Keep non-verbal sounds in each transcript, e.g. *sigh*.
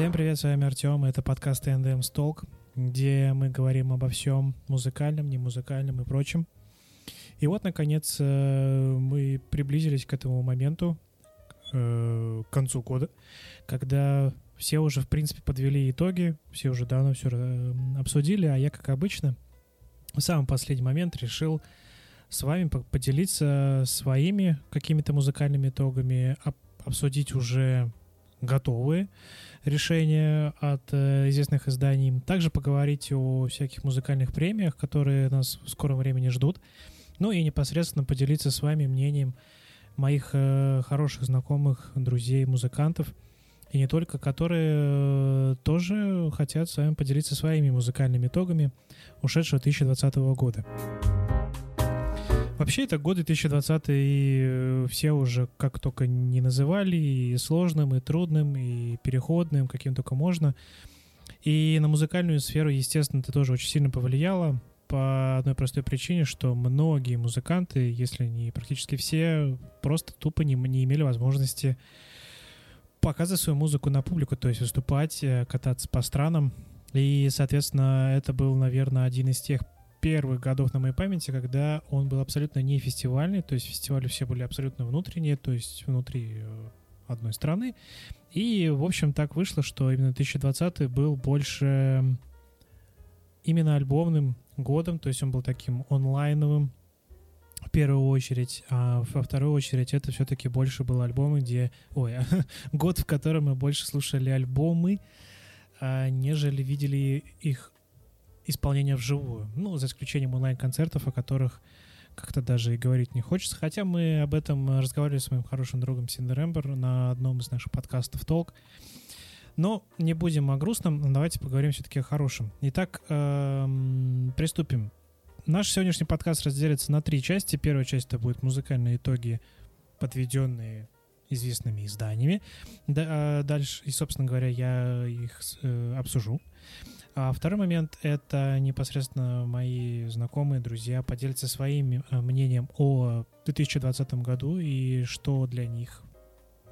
Всем привет, с вами Артем, это подкаст NDM Stalk, где мы говорим обо всем музыкальном, не музыкальном и прочем. И вот, наконец, э, мы приблизились к этому моменту, э, к концу года, когда все уже, в принципе, подвели итоги, все уже давно все э, обсудили, а я, как обычно, в самый последний момент решил с вами поделиться своими какими-то музыкальными итогами, обсудить уже готовые решения от э, известных изданий. Также поговорить о всяких музыкальных премиях, которые нас в скором времени ждут. Ну и непосредственно поделиться с вами мнением моих э, хороших знакомых, друзей, музыкантов, и не только, которые э, тоже хотят с вами поделиться своими музыкальными итогами ушедшего 2020 года. Вообще, это год 2020, и э, все уже как только не называли, и сложным, и трудным, и переходным, каким только можно. И на музыкальную сферу, естественно, это тоже очень сильно повлияло по одной простой причине, что многие музыканты, если не практически все, просто тупо не, не имели возможности показывать свою музыку на публику, то есть выступать, э, кататься по странам. И, соответственно, это был, наверное, один из тех первых годов на моей памяти, когда он был абсолютно не фестивальный, то есть фестивали все были абсолютно внутренние, то есть внутри э, одной страны. И, в общем, так вышло, что именно 2020 был больше именно альбомным годом, то есть он был таким онлайновым в первую очередь, а во вторую очередь это все-таки больше был альбомы, где... Ой, *laughs* год, в котором мы больше слушали альбомы, а, нежели видели их исполнения вживую. Ну, за исключением онлайн-концертов, о которых как-то даже и говорить не хочется. Хотя мы об этом разговаривали с моим хорошим другом Синдерембер на одном из наших подкастов «Толк». Но не будем о грустном, давайте поговорим все-таки о хорошем. Итак, эм, приступим. Наш сегодняшний подкаст разделится на три части. Первая часть это будет музыкальные итоги, подведенные известными изданиями. А дальше, и, собственно говоря, я их э, обсужу. А второй момент — это непосредственно мои знакомые, друзья поделятся своим э, мнением о 2020 году и что для них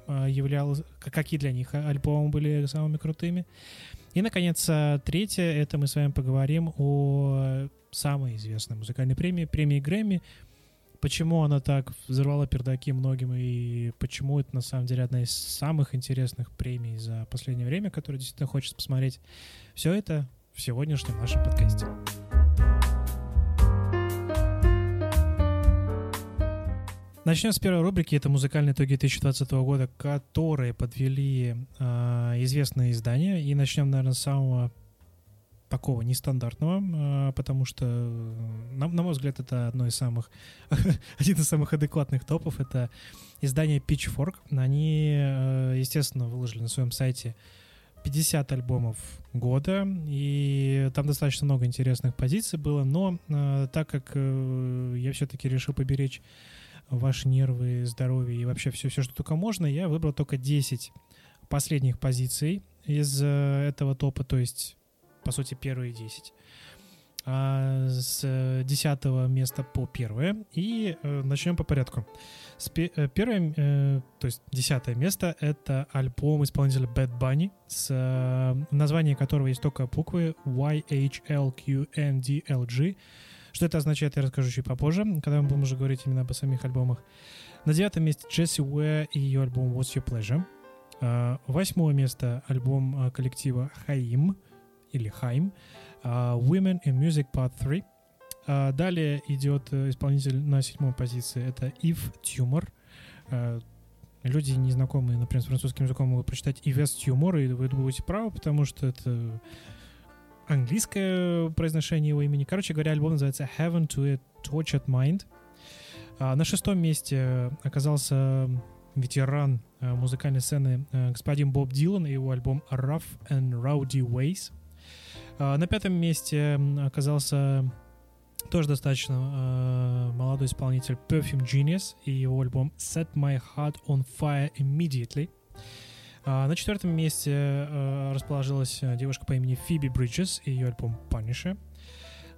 э, являлось, какие для них альбомы были самыми крутыми. И, наконец, э, третье — это мы с вами поговорим о самой известной музыкальной премии, премии Грэмми, почему она так взорвала пердаки многим и почему это на самом деле одна из самых интересных премий за последнее время, которую действительно хочется посмотреть. Все это в сегодняшнем нашем подкасте. Начнем с первой рубрики. Это музыкальные итоги 2020 года, которые подвели э, известные издания. И начнем, наверное, с самого такого нестандартного, э, потому что, на, на мой взгляд, это одно из самых, *laughs* один из самых адекватных топов. Это издание Pitchfork. Они, э, естественно, выложили на своем сайте 50 альбомов года, и там достаточно много интересных позиций было, но э, так как э, я все-таки решил поберечь ваши нервы, здоровье и вообще все, все, что только можно, я выбрал только 10 последних позиций из э, этого топа, то есть, по сути, первые 10. А, с 10 места по первое, и э, начнем по порядку. Э, первое, э, то есть десятое место, это альбом исполнителя Bad Bunny, с э, названием которого есть только буквы YHLQNDLG. Что это означает, я расскажу чуть попозже, когда мы будем уже говорить именно об самих альбомах. На девятом месте Джесси Уэ и ее альбом What's Your Pleasure. Восьмое место альбом коллектива Хаим или Хайм Women in Music Part 3. А, далее идет э, исполнитель на седьмой позиции. Это Ив Тюмор. А, люди, незнакомые, например, с французским языком, могут прочитать Ивес Тюмор, и вы будете правы, потому что это английское произношение его имени. Короче говоря, альбом называется Heaven to a Tortured Mind. А, на шестом месте оказался ветеран э, музыкальной сцены э, господин Боб Дилан и его альбом Rough and Rowdy Ways. На пятом месте оказался тоже достаточно э, молодой исполнитель Perfume Genius и его альбом Set My Heart on Fire Immediately. А, на четвертом месте э, расположилась девушка по имени Фиби Бриджес и ее альбом Punisher.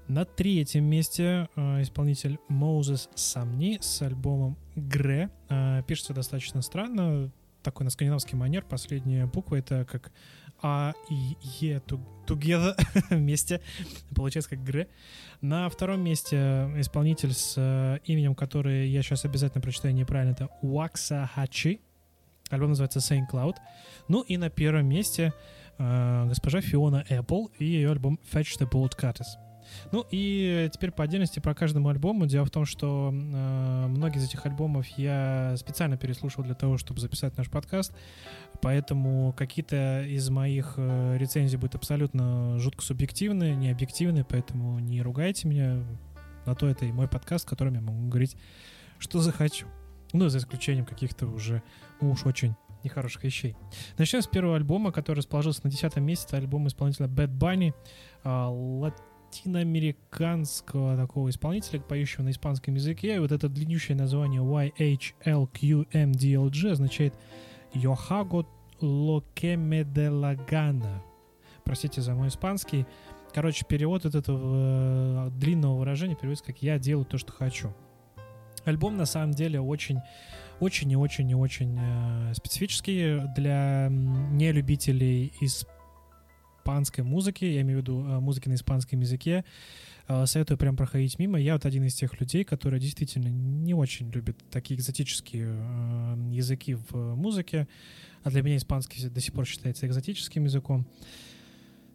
На третьем месте э, исполнитель Moses Самни с альбомом Гре. Э, пишется достаточно странно, такой на скандинавский манер. Последняя буква это как А и Е Together *laughs* вместе. Получается как Гре. На втором месте исполнитель с э, именем, который я сейчас обязательно прочитаю неправильно, это Waxahachie. Альбом называется Saint Cloud. Ну и на первом месте э, госпожа Фиона Apple и ее альбом Fetch the Bolt Cutters. Ну и теперь по отдельности про каждому альбому. Дело в том, что э, многие из этих альбомов я специально переслушал для того, чтобы записать наш подкаст. Поэтому какие-то из моих э, рецензий будут абсолютно жутко субъективные, не объективные, поэтому не ругайте меня. На то это и мой подкаст, в котором я могу говорить, что захочу. Ну, за исключением каких-то уже ну, уж очень нехороших вещей. Начнем с первого альбома, который расположился на 10 месте. Это альбом исполнителя Bad Bunny, а, латиноамериканского такого исполнителя, поющего на испанском языке. И вот это длиннющее название YHLQMDLG означает «Yo hago lo que me de la gana». Простите за мой испанский. Короче, перевод от этого э, длинного выражения переводится как «я делаю то, что хочу». Альбом на самом деле очень очень и очень и очень э, специфический для нелюбителей испанской музыки, я имею в виду э, музыки на испанском языке. Э, советую прям проходить мимо. Я вот один из тех людей, которые действительно не очень любят такие экзотические э, языки в музыке, а для меня испанский до сих пор считается экзотическим языком.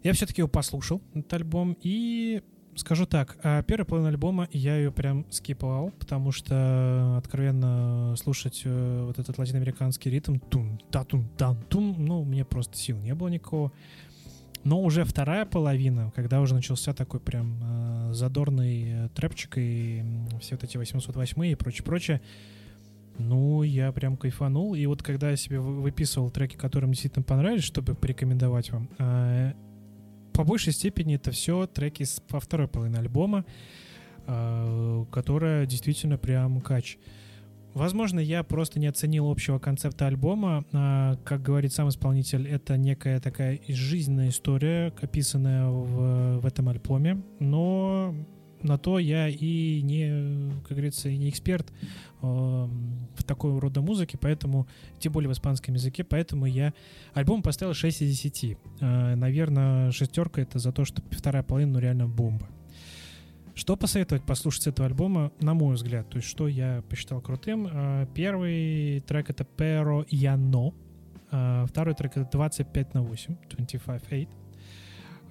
Я все-таки его послушал, этот альбом, и Скажу так, первая половина альбома я ее прям скипал, потому что откровенно слушать вот этот латиноамериканский ритм тум та тум тан тум ну мне просто сил не было никакого. Но уже вторая половина, когда уже начался такой прям э, задорный э, трэпчик и все вот эти 808 и прочее, прочее, ну, я прям кайфанул. И вот когда я себе выписывал треки, которые мне действительно понравились, чтобы порекомендовать вам, э, по большей степени это все треки с, второй половины альбома, э, которая действительно прям кач. Возможно, я просто не оценил общего концепта альбома. А, как говорит сам исполнитель, это некая такая жизненная история, описанная в, в этом альбоме. Но на то я и не, как говорится, и не эксперт э, в такой рода музыке, поэтому, тем более в испанском языке, поэтому я альбом поставил 6 из 10. Э, наверное, шестерка это за то, что вторая половина, ну, реально бомба. Что посоветовать послушать с этого альбома, на мой взгляд, то есть что я посчитал крутым. Э, первый трек это Pero Яно, э, второй трек это 25 на 8, 25-8.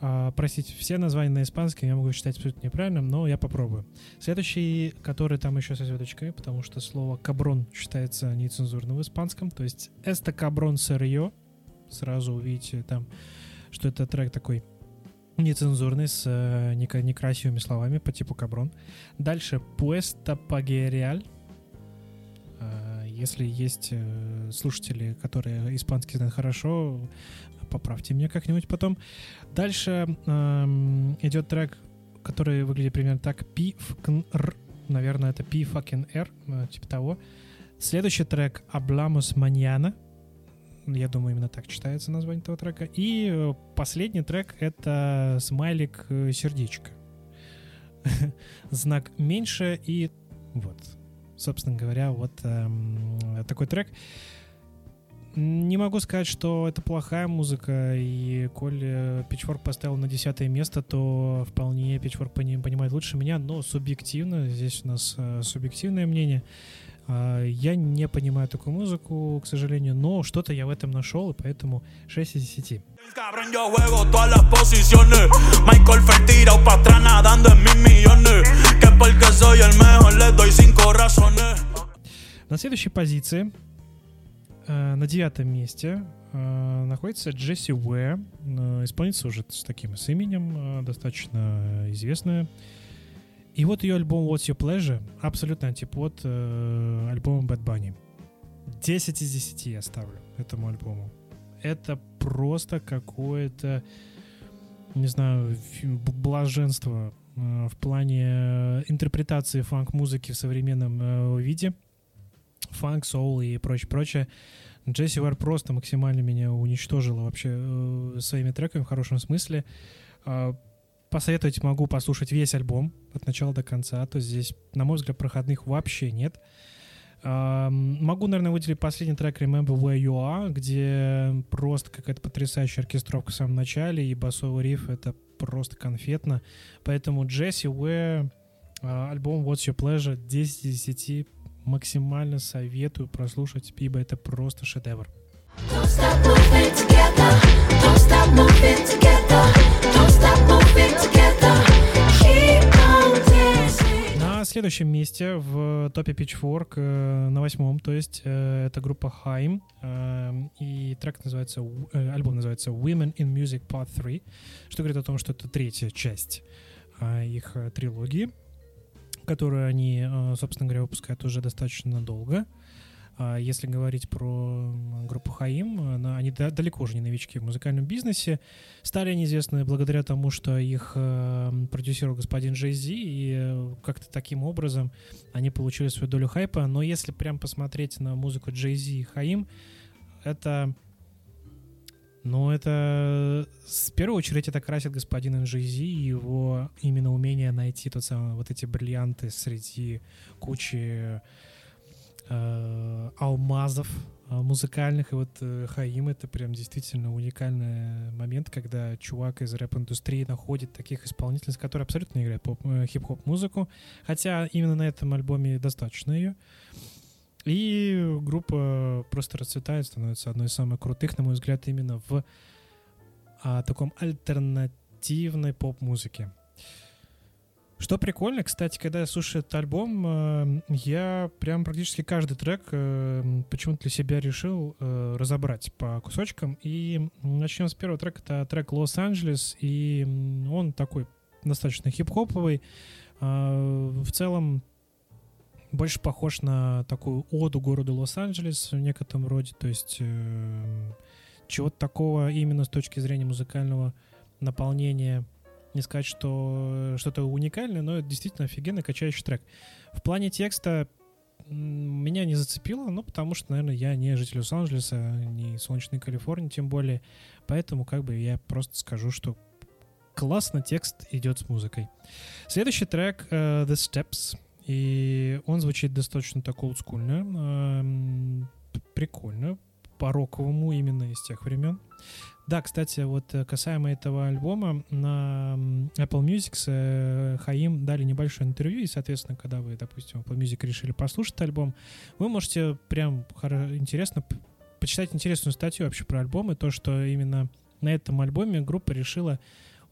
А, простите, все названия на испанском я могу считать абсолютно неправильным, но я попробую. Следующий, который там еще со звездочкой, потому что слово каброн считается нецензурным в испанском, то есть «Эста каброн сырье». Сразу увидите там, что это трек такой нецензурный, с э, некрасивыми словами по типу каброн. Дальше «Puesta пагериаль». Э, если есть э, слушатели, которые испанский знают хорошо, поправьте меня как-нибудь потом. Дальше эм, идет трек, который выглядит примерно так. P. Наверное, это P fucking R, типа того. Следующий трек Hablamos Mañana. Я думаю, именно так читается название этого трека. И э, последний трек — это смайлик э, сердечко. *laughs* Знак меньше и вот. Собственно говоря, вот эм, такой трек. Не могу сказать, что это плохая музыка, и коль Pitchfork поставил на десятое место, то вполне Pitchfork понимает лучше меня, но субъективно, здесь у нас э, субъективное мнение. А, я не понимаю такую музыку, к сожалению, но что-то я в этом нашел, и поэтому 6 из 10. Cabrón, yo juego todas las posiciones. Michael Fertira para atrás nadando en mis millones. Que porque soy el mejor le doy cinco razones. На следующей позиции Э, на девятом месте э, находится Джесси Уэ, э, исполнительница уже с таким с именем, достаточно известная. И вот ее альбом What's Your Pleasure, абсолютно антипод э, альбома Bad Bunny. 10 из 10 я ставлю этому альбому. Это просто какое-то, не знаю, блаженство э, в плане интерпретации фанк-музыки в современном э, виде — фанк, соул и прочее, прочее. Джесси Вар просто максимально меня уничтожила вообще э, своими треками в хорошем смысле. Э, посоветовать могу послушать весь альбом от начала до конца. То есть здесь, на мой взгляд, проходных вообще нет. Могу, наверное, выделить последний трек Remember Where You Are, где просто какая-то потрясающая оркестровка в самом начале, и басовый риф — это просто конфетно. Поэтому Джесси Уэр, альбом What's Your Pleasure 10 из 10 максимально советую прослушать, ибо это просто шедевр. Don't stop на следующем месте в топе Pitchfork э, на восьмом, то есть э, это группа Haim, э, и трек называется, э, альбом называется Women in Music Part 3, что говорит о том, что это третья часть э, их э, трилогии, которую они, э, собственно говоря, выпускают уже достаточно долго. А если говорить про группу Хаим, они далеко уже не новички в музыкальном бизнесе. Стали они известны благодаря тому, что их э, продюсировал господин Джей Зи, и э, как-то таким образом они получили свою долю хайпа. Но если прям посмотреть на музыку Джей Зи и Хаим, это... Ну, это в первую очередь это красит господин Джей-Зи и его именно умение найти тот самый, вот эти бриллианты среди кучи э, алмазов э, музыкальных. И вот э, Хаим — это прям действительно уникальный момент, когда чувак из рэп-индустрии находит таких исполнителей, которые абсолютно играют поп, э, хип-хоп музыку, хотя именно на этом альбоме достаточно ее. И группа просто расцветает, становится одной из самых крутых, на мой взгляд, именно в а, таком альтернативной поп-музыке. Что прикольно, кстати, когда я слушаю этот альбом, э, я прям практически каждый трек э, почему-то для себя решил э, разобрать по кусочкам. И начнем с первого трека. Это трек «Лос-Анджелес», и он такой достаточно хип-хоповый. В целом больше похож на такую оду городу Лос-Анджелес в некотором роде. То есть чего-то такого именно с точки зрения музыкального наполнения – не сказать, что что-то уникальное, но это действительно офигенно качающий трек. В плане текста меня не зацепило, ну, потому что, наверное, я не житель Лос-Анджелеса, не солнечной Калифорнии, тем более. Поэтому, как бы, я просто скажу, что классно текст идет с музыкой. Следующий трек uh, The Steps, и он звучит достаточно так олдскульно, э, прикольно, по-роковому именно из тех времен. Да, кстати, вот э, касаемо этого альбома, на Apple Music с э, Хаим дали небольшое интервью, и, соответственно, когда вы, допустим, Apple Music решили послушать альбом, вы можете прям интересно почитать интересную статью вообще про альбом, и то, что именно на этом альбоме группа решила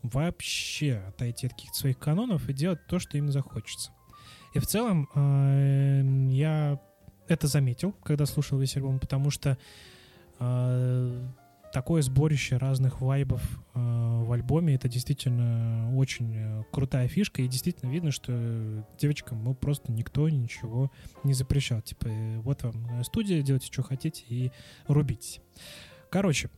вообще отойти от каких-то своих канонов и делать то, что им захочется. И в целом э, я это заметил, когда слушал весь альбом, потому что такое сборище разных вайбов э, в альбоме. Это действительно очень э, крутая фишка. И действительно видно, что девочкам ну, просто никто ничего не запрещал. Типа, э, вот вам студия, делайте, что хотите, и рубитесь. Короче,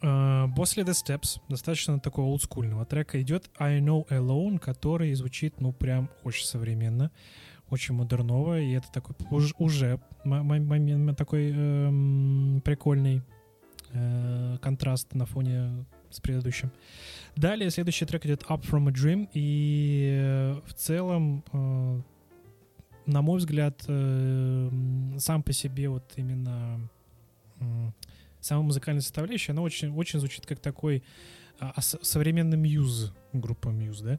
э, после The Steps, достаточно такого олдскульного трека, идет I Know Alone, который звучит, ну, прям очень современно очень модерново, и это такой уже, уже такой эм, прикольный э, контраст на фоне с предыдущим. Далее следующий трек идет Up From A Dream, и э, в целом, э, на мой взгляд, э, сам по себе вот именно э, сама музыкальная составляющая, она очень, очень звучит как такой а, современный мьюз, группа мьюз, да,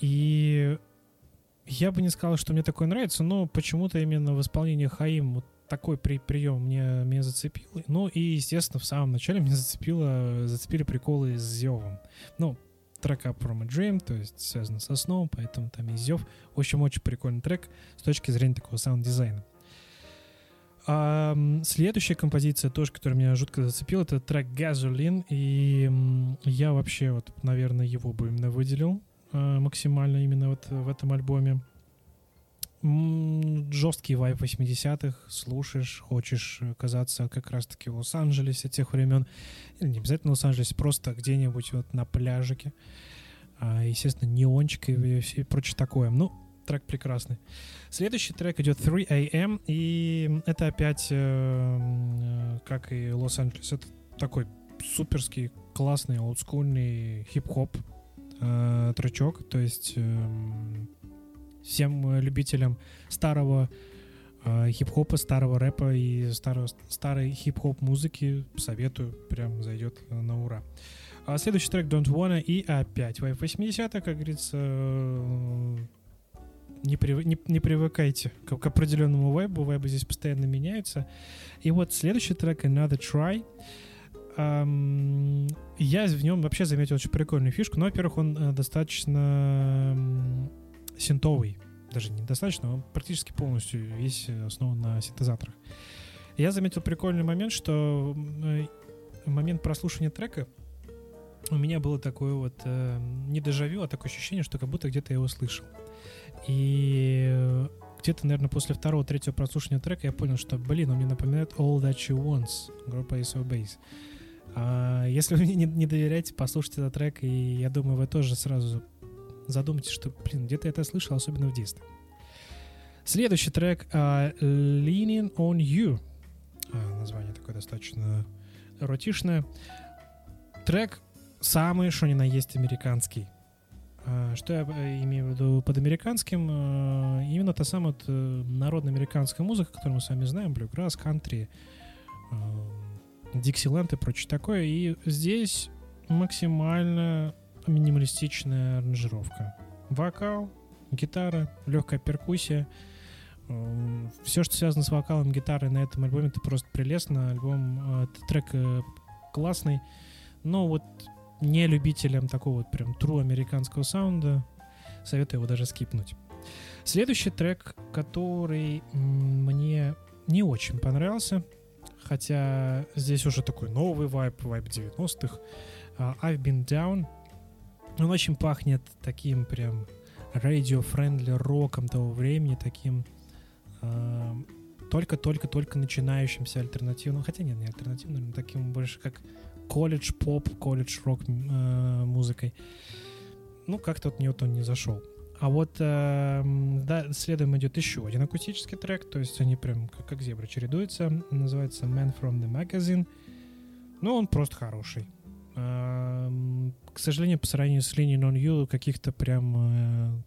и я бы не сказал, что мне такое нравится, но почему-то именно в исполнении Хаим вот такой при, прием мне, меня зацепил. Ну и, естественно, в самом начале меня зацепило, зацепили приколы с Зевом. Ну, трек Up From A Dream, то есть связано со сном, поэтому там есть Зев. В общем, очень прикольный трек с точки зрения такого саунд-дизайна. А, следующая композиция тоже, которая меня жутко зацепила, это трек Gasoline, и я вообще вот, наверное, его бы именно выделил а, максимально именно вот в этом альбоме жесткий вайб 80-х, слушаешь, хочешь оказаться как раз-таки в Лос-Анджелесе тех времен, или не обязательно Лос-Анджелесе, просто где-нибудь вот на пляжике, а, естественно, неончик и, и прочее такое. Ну, трек прекрасный. Следующий трек идет 3 AM, и это опять, э, как и Лос-Анджелес, это такой суперский, классный, олдскульный хип-хоп э, тречок, то есть э, всем э, любителям старого э, хип-хопа, старого рэпа и старого, старой хип-хоп музыки. Советую, прям зайдет на ура. А следующий трек Don't Wanna и опять Vibe 80 как говорится, э, не, прив... не, не привыкайте к, к определенному вайбу, вайбы здесь постоянно меняются. И вот следующий трек Another Try. Um, я в нем вообще заметил очень прикольную фишку. Ну, во-первых, он uh, достаточно синтовый. Даже недостаточно, он практически полностью весь основан на синтезаторах. Я заметил прикольный момент, что uh, момент прослушивания трека у меня было такое вот э, не дежавю, а такое ощущение, что как будто где-то я его слышал. И где-то, наверное, после второго, третьего прослушивания трека я понял, что, блин, он мне напоминает All That She Wants, группа of Base. А если вы мне не, не доверяете, послушайте этот трек, и я думаю, вы тоже сразу задумайтесь, что, блин, где-то это слышал, особенно в детстве. Следующий трек uh, Leaning on You. Uh, название такое достаточно эротичное. Трек самый, что ни на есть, американский. А, что я э, имею в виду под американским? А, именно та самая вот э, народная американская музыка, которую мы с вами знаем, блюграсс, кантри, диксиленд и прочее такое. И здесь максимально минималистичная аранжировка. Вокал, гитара, легкая перкуссия. Все, что связано с вокалом, гитарой на этом альбоме, это просто прелестно. Альбом, э, трек классный. Но вот не любителям такого вот прям true американского саунда, советую его даже скипнуть. Следующий трек, который мне не очень понравился, хотя здесь уже такой новый вайб, вайб 90-х, uh, I've Been Down. Он очень пахнет таким прям radio-friendly роком того времени, таким только-только-только uh, начинающимся альтернативным, хотя нет, не альтернативным, таким больше как колледж поп, колледж рок э, музыкой. Ну, как-то от нее то не зашел. А вот э, да, следом идет еще один акустический трек, то есть они прям как, как зебры чередуются. Называется Man from the Magazine. Ну, он просто хороший. К сожалению, по сравнению с Leaning on You, каких-то прям э,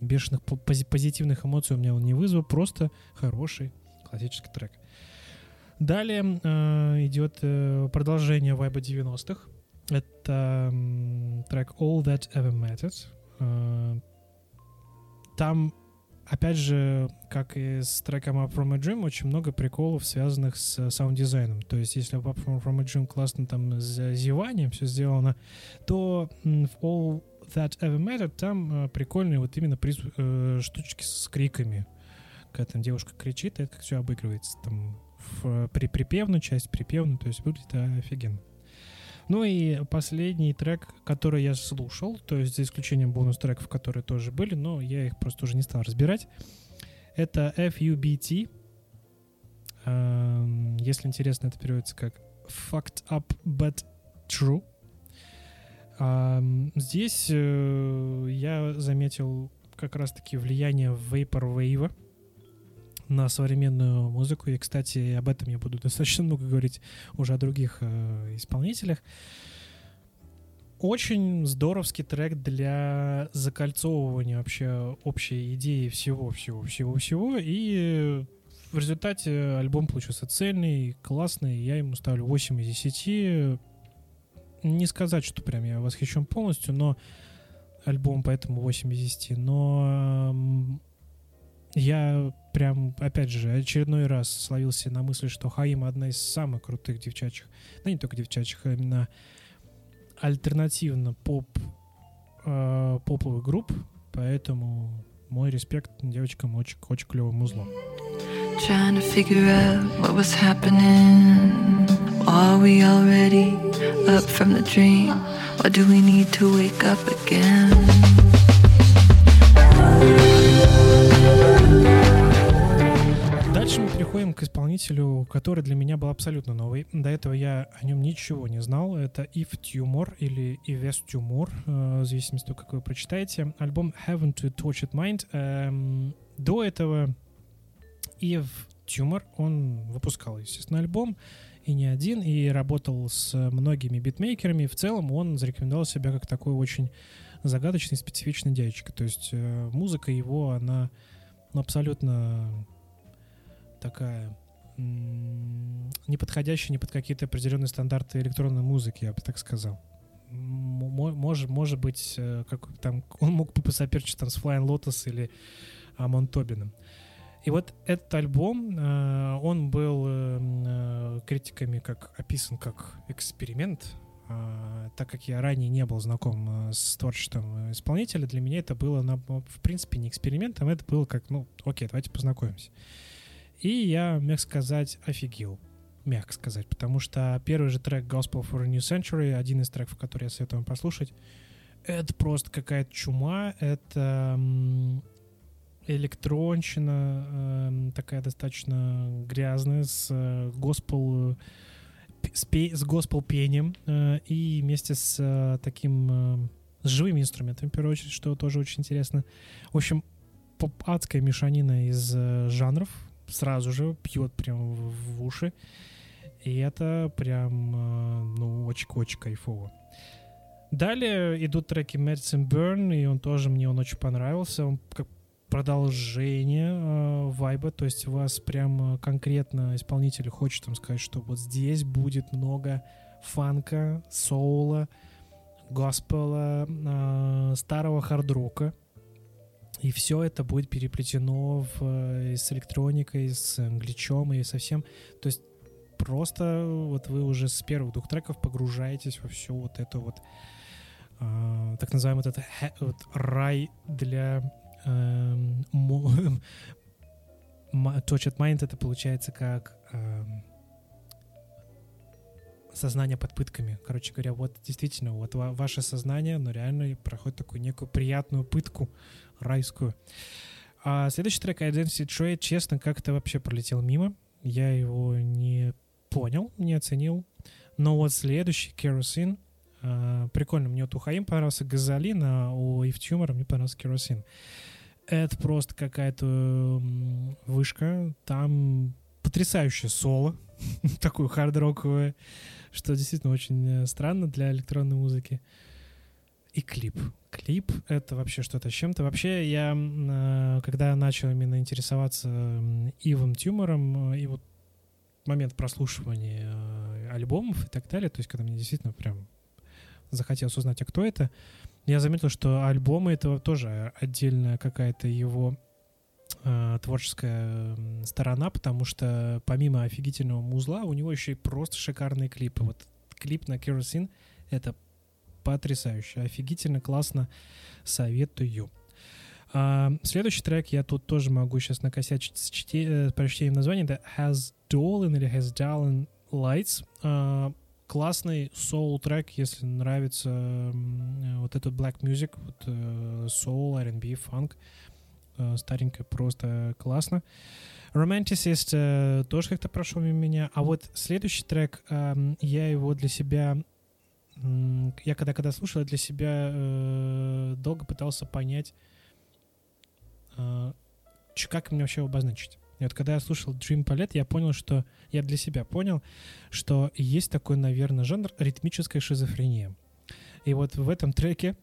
бешеных позитивных эмоций у меня он не вызвал. Просто хороший классический трек. Далее э, идет э, продолжение вайба 90-х. Это трек All That Ever Mattered. Там, опять же, как и с треком Up From A Dream, очень много приколов, связанных с саунд-дизайном. То есть, если Up From A Dream классно там с зеванием все сделано, то в All That Ever Mattered там э, прикольные вот именно приз, э, штучки с криками. Когда там девушка кричит, это как все обыгрывается. Там в при припевную часть, припевную, то есть выглядит офигенно. Ну и последний трек, который я слушал, то есть за исключением бонус-треков, которые тоже были, но я их просто уже не стал разбирать, это FUBT. Эм, если интересно, это переводится как Fucked Up But True. Эм, здесь э, я заметил как раз-таки влияние Vaporwave на современную музыку. И, кстати, об этом я буду *laughs* достаточно много говорить уже о других э, исполнителях. Очень здоровский трек для закольцовывания вообще общей идеи всего-всего-всего-всего. И в результате альбом получился цельный, классный. Я ему ставлю 8 из 10. Не сказать, что прям я восхищен полностью, но альбом поэтому 8 из 10. Но я прям, опять же, очередной раз словился на мысли, что Хаима одна из самых крутых девчачьих, да не только девчачьих, а именно альтернативно поп э, поповых групп, поэтому мой респект девочкам очень, очень клевое музло. Trying to figure out what was happening. Are we already up from the dream? Or do we need to wake up again? Дальше мы переходим к исполнителю, который для меня был абсолютно новый. До этого я о нем ничего не знал. Это If Tumor или Yves Tumor, э, в зависимости от того, как вы прочитаете. Альбом Haven't to Tortured Mind. Эм, до этого Ив Tumor, он выпускал, естественно, альбом, и не один, и работал с многими битмейкерами. В целом он зарекомендовал себя как такой очень загадочный, специфичный дядечка. То есть э, музыка его, она абсолютно такая не подходящая ни под какие-то определенные стандарты электронной музыки, я бы так сказал. Может, может быть, э, как там *laughs* он мог бы посоперчить там с Flying Lotus или Амон Тобином. И вот этот альбом, э, он был э, критиками как описан как эксперимент, а, так как я ранее не был знаком с творчеством исполнителя, для меня это было, в принципе, не экспериментом, это было как, ну, окей, давайте познакомимся. И я, мягко сказать, офигел. Мягко сказать, потому что первый же трек Gospel for a New Century, один из треков, который я советую вам послушать, это просто какая-то чума, это электронщина, э, такая достаточно грязная, с э, госпел с, пе, с госпел пением э, и вместе с э, таким с живыми инструментами, в первую очередь, что тоже очень интересно. В общем, поп-адская мешанина из жанров, сразу же пьет прям в, уши. И это прям, э, ну, очень-очень кайфово. Далее идут треки Medicine Burn, и он тоже мне он очень понравился. Он как продолжение э, вайба, то есть у вас прям э, конкретно исполнитель хочет вам сказать, что вот здесь будет много фанка, соула, госпела, э, старого хардрока, и все это будет переплетено в, э, с электроникой, с гличом и совсем. То есть просто вот вы уже с первых двух треков погружаетесь во всю вот эту вот э, так называемый этот, вот рай для э, *laughs* Touch Mind это получается как э, сознание под пытками. Короче говоря, вот действительно, вот ваше сознание, но реально проходит такую некую приятную пытку райскую. А следующий трек Identity Trade, честно, как-то вообще пролетел мимо. Я его не понял, не оценил. Но вот следующий, Kerosene, э, прикольно, мне вот у Хаим понравился Газолин, а у Ив Тюмора мне понравился Kerosene. Это просто какая-то вышка. Там потрясающее соло, *laughs* такое хард-роковое, что действительно очень э, странно для электронной музыки. И клип. Клип — это вообще что-то с чем-то. Вообще, я, э, когда начал именно интересоваться Ивом Тюмором, э, и вот момент прослушивания альбомов и так далее, то есть когда мне действительно прям захотелось узнать, а кто это, я заметил, что альбомы — это тоже отдельная какая-то его э, творческая сторона, потому что помимо офигительного музла у него еще и просто шикарные клипы. Вот клип на Kerosene — это потрясающе, офигительно, классно, советую. А, следующий трек я тут тоже могу сейчас накосячить с чте- э, прочтением названия. Это Has Dolan или Has Dolan Lights. А, классный соул трек, если нравится э, вот этот black music, вот э, soul, R&B, фанк. Э, старенькая, просто классно. Romanticist тоже как-то прошел мимо меня. А вот следующий трек, я его для себя... Я когда, когда слушал, для себя э, долго пытался понять, э, как мне вообще обозначить. И вот когда я слушал Dream Palette, я понял, что... Я для себя понял, что есть такой, наверное, жанр ритмическая шизофрения. И вот в этом треке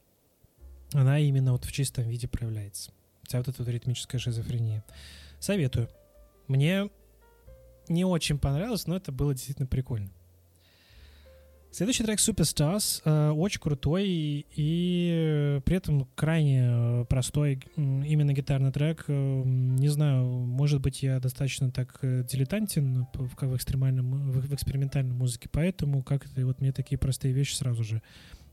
она именно вот в чистом виде проявляется. Вся вот эта вот ритмическая шизофрения. Советую. Мне не очень понравилось, но это было действительно прикольно. Следующий трек Superstars э, очень крутой и, и при этом крайне простой именно гитарный трек. Э, не знаю, может быть, я достаточно так э, дилетантен в, в, экстремальном, в, в экспериментальной музыке, поэтому как-то вот мне такие простые вещи сразу же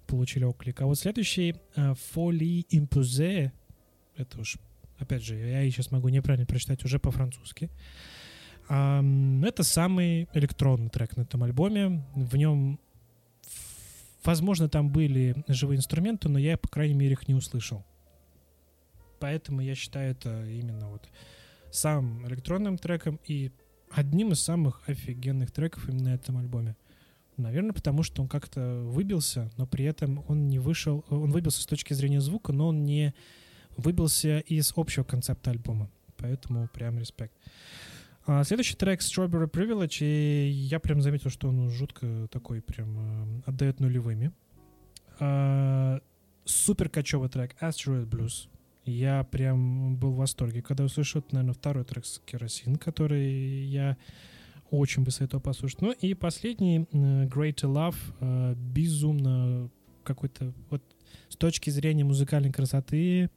получили оклик. А вот следующий э, Folie Imposée, это уж, опять же, я сейчас могу неправильно прочитать уже по-французски. Это самый электронный трек на этом альбоме. В нем Возможно, там были живые инструменты, но я, по крайней мере, их не услышал. Поэтому я считаю это именно вот самым электронным треком и одним из самых офигенных треков именно на этом альбоме. Наверное, потому что он как-то выбился, но при этом он не вышел, он выбился с точки зрения звука, но он не выбился из общего концепта альбома. Поэтому прям респект. А следующий трек Strawberry Privilege, и я прям заметил, что он жутко такой прям э, отдает нулевыми. А, супер кочевый трек Asteroid Blues. Я прям был в восторге, когда услышал, наверное, второй трек с «Керосин», который я очень бы советовал послушать. Ну и последний, э, «Great Love», э, безумно какой-то, вот с точки зрения музыкальной красоты,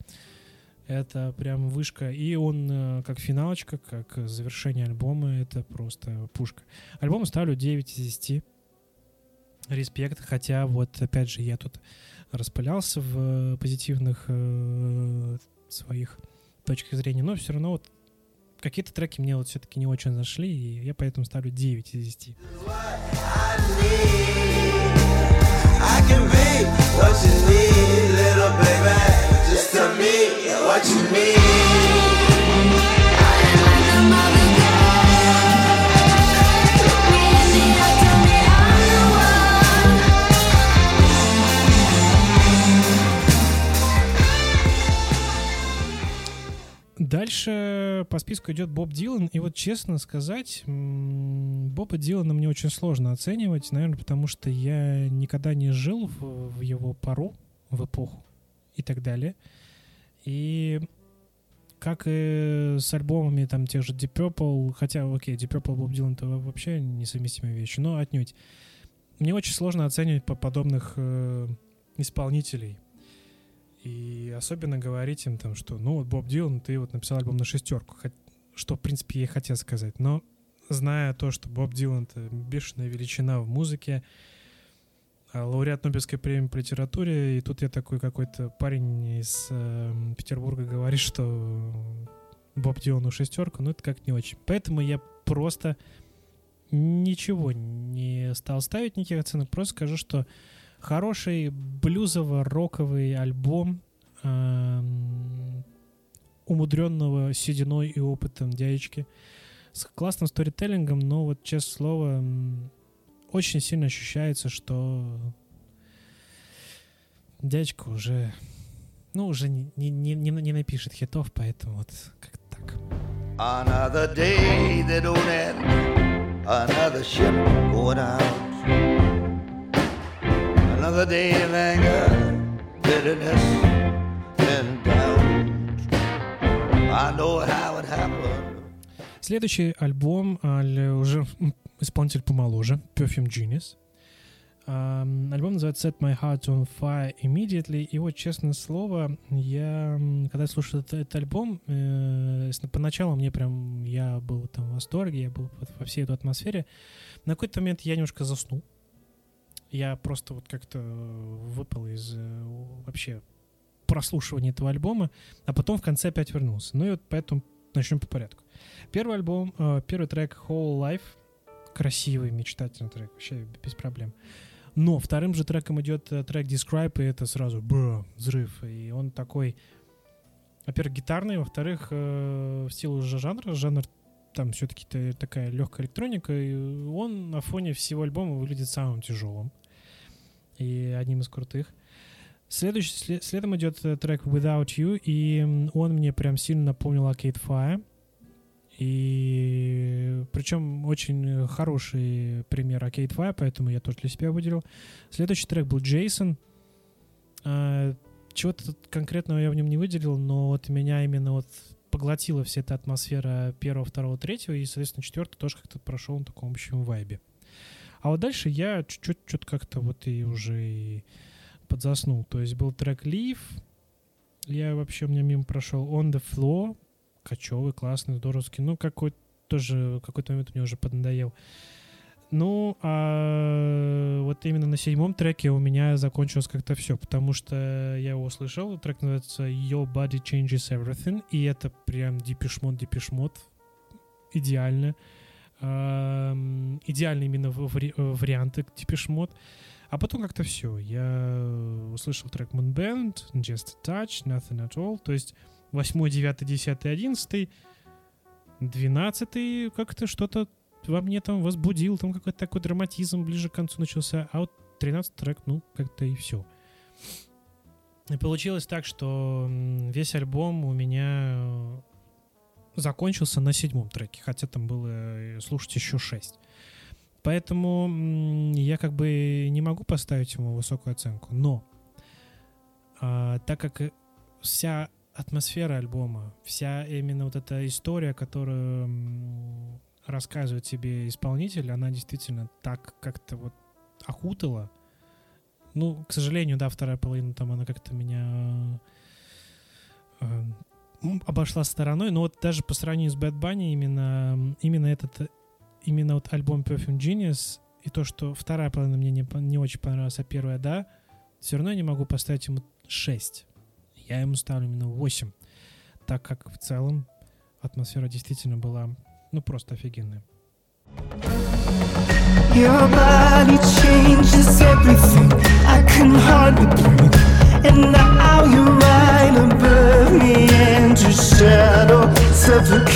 это прям вышка. И он э, как финалочка, как завершение альбома, это просто пушка. Альбом ставлю 9 из 10. Респект, хотя вот опять же я тут распылялся в позитивных э, своих точках зрения, но все равно вот какие-то треки мне вот все-таки не очень зашли, и я поэтому ставлю 9 из 10. I can be what you need, Дальше по списку идет Боб Дилан. И вот честно сказать, Боба Дилана мне очень сложно оценивать, наверное, потому что я никогда не жил в его пару, в эпоху и так далее. И как и с альбомами там тех же Deep Purple, хотя, окей, Deep Purple, Боб Дилан — это вообще несовместимые вещи, но отнюдь. Мне очень сложно оценивать по подобных э, исполнителей. И особенно говорить им там, что, ну, вот Боб Дилан, ты вот написал альбом на шестерку, что, в принципе, я и хотел сказать. Но зная то, что Боб Дилан — это бешеная величина в музыке, лауреат Нобелевской премии по литературе, и тут я такой какой-то парень из э, Петербурга говорит, что Боб Дилану шестерку, ну это как не очень. Поэтому я просто ничего не стал ставить, никаких оценок, просто скажу, что Хороший блюзово-роковый альбом эм, умудренного сединой и опытом дядечки с классным сторителлингом, но вот, честное слово, очень сильно ощущается, что дядечка уже, ну, уже не, не, не, не напишет хитов, поэтому вот как так. Another day that don't end, another ship going out. Another day of anger, bitterness, and doubt. I know how it happened. Следующий альбом уже исполнитель помоложе, Perfume Genius. Альбом называется Set My Heart on Fire Immediately. И вот, честное слово, я, когда слушал этот, этот альбом, э, поначалу мне прям, я был там в восторге, я был во всей этой атмосфере. На какой-то момент я немножко заснул. Я просто вот как-то выпал из э, вообще прослушивания этого альбома, а потом в конце опять вернулся. Ну и вот поэтому начнем по порядку. Первый альбом, э, первый трек Whole Life, красивый, мечтательный трек, вообще без проблем. Но вторым же треком идет э, трек Describe, и это сразу бра, взрыв. И он такой, во-первых, гитарный, во-вторых, в силу уже жанра, жанр там все-таки такая легкая электроника, и он на фоне всего альбома выглядит самым тяжелым и одним из крутых. Следующий, след, следом идет э, трек Without You, и он мне прям сильно напомнил Arcade Fire. И причем очень хороший пример Arcade Fire, поэтому я тоже для себя выделил. Следующий трек был Джейсон. А, чего-то конкретного я в нем не выделил, но вот меня именно вот поглотила вся эта атмосфера первого, второго, третьего, и, соответственно, четвертый тоже как-то прошел на таком общем вайбе. А вот дальше я чуть-чуть что-то как-то вот и уже и подзаснул. То есть был трек Leave, я вообще у меня мимо прошел On the Floor, кочевый, классный, здоровский. Ну, какой тоже какой-то момент мне уже поднадоел. Ну, а вот именно на седьмом треке у меня закончилось как-то все, потому что я его услышал, трек называется Your Body Changes Everything, и это прям дипишмот, дипишмот, идеально идеальные именно вари варианты типа шмот. А потом как-то все. Я услышал трек Moonband, Just a Touch, Nothing at All. То есть 8, 9, 10, 11, 12 как-то что-то во мне там возбудил, там какой-то такой драматизм ближе к концу начался. А вот 13 трек, ну, как-то и все. И получилось так, что весь альбом у меня закончился на седьмом треке, хотя там было э, слушать еще шесть. Поэтому я как бы не могу поставить ему высокую оценку. Но а, так как вся атмосфера альбома, вся именно вот эта история, которую рассказывает тебе исполнитель, она действительно так как-то вот окутала. Ну, к сожалению, да, вторая половина там, она как-то меня э, обошла стороной, но вот даже по сравнению с Bad Bunny именно, именно этот, именно вот альбом Perfume Genius и то, что вторая половина мне не, не очень понравилась, а первая, да, все равно я не могу поставить ему 6. Я ему ставлю именно 8, так как в целом атмосфера действительно была, ну, просто офигенная. Your body changes everything. I can hardly breathe. And now you're right above me, and your shadow suffocates.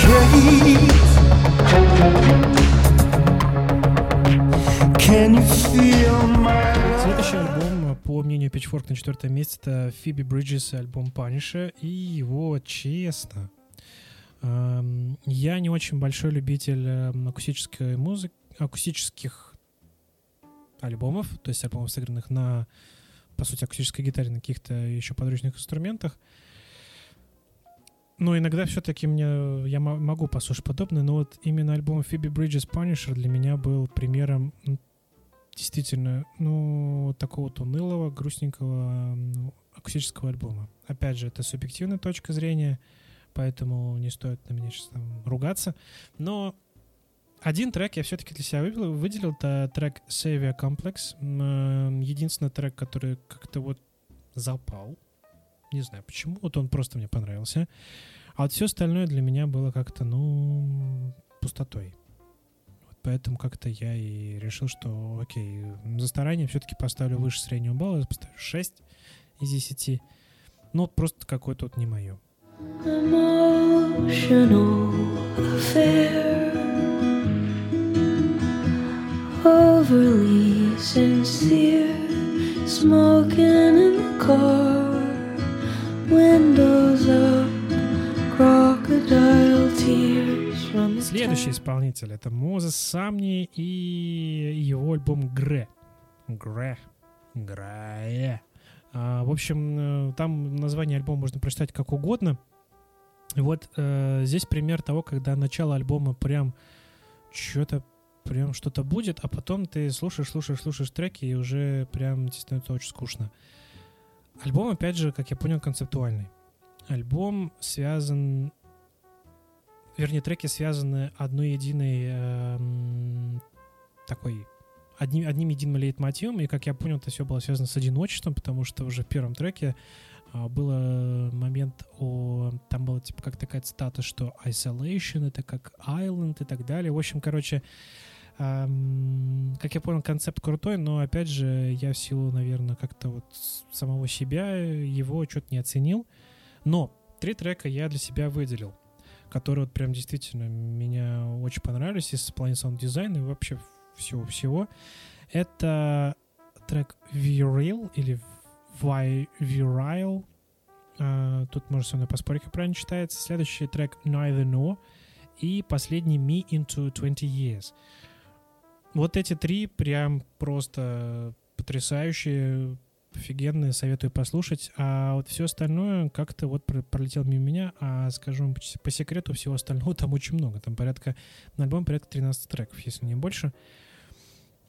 Can you feel my Следующий альбом, по мнению Pitchfork, на четвертом месте это Phoebe Bridges альбом Punisher, и его, честно, эм, я не очень большой любитель эм, акустической музыки, акустических альбомов, то есть альбомов, сыгранных на, по сути, акустической гитаре, на каких-то еще подручных инструментах. Но иногда все-таки мне я мо- могу послушать подобное, но вот именно альбом Phoebe Bridges Punisher для меня был примером действительно, ну, такого вот грустненького ну, акустического альбома. Опять же, это субъективная точка зрения, поэтому не стоит на меня сейчас там ругаться. Но один трек я все-таки для себя выделил, выделил это трек Savior Complex. Единственный трек, который как-то вот запал. Не знаю почему, вот он просто мне понравился. А вот все остальное для меня было как-то, ну, пустотой. Поэтому как-то я и решил, что окей, за старание все-таки поставлю выше среднего балла, поставлю 6 из 10. Ну, вот просто какое-то вот не мое. emotional affair, overly sincere, smoking in the car, windows up, crocodile tears Следующий исполнитель это Мозес Самни и его альбом Гре. Гре. Гре. А, в общем, э, там название альбома можно прочитать как угодно. Вот э, здесь пример того, когда начало альбома прям что-то прям что-то будет, а потом ты слушаешь, слушаешь, слушаешь треки, и уже прям тебе становится очень скучно. Альбом, опять же, как я понял, концептуальный. Альбом связан вернее, треки связаны одной единой эм, такой одним, одним единым лейтмотивом, и, как я понял, это все было связано с одиночеством, потому что уже в первом треке а, было момент о... Там была, типа, как такая цитата, что isolation — это как island и так далее. В общем, короче, эм, как я понял, концепт крутой, но, опять же, я в силу, наверное, как-то вот самого себя его что-то не оценил. Но три трека я для себя выделил которые вот прям действительно меня очень понравились из плане саунд-дизайна и вообще всего-всего. Это трек Virile или Vi- Virile. А, Тут можно со мной поспорить, как правильно читается. Следующий трек Neither Nor. И последний Me in 20 Years. Вот эти три прям просто потрясающие, офигенные, советую послушать. А вот все остальное как-то вот про- пролетело мимо меня. А скажу по, секрету, всего остального там очень много. Там порядка, на альбом порядка 13 треков, если не больше.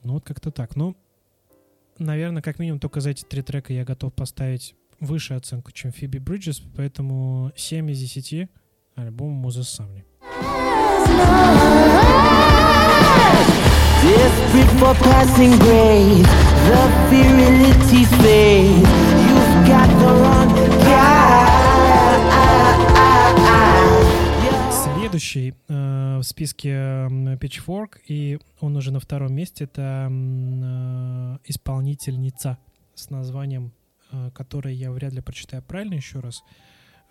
Ну вот как-то так. Ну, наверное, как минимум только за эти три трека я готов поставить выше оценку, чем Фиби Бриджес, поэтому 7 из 10 альбом Муза Самни. Desperate for passing grades, the virility fades. You've got the wrong guy. Следующий э, в списке Pitchfork, и он уже на втором месте, это э, исполнительница с названием, э, которое я вряд ли прочитаю правильно еще раз.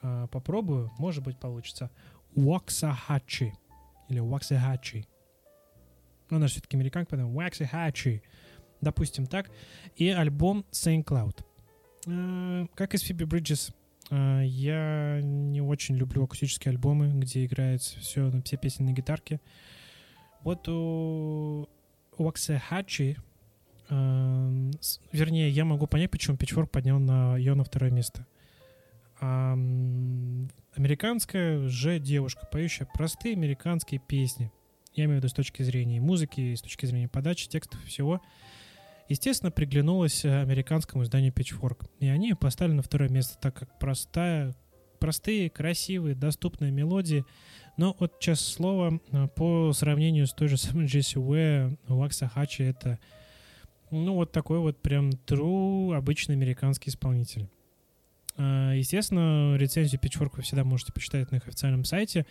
Э, попробую, может быть, получится. Waxahachie. Или Waxahachie. Ну, же все-таки американка, поэтому Waxahachie. Допустим так. И альбом Saint Cloud. Э, как из Bridges, а, Я не очень люблю акустические альбомы, где играется все, все песни на гитарке. Вот у Waxahachie, эм, с- вернее, я могу понять, почему Pitchfork поднял на, ее на второе место. американская же девушка, поющая простые американские песни. Я имею в виду с точки зрения музыки, с точки зрения подачи, текстов и всего. Естественно, приглянулась э, американскому изданию Pitchfork. И они поставили на второе место, так как простая, простые, красивые, доступные мелодии. Но вот, честное слово, э, по сравнению с той же самой Джесси Уэ, Ваксахачи это ну, вот такой вот прям true обычный американский исполнитель. А, Естественно, рецензию Pitchfork вы всегда можете почитать на их официальном сайте.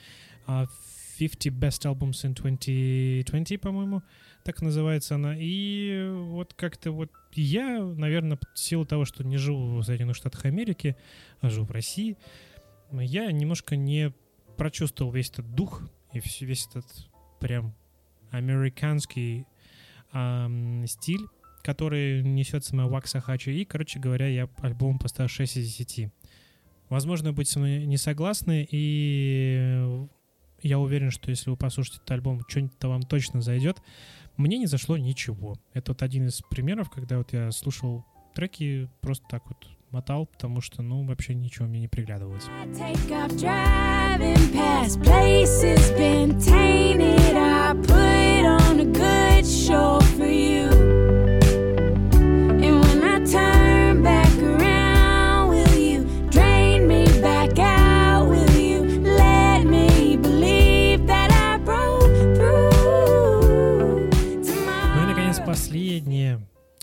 А, 50 Best Albums in 2020, по-моему, так называется она. И вот как-то вот я, наверное, в силу того, что не живу в Соединенных Штатах Америки, а живу в России, я немножко не прочувствовал весь этот дух и весь этот прям американский ам, стиль, который несет сама Вакса Хачи. И, короче говоря, я альбом поставил 6 из 10. Возможно, будете со мной не согласны, и я уверен, что если вы послушаете этот альбом, что-нибудь-то вам точно зайдет. Мне не зашло ничего. Это вот один из примеров, когда вот я слушал треки, просто так вот мотал, потому что, ну, вообще ничего мне не приглядывалось. I последнее,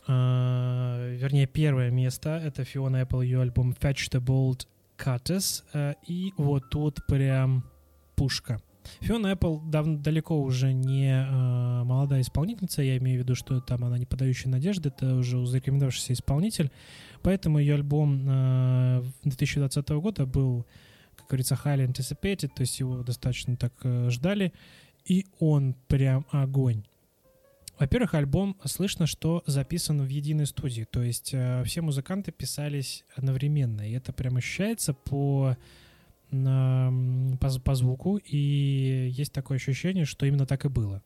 а, вернее, первое место, это Фиона Apple, ее альбом Fetch the Bold Cutters, а, и вот тут прям пушка. Фиона Apple дав- далеко уже не а, молодая исполнительница, я имею в виду, что там она не подающая надежды, это уже зарекомендовавшийся исполнитель, поэтому ее альбом а, 2020 года был, как говорится, highly anticipated, то есть его достаточно так э, ждали, и он прям огонь. Во-первых, альбом слышно, что записан в единой студии, то есть э, все музыканты писались одновременно, и это прям ощущается по, м, по, по звуку, и есть такое ощущение, что именно так и было.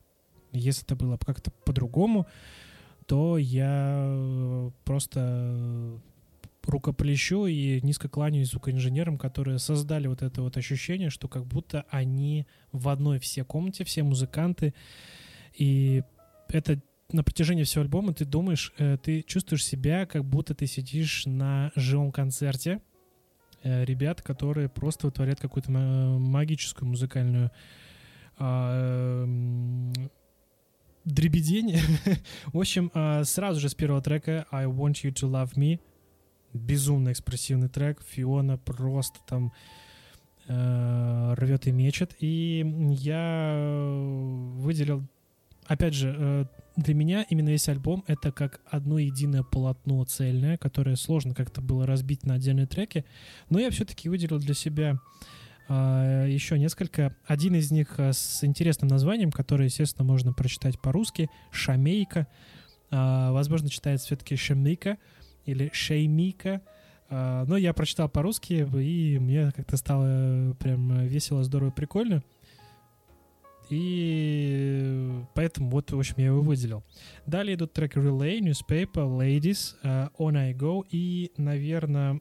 Если это было как-то по-другому, то я э, просто э, рукоплещу и низко кланяюсь звукоинженерам, которые создали вот это вот ощущение, что как будто они в одной все комнате, все музыканты, и это на протяжении всего альбома ты думаешь, э, ты чувствуешь себя, как будто ты сидишь на живом концерте э, ребят, которые просто вытворяют какую-то ма- магическую музыкальную а, дребедень. *laughs* В общем, а, сразу же с первого трека I Want You to Love Me безумно экспрессивный трек. Фиона просто там э, рвет и мечет. И я выделил, опять же, э, для меня именно весь альбом это как одно единое полотно цельное, которое сложно как-то было разбить на отдельные треки. Но я все-таки выделил для себя а, еще несколько. Один из них а, с интересным названием, которое, естественно, можно прочитать по-русски. Шамейка. А, возможно, читается все-таки Шамейка или Шеймика. А, но я прочитал по-русски, и мне как-то стало прям весело, здорово, прикольно. И поэтому вот, в общем, я его выделил. Далее идут треки Relay, Newspaper, Ladies, а, On I Go и, наверное,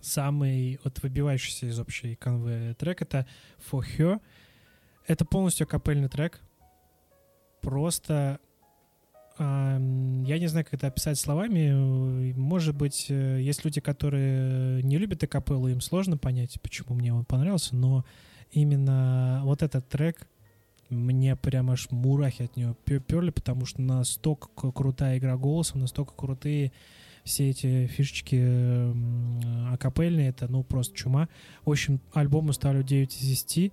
самый вот выбивающийся из общей конвы трек это For Her. Это полностью капельный трек. Просто ам, я не знаю, как это описать словами. Может быть, э, есть люди, которые не любят акапеллу, им сложно понять, почему мне он понравился, но именно вот этот трек мне прям аж мурахи от него перли, потому что настолько крутая игра голосом, настолько крутые все эти фишечки м, акапельные, это ну просто чума. В общем, альбому ставлю 9 из 10.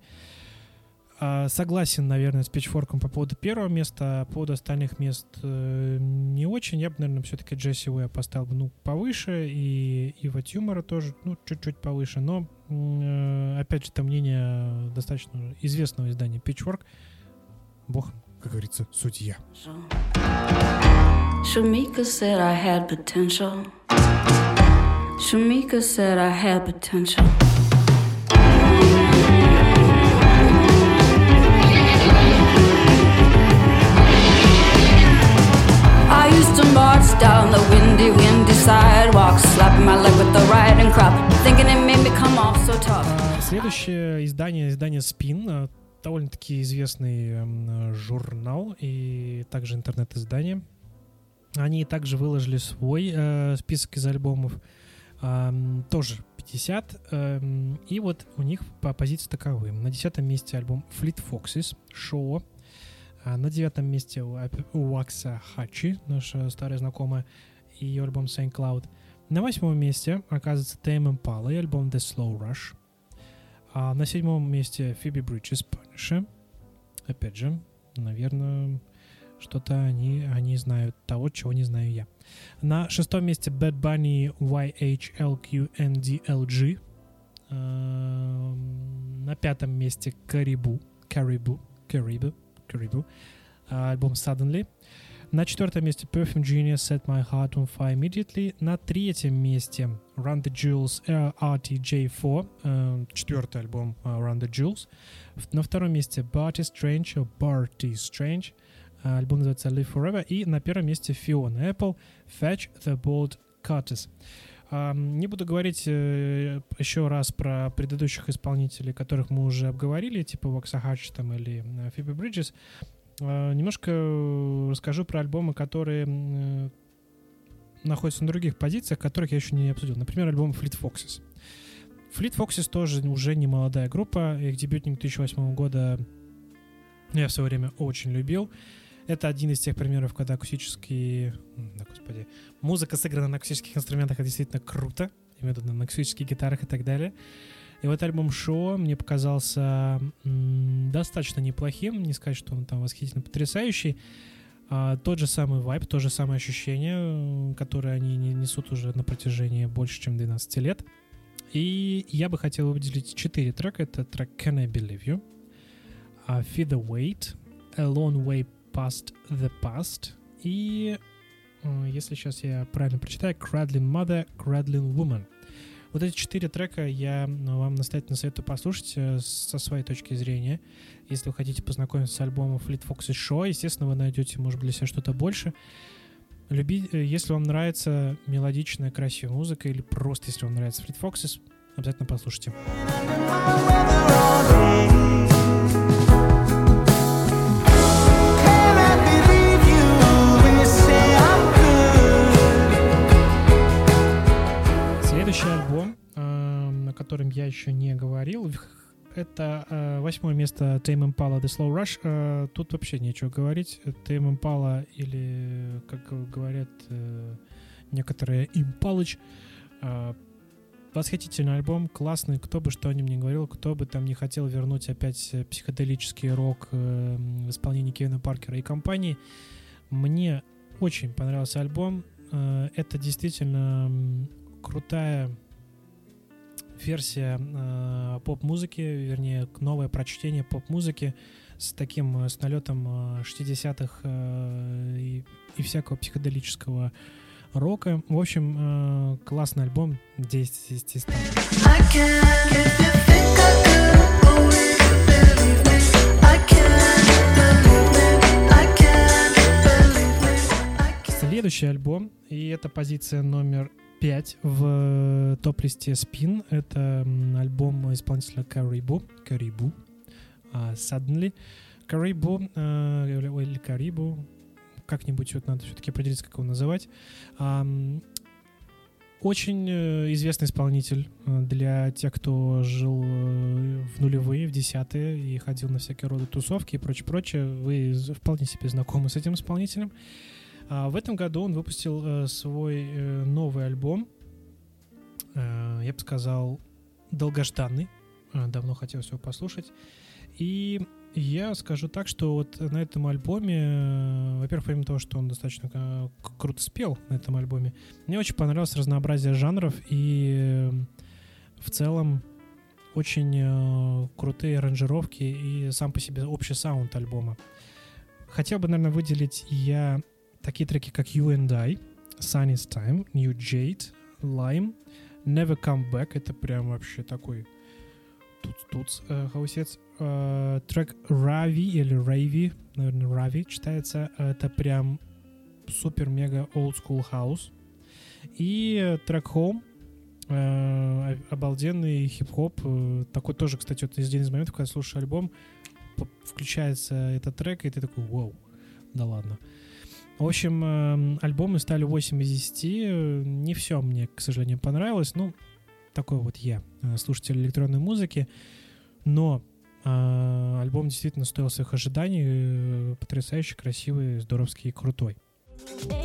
А, Согласен, наверное, с Pitchfork по поводу первого места, а по поводу остальных мест э, не очень. Я бы, наверное, все-таки Джесси Уэя поставил бы, ну, повыше, и Ива Тюмора тоже, ну, чуть-чуть повыше. Но, э, опять же, это мнение достаточно известного издания Pitchfork. Бог, как говорится, судья. Shamika said I had potential. Shamika said I had potential. Used to down the windy, windy sidewalk, slapping my leg with the riding crop, thinking it made so tough. Следующее издание, издание Spin, а, довольно-таки известный м, журнал и также интернет-издание. Они также выложили свой э, список из альбомов, ам, тоже 50. эм, и вот у них по позиции таковы. На десятом месте альбом Fleet Foxes, Show. А на девятом месте у Ап- у Вакса Хачи, наша старая знакомая, и ее альбом Saint Cloud. На восьмом месте оказывается Tame Impala и альбом The Slow Rush. А на седьмом месте Phoebe Bridges Punisher. Опять же, наверное, что-то они, они знают того, чего не знаю я. На шестом месте Bad Bunny YHLQNDLG. Эм, На пятом месте Caribou. Caribou. Caribou. Caribou. А, Альбом Suddenly. На четвертом месте Perfume Genius Set My Heart on Fire Immediately. На третьем месте Run the Jewels э, RTJ4. э, Четвертый альбом э, Run the Jewels. В- На втором месте Barty Strange, э, Barty Strange. Э, Альбом называется Live Forever. И на первом месте Fiona Apple Fetch the Bold Cutters. Не буду говорить э, еще раз про предыдущих исполнителей, которых мы уже обговорили, типа Вокса Хатч там или э, Фиби Бриджес. А, Немножко э, расскажу про альбомы, которые э, находятся на других позициях, которых я еще не обсудил. Например, альбом Fleet Foxes. Fleet Foxes тоже уже не молодая группа. Их дебютник 2008 года я в свое время очень любил. Это один из тех примеров, когда акустические... Да, господи. Музыка сыграна на акустических инструментах, это действительно круто. Виду на акустических гитарах и так далее. И вот альбом Шоу мне показался достаточно неплохим. Не сказать, что он там восхитительно потрясающий. А, тот же самый вайб, то же самое ощущение, которое они не- несут уже на протяжении больше, чем 12 лет. И я бы хотел выделить четыре трека. Это трек Can I Believe You, а, Feed the Weight, A Long Way Past the Past и, э, если сейчас я правильно прочитаю, Cradling Mother, Cradling Woman. Вот эти четыре трека я ну, вам настоятельно советую послушать э, со своей точки зрения. Если вы хотите познакомиться с альбомом Fleet Foxes Show, естественно, вы найдете, может быть, для себя что-то больше. Люби, э, если вам нравится мелодичная, красивая музыка, или просто если вам нравится Fleet Foxes, обязательно послушайте. Следующий альбом, эм, о котором я еще не говорил, это э, восьмое место Tame Impala The Slow Rush. Э, тут вообще нечего говорить. Tame Impala или, как говорят э, некоторые, Impalыч. Э, восхитительный альбом, классный. Кто бы что о нем ни говорил, кто бы там не хотел вернуть опять психоделический рок э, в исполнении Кевина Паркера и компании. Мне очень понравился альбом. Это действительно крутая версия э, поп-музыки, вернее, новое прочтение поп-музыки с таким, э, с налетом э, 60-х э, и, и всякого психоделического рока. В общем, э, классный альбом 10 из 10 из 100. I can't if you think I could always believe me. I can't believe me. I can't believe me. I can't. Следующий альбом, и это позиция номер 5 в топ-листе Spin. Это альбом исполнителя Caribou. Caribou. а, Suddenly. Caribou, э, или Caribou, как-нибудь вот надо все-таки определиться, как его называть. Ам, Очень э, известный исполнитель э, для тех, кто жил э, в нулевые, в десятые и ходил на всякие роды тусовки и прочее, прочее. Вы вполне себе знакомы с этим исполнителем. А в этом году он выпустил э, свой э, новый альбом. Э, я бы сказал, долгожданный. Давно хотелось его послушать. И я скажу так, что вот на этом альбоме, во-первых, помимо того, что он достаточно круто спел на этом альбоме, мне очень понравилось разнообразие жанров и в целом очень крутые аранжировки и сам по себе общий саунд альбома. Хотел бы, наверное, выделить я такие треки, как You and I, Sunny's Time, New Jade, Lime, Never Come Back. Это прям вообще такой туц-туц э, хаусец. Э, трек Ravi или Ravi, наверное, Ravi читается. Это прям супер-мега old school house. И э, трек Home Э, обалденный хип-хоп. э, Такой тоже, кстати, вот один из моментов, когда слушаешь альбом, включается этот трек, и ты такой, вау, да ладно. В общем, э, альбомы стали 8 из 10. Э, Не все мне, к сожалению, понравилось. Ну, такой вот я, э, слушатель электронной музыки. Но э, альбом действительно стоил своих ожиданий. э, Потрясающий, красивый, здоровский и крутой. Ну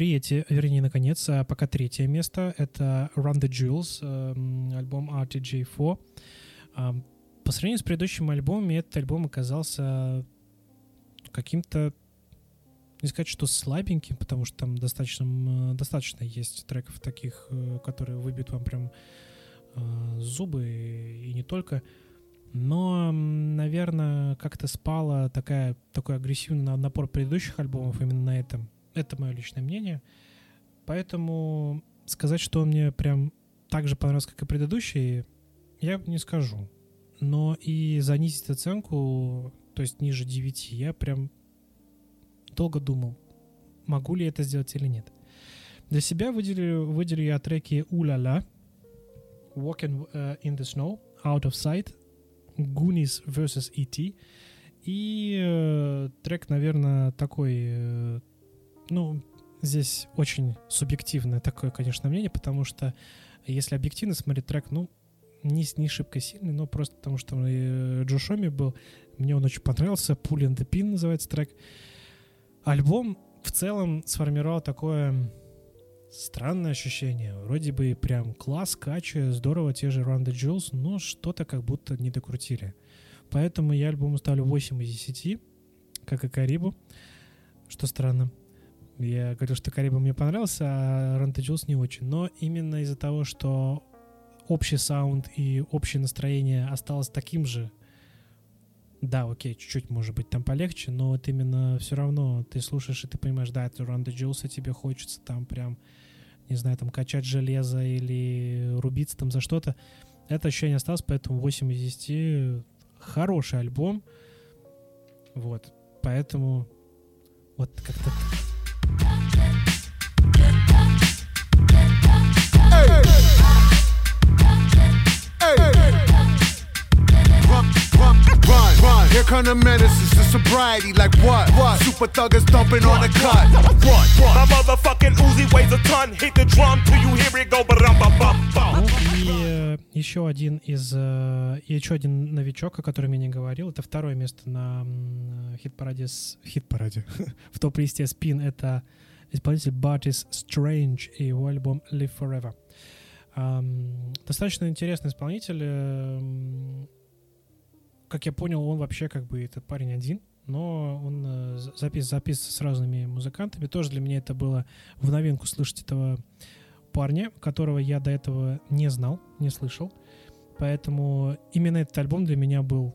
третье, вернее, наконец, а пока третье место — это Run the Jewels, э, м, альбом RTJ4. А, По сравнению с предыдущим альбомами, этот альбом оказался каким-то, не сказать, что слабеньким, потому что там достаточно, м, достаточно есть треков таких, э, которые выбьют вам прям э, зубы и не только. Но, наверное, как-то спала такая, такой агрессивный на- напор предыдущих альбомов именно на этом. Это мое личное мнение. Поэтому сказать, что он мне прям так же понравился, как и предыдущие, я не скажу. Но и занизить оценку, то есть ниже 9, я прям долго думал, могу ли это сделать или нет. Для себя выделю, выделю я треки «Уля-ла», «Walking э, in the Snow», «Out of Sight», Goonies vs. E.T. И э, трек, наверное, такой, э, ну, здесь очень субъективное такое, конечно, мнение, потому что если объективно смотреть трек, ну, не, не шибко сильный, но просто потому что э, Джо Шоми был, мне он очень понравился, Pull in the Pin называется трек. Альбом в целом сформировал такое странное ощущение. Вроде бы прям класс, кача, здорово, те же Run the Jewels, но что-то как будто не докрутили. Поэтому я альбому ставлю 8 из 10, как и Карибу, что странно. Я говорил, что Карибу мне понравился, а the Jewels не очень. Но именно из-за того, что общий саунд и общее настроение осталось таким же, да, окей, чуть-чуть, может быть, там полегче, но вот именно все равно ты слушаешь, и ты понимаешь, да, это Jewels, и тебе хочется там прям, не знаю, там качать железо или рубиться там за что-то. Это ощущение осталось, поэтому 8 из 10 хороший альбом. Вот, поэтому вот как-то Here come the menaces to sobriety. Like what? What? Super thuggers dumping on the cut. Run, run. My motherfucking Uzi weighs a ton. Hit the drum till you hear it go. Ну и э, еще один из э, еще один новичок, о котором я не говорил, это второе место на хит-параде с хит-параде в топ-листе Spin. Это исполнитель Bartis Strange и его альбом Live Forever. Достаточно интересный исполнитель. эм, как я понял, он вообще как бы этот парень один, но он э, за- запис записывается с разными музыкантами. Тоже для меня это было в новинку слышать этого парня, которого я до этого не знал, не слышал. Поэтому именно этот альбом для меня был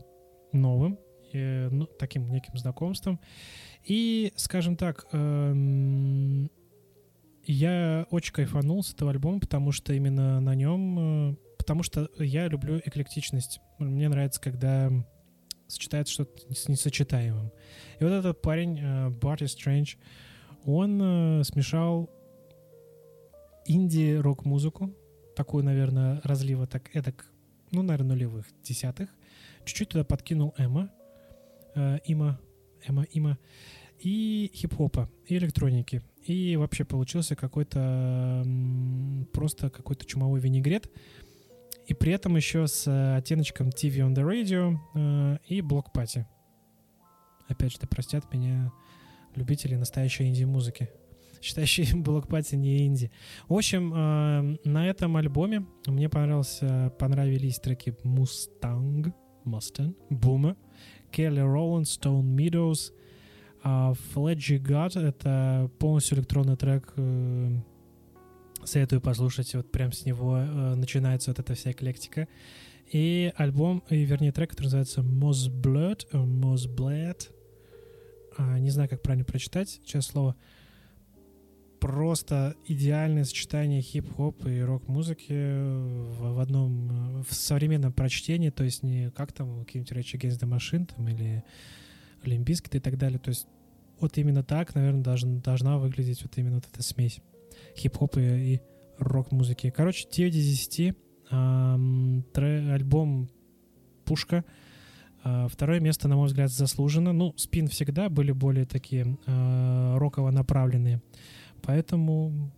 новым, э, ну, таким неким знакомством. И, скажем так, эм, я очень кайфанул с этого альбома, потому что именно на нем, э, потому что я люблю эклектичность. Мне нравится, когда сочетается что-то с несочетаемым. И вот этот парень, э, Barty Strange, он э, смешал инди-рок-музыку, такую, наверное, разлива так эдак, ну, наверное, нулевых, десятых. Чуть-чуть туда подкинул Эма, э, Има, Эма, Има, и хип-хопа, и электроники. И вообще получился какой-то просто какой-то чумовой винегрет. И при этом еще с оттеночком TV on the Radio э, и блок пати. Опять же, да простят меня любители настоящей инди-музыки считающие *laughs* блок пати не инди. В общем, э, на этом альбоме мне понравился, понравились треки Mustang, Mustang, Boomer, Kelly Rowland, Stone Meadows, а Fledgy God — это полностью электронный трек. э, Советую послушать, вот прям с него э, начинается вот эта вся эклектика. И альбом, и вернее трек, который называется Mossblerd, Mossblerd. а, не знаю, как правильно прочитать сейчас слово, просто идеальное сочетание хип-хоп и рок-музыки в, в одном, э, в современном прочтении, то есть не как там какие-нибудь Rage Against the Machine там, или Limp Bizkit и так далее, то есть вот именно так, наверное, должна, должна выглядеть вот именно вот эта смесь хип-хопа и, и рок-музыки. Короче, 9 из 10. Ам, тре- альбом «Пушка». А, Второе место, на мой взгляд, заслуженно. Ну, спин всегда были более такие э, роково направленные. Поэтому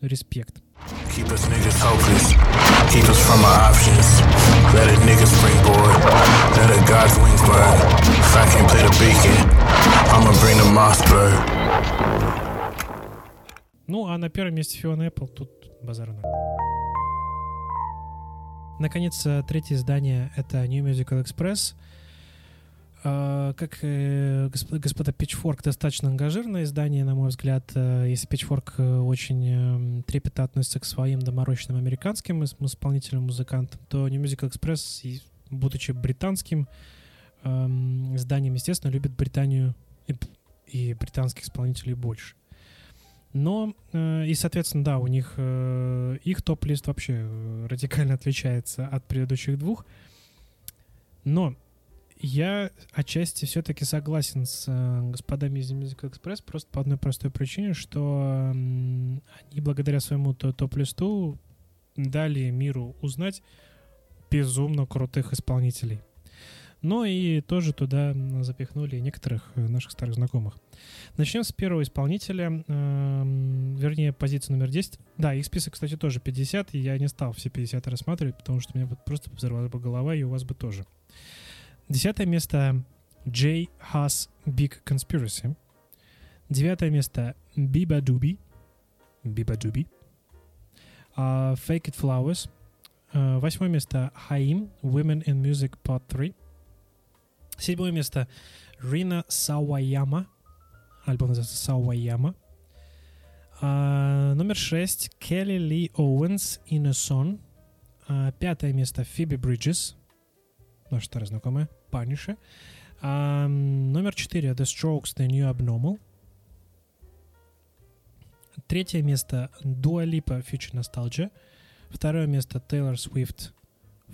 респект. Keep us niggas hopeless. Keep us from our options. Let a nigga springboard. Let a God's wings burn. If I can't play the beacon, I'ma bring the Mossberg. Ну, а на первом месте Фиона Apple тут базар ноль. Наконец, э, третье издание — это New Musical Express. А, Как э, госп- господа Pitchfork достаточно ангажированное издание, на мой взгляд. Э, Если Pitchfork э, очень э, трепетно относится к своим доморощенным американским ис- исполнителям, музыкантам, то New Musical Express, будучи британским эм, изданием, естественно, любит Британию и, британских исполнителей больше. Но, э, и, соответственно, да, у них их топ-лист вообще радикально отличается от предыдущих двух. Но я отчасти все-таки согласен с э, господами из Music Express просто по одной простой причине, что они благодаря своему то- топ-листу дали миру узнать безумно крутых исполнителей. Но и тоже туда запихнули некоторых э, наших старых знакомых. Начнем с первого исполнителя, эм, вернее, позиция номер 10. Да, их список, кстати, тоже 50, и я не стал все 50 рассматривать, потому что у меня просто взорвалась бы голова, и у вас бы тоже. Десятое место J. Haas Big Conspiracy. Девятое место Биба Дуби. Биба Дуби. А, Fake It Flowers. А, Восьмое место Хаим Women in Music Part 3. Седьмое место Рина Сауаяма. Альбом называется Сауаяма. А, номер шесть Келли Ли Оуэнс In a Song. А, пятое место Фиби Бриджес. Наша старая знакомая. Паниша. Номер четыре The Strokes The New Abnormal. Третье место Dua Lipa Future Nostalgia. Второе место Taylor Swift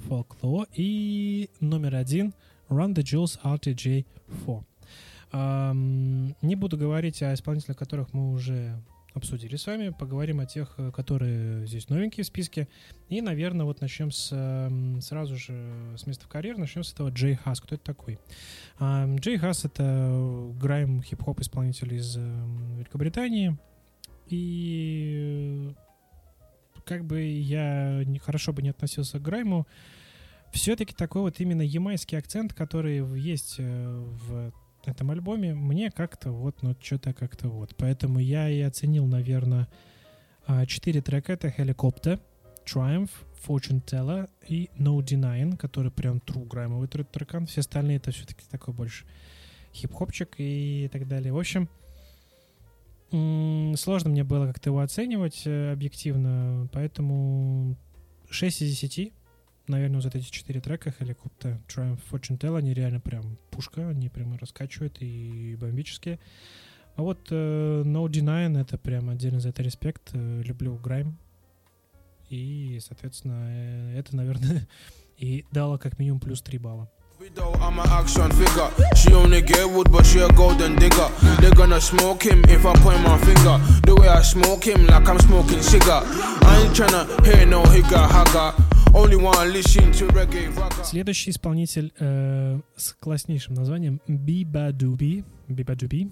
Folklore. И номер один Run the Jewels RTJ4. Ам, не буду говорить о исполнителях, которых мы уже обсудили с вами. Поговорим о тех, э, которые здесь новенькие в списке. И, наверное, вот начнем с, сразу же с места в карьере. Начнем с этого Джей Хас. Кто это такой? Ам, Джей Хас — это грайм хип-хоп исполнитель из Великобритании. И э, как бы я хорошо бы не относился к грайму, все-таки такой вот именно ямайский акцент, который в- есть э, в этом альбоме, мне как-то вот, ну, что-то как-то вот. Поэтому я и оценил, наверное, четыре трека. Это Helicopter, Triumph, Fortune Teller и No Denying, который прям true граймовый тр- трекан. Все остальные это все-таки такой больше хип-хопчик и так далее. В общем, сложно мне было как-то его оценивать э, объективно, поэтому 6 из 10 наверное, вот эти четыре трека Helicopter, Triumph, Fortune Tell, они реально прям пушка, они прямо раскачивают и бомбические. А вот э, No Denying, это прям отдельно за это респект. Э, люблю грайм. И, соответственно, э, это, наверное, и дало как минимум плюс 3 балла. Widow, I'm an action figure. She only get wood, but she a golden digger. They're gonna smoke him if I point my finger. The way I smoke him, like I'm smoking cigar. I ain't tryna hear no higga hagga. Следующий исполнитель э, с класснейшим названием Биба Дуби. Биба Дуби.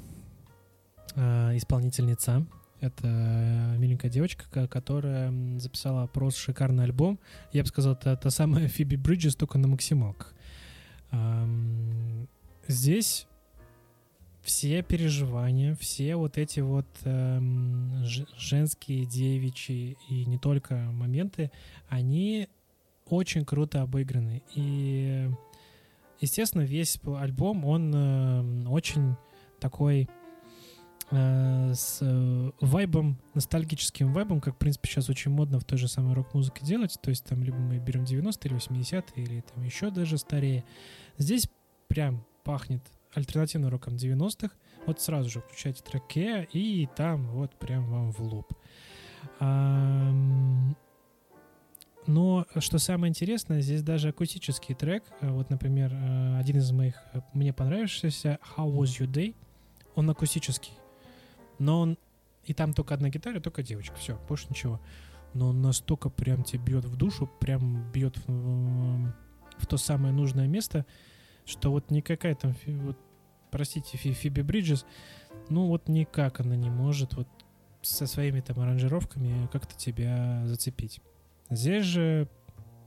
Э, исполнительница. Это миленькая девочка, ко- которая записала просто шикарный альбом. Я бы сказал, это та самая Фиби Бриджес, только на максималках. Ам, Здесь все переживания, все вот эти вот эм, женские, девичьи и не только моменты, они очень круто обыграны. И, естественно, весь альбом, он э, очень такой э, с э, вайбом, ностальгическим вайбом, как, в принципе, сейчас очень модно в той же самой рок-музыке делать. То есть там либо мы берем 90-е или 80-е, или там еще даже старее. Здесь прям пахнет альтернативным роком 90-х, вот сразу же включайте трек Kea, и там вот прям вам в лоб. Но что самое интересное, здесь даже акустический трек, э, вот, например, э, один из моих э, мне понравившихся How Was Your Day, он акустический, но он и там только одна гитара, только девочка, все, больше ничего. Но он настолько прям тебе бьет в душу, прям бьет в, в то самое нужное место, что вот никакая там, вот, простите, Фи- Фиби Бриджес, ну вот никак она не может вот со своими там аранжировками как-то тебя зацепить. Здесь же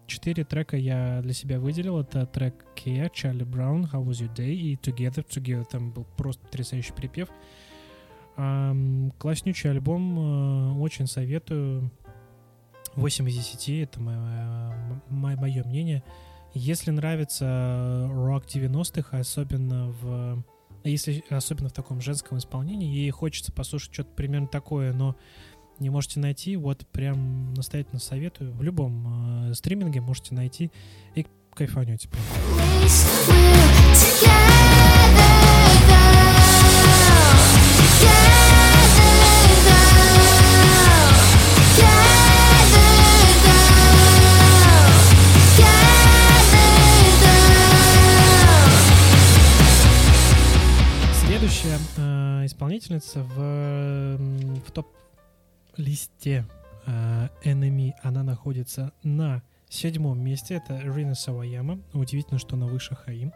четыре трека я для себя выделил. Это трек Kia, Charlie Brown, How Was Your Day и Together. Together там был просто потрясающий припев. Ам, класснючий альбом, э, очень советую. 8 из 10, это мое мнение. Если нравится рок 90-х, особенно в если особенно в таком женском исполнении, и хочется послушать что-то примерно такое, но не можете найти, вот прям настоятельно советую. В любом э, стриминге можете найти и кайфанете. Следующая э, исполнительница в, в топ-листе э, Enemy, она находится на седьмом месте. Это Рина Саваяма. Удивительно, что она выше Хаим.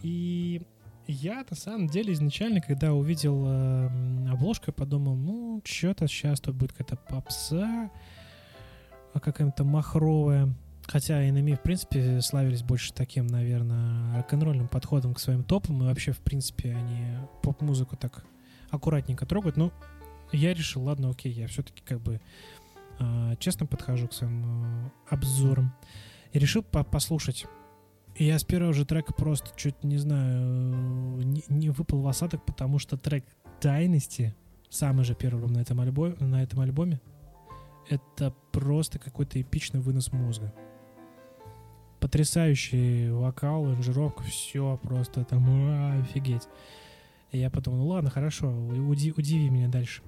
И я, на самом деле, изначально, когда увидел э, обложку, подумал, ну, что-то сейчас тут будет какая-то попса, а какая-то махровая. Хотя NME, в принципе, славились больше таким, наверное, рок-н-ролльным подходом к своим топам. И вообще, в принципе, они поп-музыку так аккуратненько трогают. Но я решил, ладно, окей, я все-таки как бы э, честно подхожу к своим э, обзорам. И решил по- послушать. И я с первого же трека просто чуть, не знаю, э, не, не выпал в осадок, потому что трек Dynasty, самый же первый на этом, альбо- на этом альбоме, это просто какой-то эпичный вынос мозга. Потрясающий вокал, аранжировка, все просто там а, офигеть. И я подумал, ну ладно, хорошо, уди- удиви меня дальше.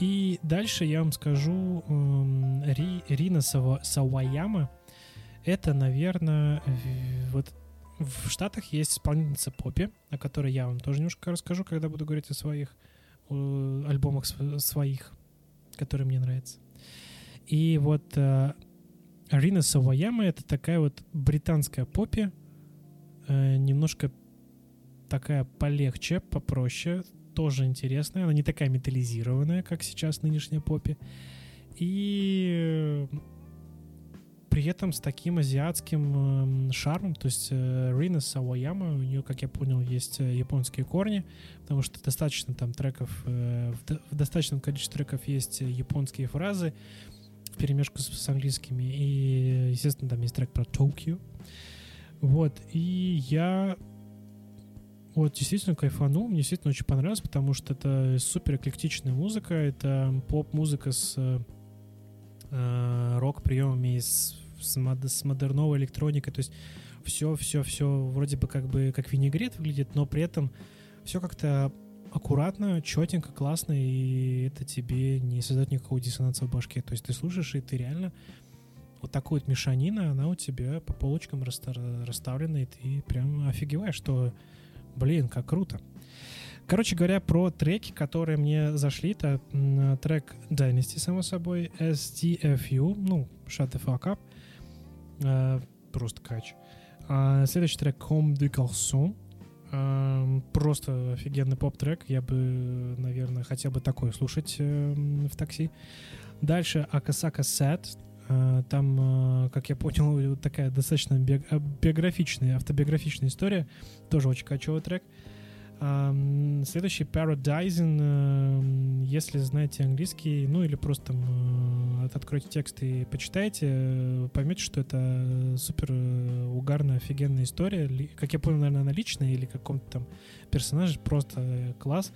И дальше я вам скажу, эм, Ри- Рина Сава- Саваяма, это, наверное, вот в Штатах есть исполнительница Поппи, о которой я вам тоже немножко расскажу, когда буду говорить о своих э, альбомах св- своих, которые мне нравятся. И вот э, Рина Саваяма это такая вот британская поппи, э, немножко такая полегче, попроще, тоже интересная. Она не такая металлизированная, как сейчас нынешняя поппи. И э, при этом с таким азиатским эм, шармом, то есть э, Рина Саваяма, у нее, как я понял, есть э, японские корни, потому что достаточно там треков, в, до- в достаточном количестве треков есть японские фразы в перемешку с, с английскими, и, естественно, там есть трек про Токио. Вот, и я вот действительно кайфанул, мне действительно очень понравилось, потому что это супер эклектичная музыка, это поп-музыка с э, э, рок-приемами, с, с, мод- с модерновой электроникой, то есть все, все, все вроде бы как бы как винегрет выглядит, но при этом все как-то аккуратно, четенько, классно, и это тебе не создает никакого диссонанса в башке. То есть ты слушаешь, и ты реально вот такую вот мешанина, она у тебя по полочкам расста- расставлена, и ты прям офигеваешь, что, блин, как круто. Короче говоря, про треки, которые мне зашли, это трек Dynasty, само собой, STFU, ну, Shut the Fuck Up, э, просто кач. А следующий трек Comme du Garçon, Эм, просто офигенный поп-трек. Я бы, наверное, хотел бы такой слушать эм, в такси. Дальше Акасака Сет. Э, Там, э, как я понял, *laughs* такая достаточно э, биографичная, автобиографичная история. Тоже очень качевый трек. Следующий Paradising. Если знаете английский, ну или просто там, от- откройте текст и почитайте, поймете, что это супер угарная, офигенная история. Как я понял, наверное, она личная или каком-то там персонаже. Просто класс.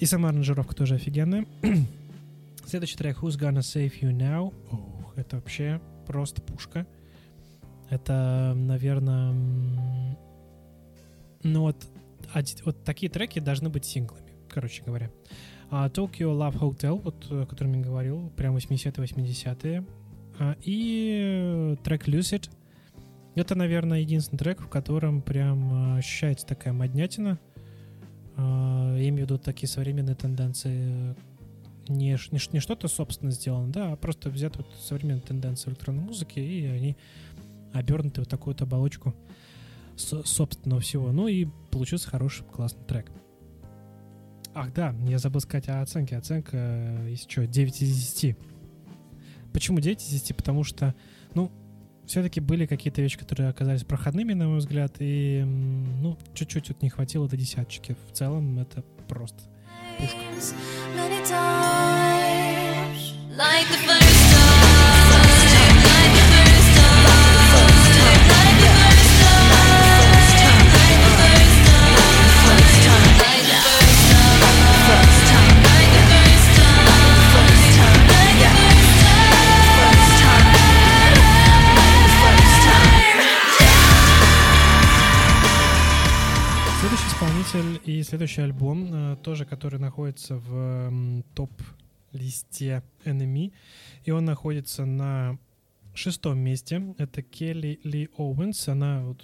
И сама аранжировка тоже офигенная. *clears throat* Следующий трек Who's Gonna Save You Now? Это вообще просто пушка. Это, наверное, ну вот вот такие треки должны быть синглами, короче говоря. А, Tokyo Love Hotel, вот, о котором я говорил, прям 80-е, 80-е. А, и трек Lucid. Это, наверное, единственный трек, в котором прям э, ощущается такая моднятина. А, Я имею в виду такие современные тенденции. Не, не, не что-то собственно сделано, да, а просто взят вот современные тенденции электронной музыки, и они обернуты в такую вот оболочку со- собственного всего. Ну и получился хороший, классный трек. Ах, да, я забыл сказать о оценке. Оценка, э, если что, 9 из 10. Почему 9 из 10? Потому что, ну, все-таки были какие-то вещи, которые оказались проходными, на мой взгляд, и, ну, чуть-чуть вот не хватило до десяточки. В целом, это просто пушка. Следующий исполнитель и следующий альбом, э, тоже который находится в м, топ-листе NME, и он находится на шестом месте. Это Келли Ли Оуэнс, она вот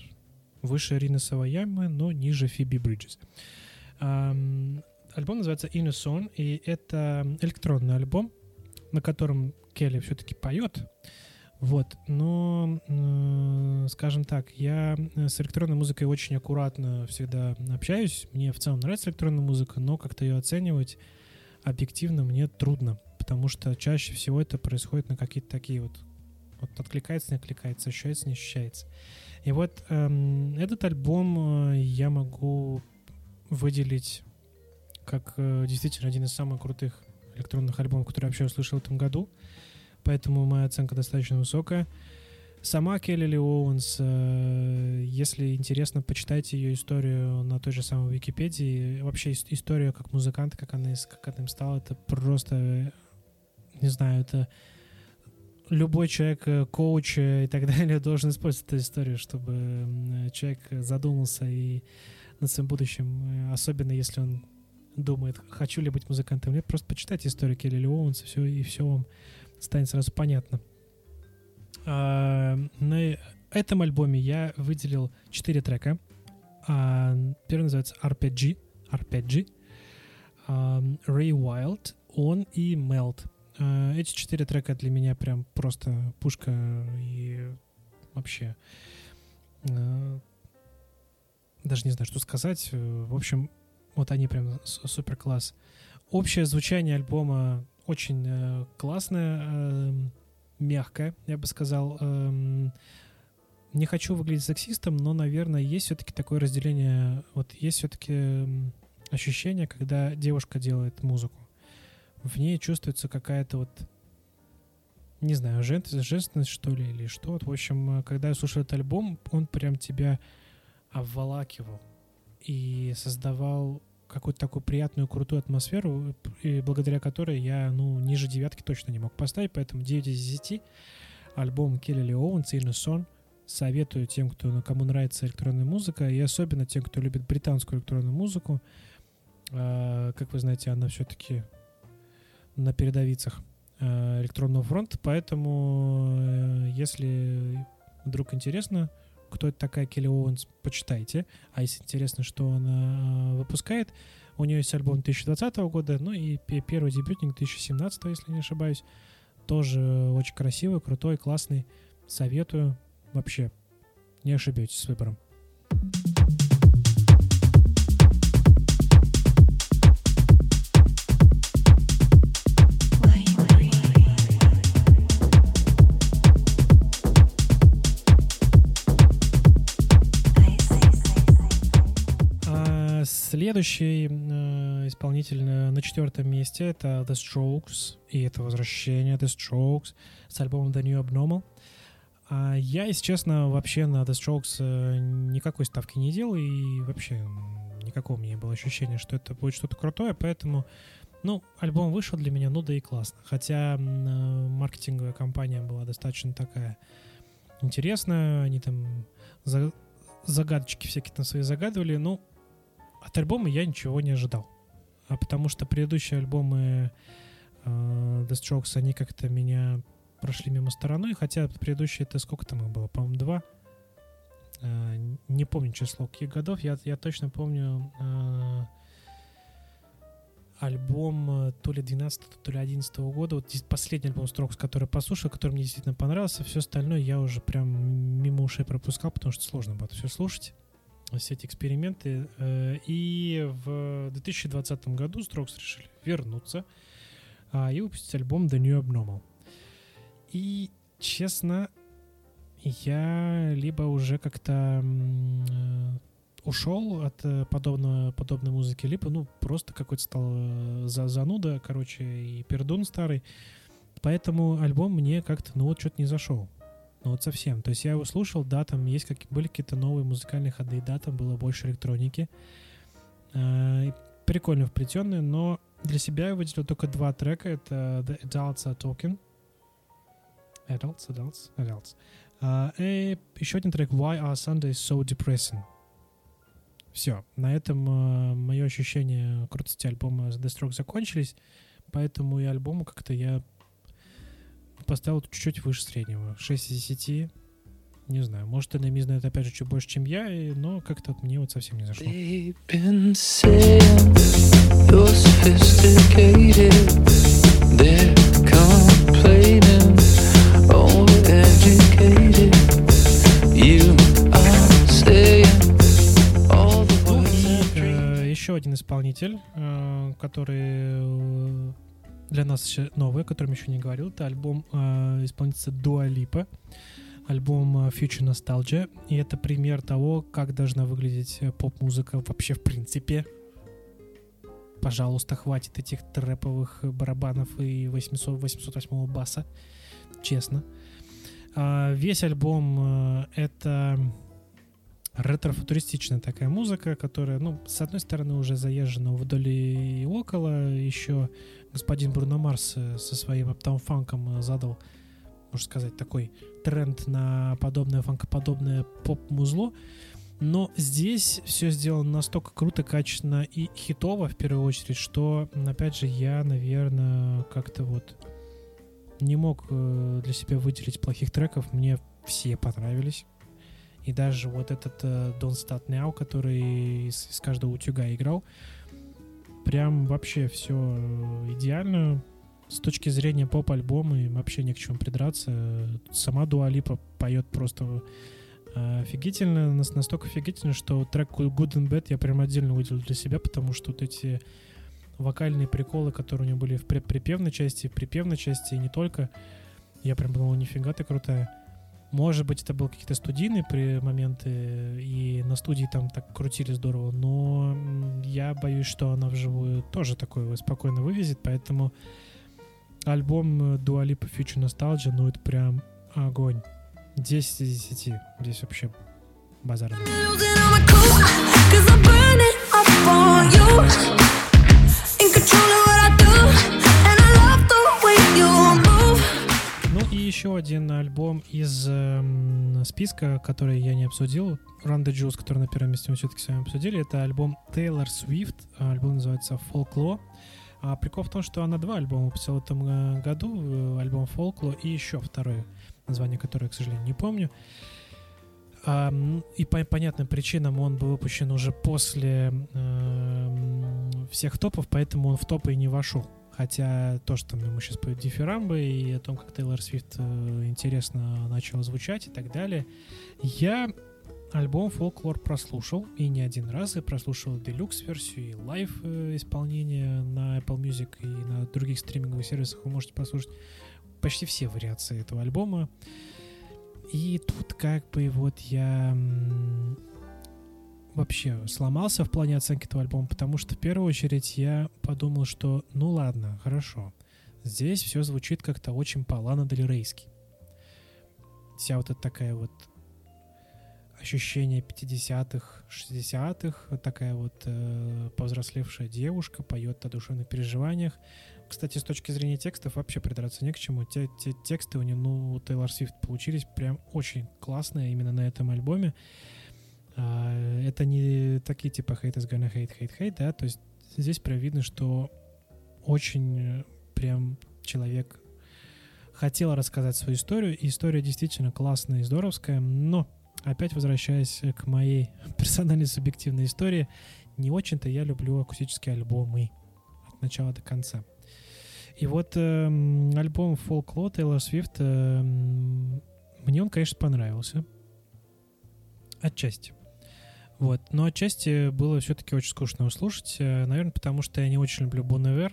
выше Рины Саваямы, но ниже Фиби Бриджес. Альбом называется Song, и это электронный альбом, на котором Келли все-таки поет. Вот, но, э, скажем так, я с электронной музыкой очень аккуратно всегда общаюсь. Мне в целом нравится электронная музыка, но как-то ее оценивать объективно мне трудно, потому что чаще всего это происходит на какие-то такие вот вот откликается, не откликается, ощущается, не ощущается. И вот эм, этот альбом э, я могу выделить как э, действительно один из самых крутых электронных альбомов, которые я вообще услышал в этом году. Поэтому моя оценка достаточно высокая. Сама Келли Ли Оуэнс, э, если интересно, почитайте ее историю на той же самой Википедии. Вообще ис- история как музыканта, как она, как она им стала, это просто, э, не знаю, это любой человек, э, коуч и так *laughs* далее, должен использовать эту историю, чтобы человек задумался и над своим будущим, особенно если он думает, хочу ли быть музыкантом. Нет, просто почитайте историю Келли Ли Оуэнса, все, и все вам станет сразу понятно. А, на этом альбоме я выделил 4 трека. А, Первый называется RPG, RPG, а, Ray Wild, Он и Melt. А, Эти четыре трека для меня прям просто пушка и вообще э, даже не знаю, что сказать. Э, В общем, вот они прям супер класс. Общее звучание альбома очень э, классное, эм, мягкое, я бы сказал. Эм, Не хочу выглядеть сексистом, но, наверное, есть все-таки такое разделение. Вот есть все-таки ощущение, когда девушка делает музыку. В ней чувствуется какая-то вот не знаю, жен- женственность, что ли, или что. Вот, В общем, э, когда я слушал этот альбом, он прям тебя обволакивал и создавал какую-то такую приятную, крутую атмосферу, благодаря которой я, ну, ниже девятки точно не мог поставить, поэтому 9 из 10. Альбом Келли Ли Оуэнс «Inner Son» советую тем, кто, ну, кому нравится электронная музыка, и особенно тем, кто любит британскую электронную музыку. А, Как вы знаете, она все-таки на передовицах э, электронного фронта, поэтому э, если вдруг интересно, кто это такая Келли Оуэнс, почитайте. А если интересно, что она э, выпускает, у нее есть альбом 2020 года, ну и пе- первый дебютник 2017, если не ошибаюсь. Тоже очень красивый, крутой, классный. Советую. Вообще, не ошибетесь с выбором. А, Следующий э, исполнитель на четвертом месте это The Strokes, и это возвращение The Strokes с альбомом The New Abnormal. А я, если честно, вообще на The Strokes э, никакой ставки не делал, и вообще никакого у меня было ощущения, что это будет что-то крутое, поэтому, ну, альбом вышел для меня, ну да и классно. Хотя э, маркетинговая кампания была достаточно такая интересная, они там за- загадочки всякие там свои загадывали, ну, от альбома я ничего не ожидал. А потому что предыдущие альбомы э, The Strokes, они как-то меня прошли мимо стороной, хотя предыдущие это сколько там их было, по-моему, два. Э, не помню число каких годов, я, я точно помню э, альбом э, то ли 12 то ли 11 года, вот здесь последний альбом Strokes, который послушал, который мне действительно понравился, все остальное я уже прям мимо ушей пропускал, потому что сложно было все слушать все эти эксперименты. Э, И в 2020 году Strokes решили вернуться а, и выпустить альбом The New Abnormal. И, честно, я либо уже как-то э, ушел от э, подобного, подобной музыки, либо, ну, просто какой-то стал за, зануда, короче, и пердун старый. Поэтому альбом мне как-то, ну, вот что-то не зашел. Ну вот совсем. То есть я его слушал, да, там есть как, были какие-то новые музыкальные ходы, да, там было больше электроники. Э, прикольно вплетенные, но для себя я выделил только два трека. Это The Adults Are Talking. Adults, Adults, Adults. А, и еще один трек Why Are Sundays So Depressing. Все. На этом мое ощущение крутости альбома The Strokes закончились. Поэтому и альбому как-то я поставил чуть-чуть выше среднего. 6 из 10. Не знаю, может, Энеми знает опять же чуть больше, чем я, и- но как-то вот мне вот совсем не зашло. Ну и э, еще один исполнитель, э, который э, для нас еще новый, о котором еще не говорил, это альбом э, исполнительницы Дуа Липа, альбом э, Future Nostalgia, и это пример того, как должна выглядеть э, поп-музыка вообще в принципе. Пожалуйста, хватит этих трэповых барабанов и 800, 808 баса, честно. А, весь альбом э, это ретро-футуристичная такая музыка, которая, ну, с одной стороны, уже заезжена вдоль и около. Еще господин Бруно Марс э, со своим Uptown фанком задал, можно сказать, такой тренд на подобное фанкоподобное поп-музло. Но здесь все сделано настолько круто, качественно и хитово, в первую очередь, что, опять же, я, наверное, как-то вот не мог э, для себя выделить плохих треков. Мне все понравились. И даже вот этот э, Don't Start Now, который из, из каждого утюга играл, прям вообще все идеально. С точки зрения поп-альбома им вообще не к чему придраться. Сама Дуалипа поет просто э, офигительно, нас- настолько офигительно, что трек Good and Bad я прям отдельно выделил для себя, потому что вот эти вокальные приколы, которые у него были в предприпевной части, в припевной части и не только, я прям думал, нифига ты крутая. Может быть, это были какие-то студийные при моменты, и на студии там так крутили здорово, но я боюсь, что она вживую тоже такое спокойно вывезет, поэтому альбом э, Dua Lipa Future Nostalgia, ну это прям огонь. 10 из 10. Здесь вообще базар. Еще один альбом из эм, списка, который я не обсудил. Run the который на первом месте мы все-таки с вами обсудили. Это альбом Swift. А, Альбом называется Folklore. А прикол в том, что она два альбома выпустила в этом э, году. э, Альбом Folklore и еще второе название, которое, я, к сожалению, не помню. А, и по понятным причинам он был выпущен уже после эм, всех топов, поэтому он в топы и не вошел. Хотя то, что мы сейчас поют дифирамбы и о том, как Тейлор Свифт э, интересно начал звучать и так далее, я альбом Folklore прослушал и не один раз, и прослушал deluxe версию и live э, исполнение на Apple Music и на других стриминговых сервисах вы можете послушать почти все вариации этого альбома. И тут как бы вот я вообще сломался в плане оценки этого альбома, потому что в первую очередь я подумал, что ну ладно, хорошо, здесь все звучит как-то очень по-лана дель рейски. Вся вот эта такая вот ощущение 50-х, 60-х, вот такая вот э, повзрослевшая девушка поет о душевных переживаниях. Кстати, с точки зрения текстов вообще придраться не к чему. Те, те тексты у нее, ну, у Тейлор Свифт получились прям очень классные именно на этом альбоме. Это не такие типа hate is gonna hate, hate, hate, да, то есть здесь прям видно, что очень э, прям человек хотел рассказать свою историю, и история действительно классная и здоровская, но опять возвращаясь к моей *laughs* персональной субъективной истории, не очень-то я люблю акустические альбомы от начала до конца. И вот эм, альбом Folklore Taylor Swift, эм, мне он, конечно, понравился. Отчасти. Вот. Но отчасти было все-таки очень скучно его слушать. э, Наверное, потому что я не очень люблю Iver.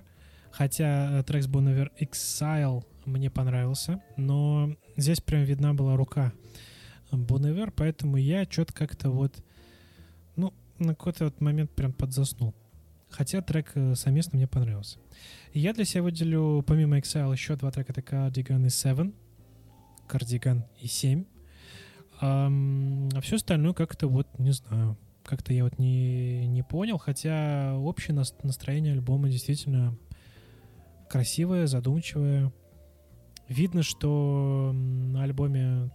Хотя э, трек с Iver Exile мне понравился. Но здесь прям видна была рука Iver, поэтому я что-то как-то вот... Ну, на какой-то вот момент прям подзаснул. Хотя трек э, совместно мне понравился. Я для себя выделю, помимо Exile, еще два трека. Это Cardigan и Seven. Кардиган и 7. Ам, а все остальное как-то вот, не знаю, как-то я вот не, не понял, хотя общее нас- настроение альбома действительно красивое, задумчивое. Видно, что на альбоме,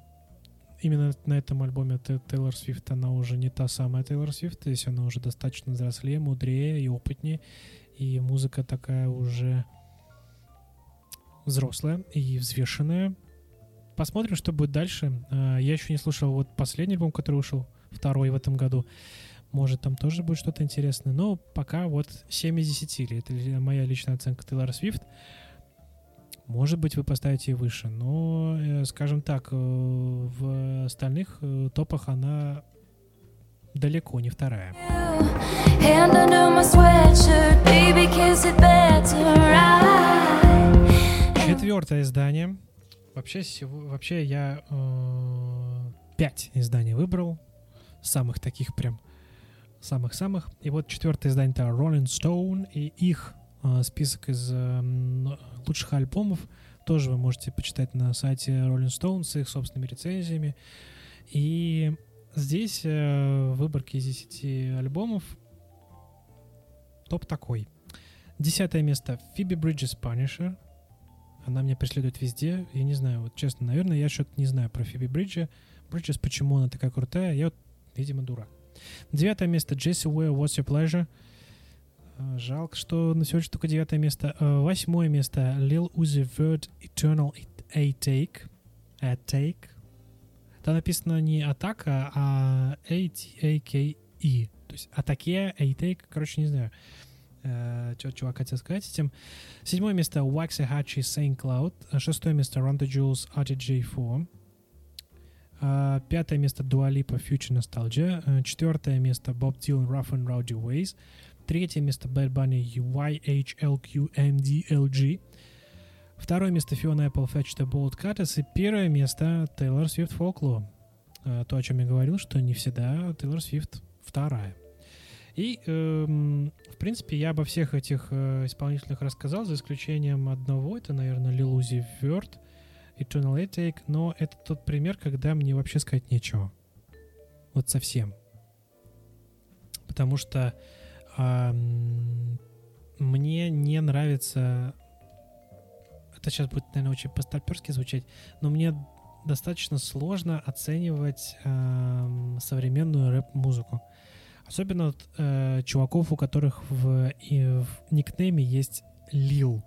именно на этом альбоме Тейлор Свифт, она уже не та самая Тейлор Свифт, то есть она уже достаточно взрослее, мудрее и опытнее, и музыка такая уже взрослая и взвешенная. Посмотрим, что будет дальше. А, Я еще не слушал вот последний альбом, который вышел, второй в этом году. Может, там тоже будет что-то интересное. Но пока вот 7 из 10. или Это моя личная оценка Тейлор Свифт. Может быть, вы поставите и выше. Но, э, скажем так, э, в остальных э, топах она далеко не вторая. Четвертое издание. Вообще, вообще я э, пять изданий выбрал. Самых таких прям. Самых-самых. И вот четвертое издание это Rolling Stone. И их э, список из э, лучших альбомов тоже вы можете почитать на сайте Rolling Stone с их собственными рецензиями. И здесь э, выборки из 10 альбомов. Топ такой. Десятое место Phoebe Bridges Punisher. Она меня преследует везде. Я не знаю, вот честно, наверное, я что-то не знаю про Фиби Бриджи. Бриджес, почему она такая крутая, я вот, видимо, дурак. Девятое место Джесси Уэйл, What's Your Pleasure. Э, Жалко, что на сегодня только девятое место. Э, Восьмое место Lil Uzi Vert Eternal A Take. A Take. Там написано не атака, а A-T-A-K-E. То есть атаке, A Take, короче, не знаю. Что чувак хотел сказать этим. Седьмое место Waxahachie Saint Cloud. А Шестое место the Jewels RTJ4. А, Пятое место Lipa Future Nostalgia. А, Четвертое место Bob Dylan Rough and Rowdy Ways. Третье место Bad Bunny YHLQMDLG. Второе место Fiona Apple Fetch the Bold Cutters. И первое место Taylor Swift Folklore. А, То, о чем я говорил, что не всегда Taylor Swift вторая. И, эм, в принципе, я обо всех этих э, исполнителях рассказал, за исключением одного. Это, наверное, Uzi Vert, Eternal Attic. Но это тот пример, когда мне вообще сказать нечего. Вот совсем. Потому что ам, мне не нравится... Это сейчас будет, наверное, очень постарперски звучать, но мне достаточно сложно оценивать ам, современную рэп-музыку. Особенно вот, э, чуваков, у которых в, и в никнейме есть Лил.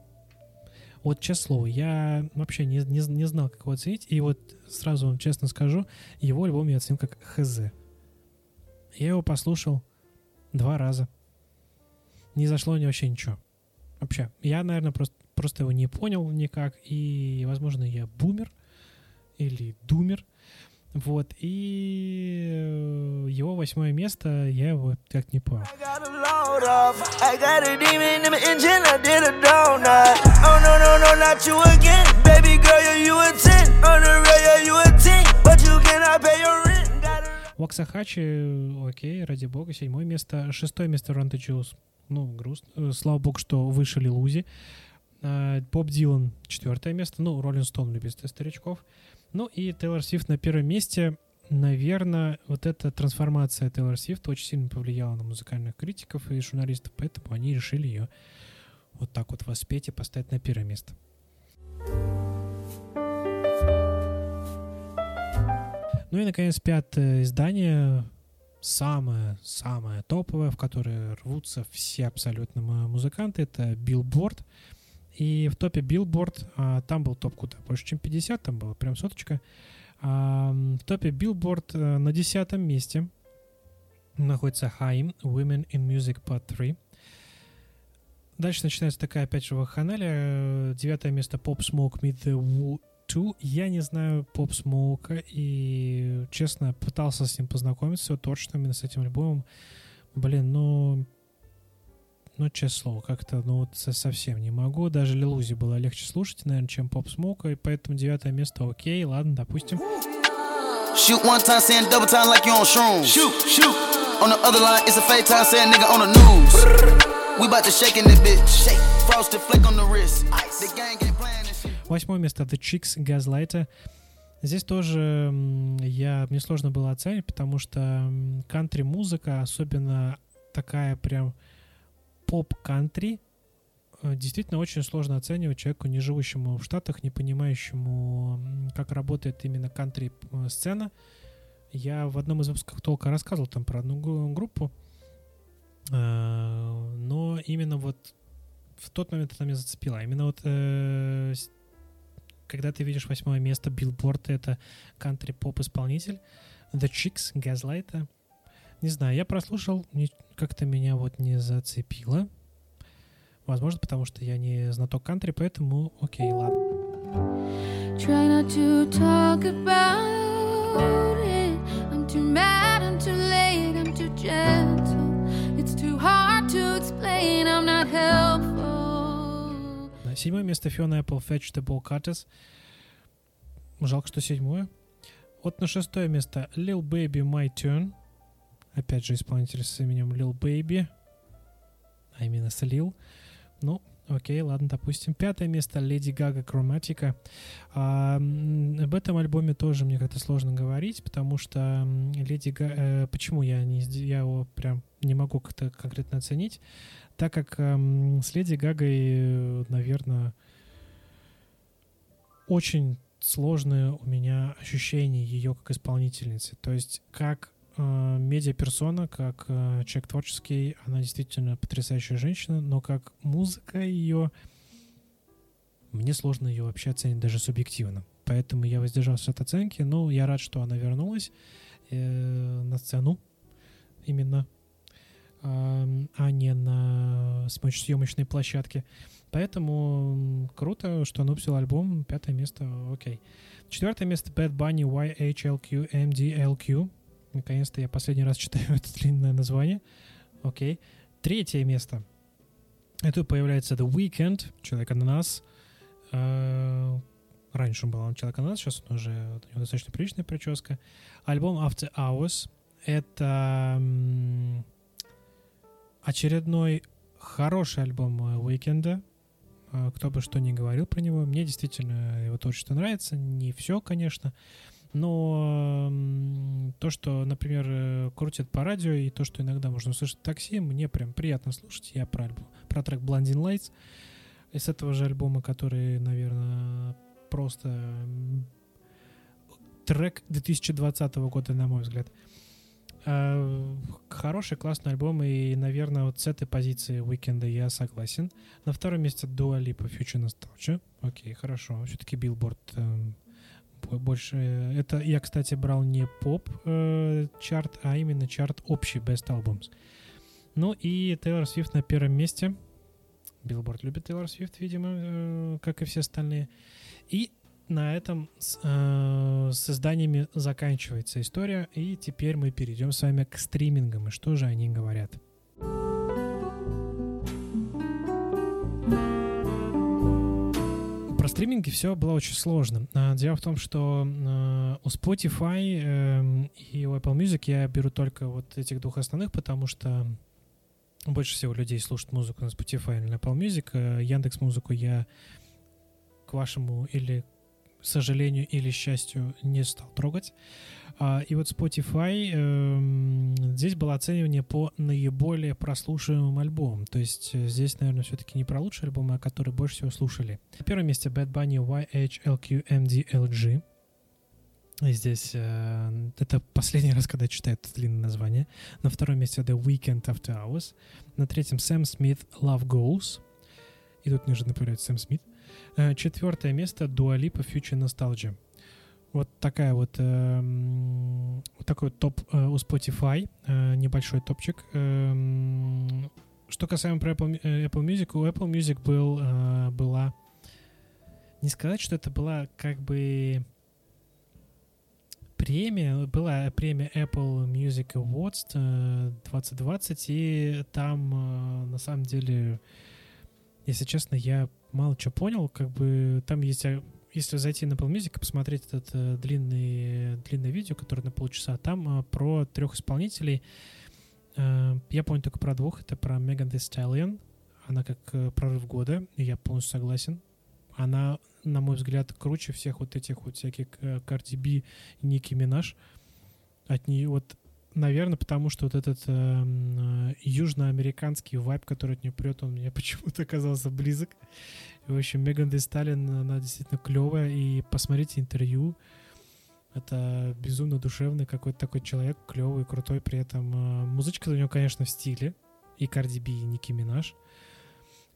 Вот честное слово, я вообще не, не, не знал, как его оценить. И вот сразу вам честно скажу, его альбом я оценил как ХЗ. Я его послушал два раза. Не зашло мне вообще ничего. Вообще. Я, наверное, просто, просто его не понял никак. И, возможно, я бумер или думер. Вот. И э, его восьмое место, я его так не понял. donut. Oh окей, ради бога, седьмое место. Шестое место the Jewels. Ну, грустно. Э, Слава богу, что выше Лилузи. Боб Дилан четвертое место. Ну, Роллин Стоун любит старичков. Ну и Тейлор Свифт на первом месте. Наверное, вот эта трансформация Тейлор Свифт очень сильно повлияла на музыкальных критиков и журналистов, поэтому они решили ее вот так вот воспеть и поставить на первое место. Ну и, наконец, пятое издание самая-самая топовая, в которой рвутся все абсолютно му- музыканты, это Billboard. И в топе Billboard, а, там был топ куда больше, чем 50, там была прям соточка. А, в топе Billboard э, на десятом месте находится Haim Women in Music Part 3. Дальше начинается такая опять же вакханалия. Девятое место Pop Smoke Meet the Woo 2. Я не знаю Pop Smoke и, честно, пытался с ним познакомиться точно именно с этим альбомом. Блин, ну... Ну, честное слово, как-то, ну, вот со- совсем не могу. Даже Лилузи было легче слушать, наверное, чем Pop Smoke, и поэтому девятое место окей, ладно, допустим. Shoot one time saying double time like you on shrooms. Shoot, shoot. On the other line, it's a fake time saying nigga on the news. We about to shake in this bitch. Shake. Frosted flake on the wrist. The gang ain't playing this shit. Восьмое место The Chicks Gaslighter. Здесь тоже я, мне сложно было оценить, потому что кантри-музыка, особенно такая прям поп-кантри, э, действительно очень сложно оценивать человеку, не живущему в Штатах, не понимающему, как работает именно кантри-сцена. Я в одном из выпусков толка рассказывал там про одну гру- группу, э, но именно вот в тот момент это меня зацепило. А Именно вот э, когда ты видишь восьмое место Билборд, это кантри-поп-исполнитель The Chicks, Gaslight. Не знаю, я прослушал, как-то меня вот не зацепило. Возможно, потому что я не знаток кантри, поэтому окей, ладно. Try not to talk about it. I'm too mad, I'm too late, I'm too gentle. It's too hard to explain, I'm not helpful. Седьмое место Fiona Apple Fetch the Ball Cutters. Жалко, что седьмое. Вот на шестое место Lil Baby My Turn. Опять же исполнитель с именем Lil Baby. А именно с Lil. Ну, окей, ладно, допустим. Пятое место Lady Gaga Chromatica. А, об этом альбоме тоже мне как-то сложно говорить, потому что м, Lady Gaga... почему я, не, я его прям не могу как-то конкретно оценить? Так как эм, с Леди Гагой, наверное, очень сложное у меня ощущение ее как исполнительницы. То есть как э, медиаперсона, как э, человек творческий, она действительно потрясающая женщина, но как музыка ее, мне сложно ее вообще оценить даже субъективно. Поэтому я воздержался от оценки, но я рад, что она вернулась э, на сцену именно, ам, а не на съемочной площадке. Поэтому круто, что она выпустила альбом. Пятое место, окей. Четвертое место Bad Bunny YHLQ MDLQ. Наконец-то я последний раз читаю *laughs* это длинное название. Окей. Третье место. Это появляется The Weeknd, Человек-ананас. Э, Раньше он был Человек-ананас, сейчас он уже у него достаточно приличная прическа. Альбом After Hours. Это очередной хороший альбом Уикенда. Э, Кто бы что ни говорил про него. Мне действительно его творчество нравится. Не все, конечно. Но то, что, например, э, крутят по радио, и то, что иногда можно услышать в такси, мне прям приятно слушать. Я про, альбом, про трек Blinding Lights из этого же альбома, который, наверное, просто трек 2020 года, на мой взгляд. Э, Хороший, классный альбом, и, наверное, вот с этой позиции Уикенда я согласен. На втором месте Dua Lipa Future Nostalgia. Окей, хорошо. Все-таки бо- больше... э, Это я, кстати, брал не поп э, а именно чарт общий Best Albums. Ну и Тейлор Свифт на первом месте. Billboard любит Тейлор Свифт, видимо, э, как и все остальные. И на этом с, э, с изданиями заканчивается история, и теперь мы перейдем с вами к стримингам, и что же они говорят. Про стриминги все было очень сложно. А, Дело в том, что э, у Spotify эм, и у Apple Music я беру только вот этих двух основных, потому что больше всего людей слушают музыку на Spotify или на Apple Music. Э, Яндекс музыку я к вашему или сожалению или счастью не стал трогать. А, и вот Spotify, эм, здесь было оценивание по наиболее прослушиваемым альбомам. То есть э, здесь, наверное, все-таки не про лучшие альбомы, а которые больше всего слушали. На первом месте Bad Bunny YHLQMDLG. Здесь э, это последний раз, когда я читаю это длинное название. На втором месте The Weekend After Hours. На третьем Сэм Смит Love Goes. И тут неожиданно появляется Сэм Смит. Э, четвертое место Lipa Future Nostalgia. Вот такая вот, эм, вот такой вот топ э, у Spotify, э, небольшой топчик. Эм, что касаемо про Apple, э, Apple Music, у Apple Music был, э, была, не сказать, что это была как бы премия, была премия Apple Music Awards э, 2020, и там, э, на самом деле, если честно, я мало что понял, как бы там есть, э, если зайти на Apple Music и посмотреть этот э, длинный, длинное видео, которое на полчаса, там э, про трех исполнителей, Э, я помню только про двух, это про Megan Thee Stallion, она как э, прорыв года, и я полностью согласен. Она, на мой взгляд, круче всех вот этих вот всяких э, Cardi B Ники Минаж. От нее вот, наверное, потому что вот этот эм, э, южноамериканский вайб, который от нее прет, он мне *laughs* почему-то оказался близок. И, в общем, Меган Thee Stallion, она действительно клевая, и посмотрите интервью. Это безумно душевный какой-то такой человек, клевый, крутой, при этом э, музычка у него, конечно, в стиле. И Cardi B, и Ники Минаж.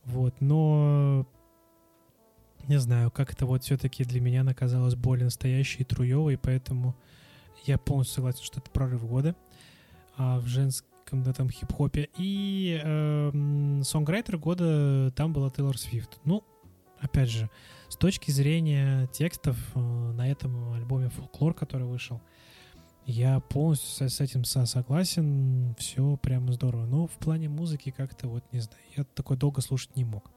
Вот, но не знаю, как это вот все-таки для меня она казалась более настоящей и труевой, поэтому я полностью согласен, что это прорыв года в женском да, там хип-хопе. И эм, сонграйтер года там была Тейлор Свифт. Ну, опять же, с точки зрения текстов э, на этом альбоме «Фолклор», который вышел, я полностью с этим со- согласен, все прямо здорово. Но в плане музыки как-то вот, не знаю, я такой долго слушать не мог.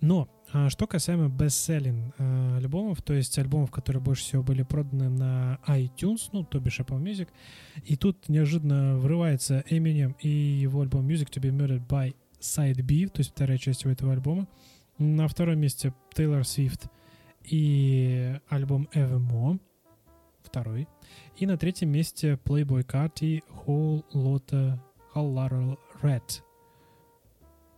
Но а, что касаемо бестселлинг э, альбомов, то есть альбомов, которые больше всего были проданы на iTunes, ну, то бишь Apple Music, и тут неожиданно врывается Eminem и его альбом Music to be Murdered by Side B, то есть вторая часть его этого альбома. На втором месте Тейлор Свифт и альбом Evermore, второй. И на третьем месте Playboy Whole Lotta Whole Lotta Red.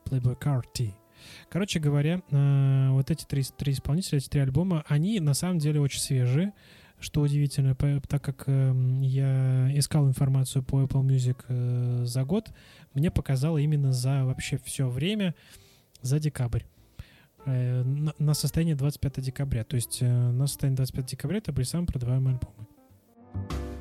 Playboy Carti. Короче говоря, э, вот эти три, три исполнителя, эти три альбома, они на самом деле очень свежие, что удивительно, так как эм, я искал информацию по Apple Music э, за год, мне показало именно за вообще все время за декабрь. Э, на, состояние 25 декабря. То есть на состояние 25 декабря это были самые продаваемые альбомы.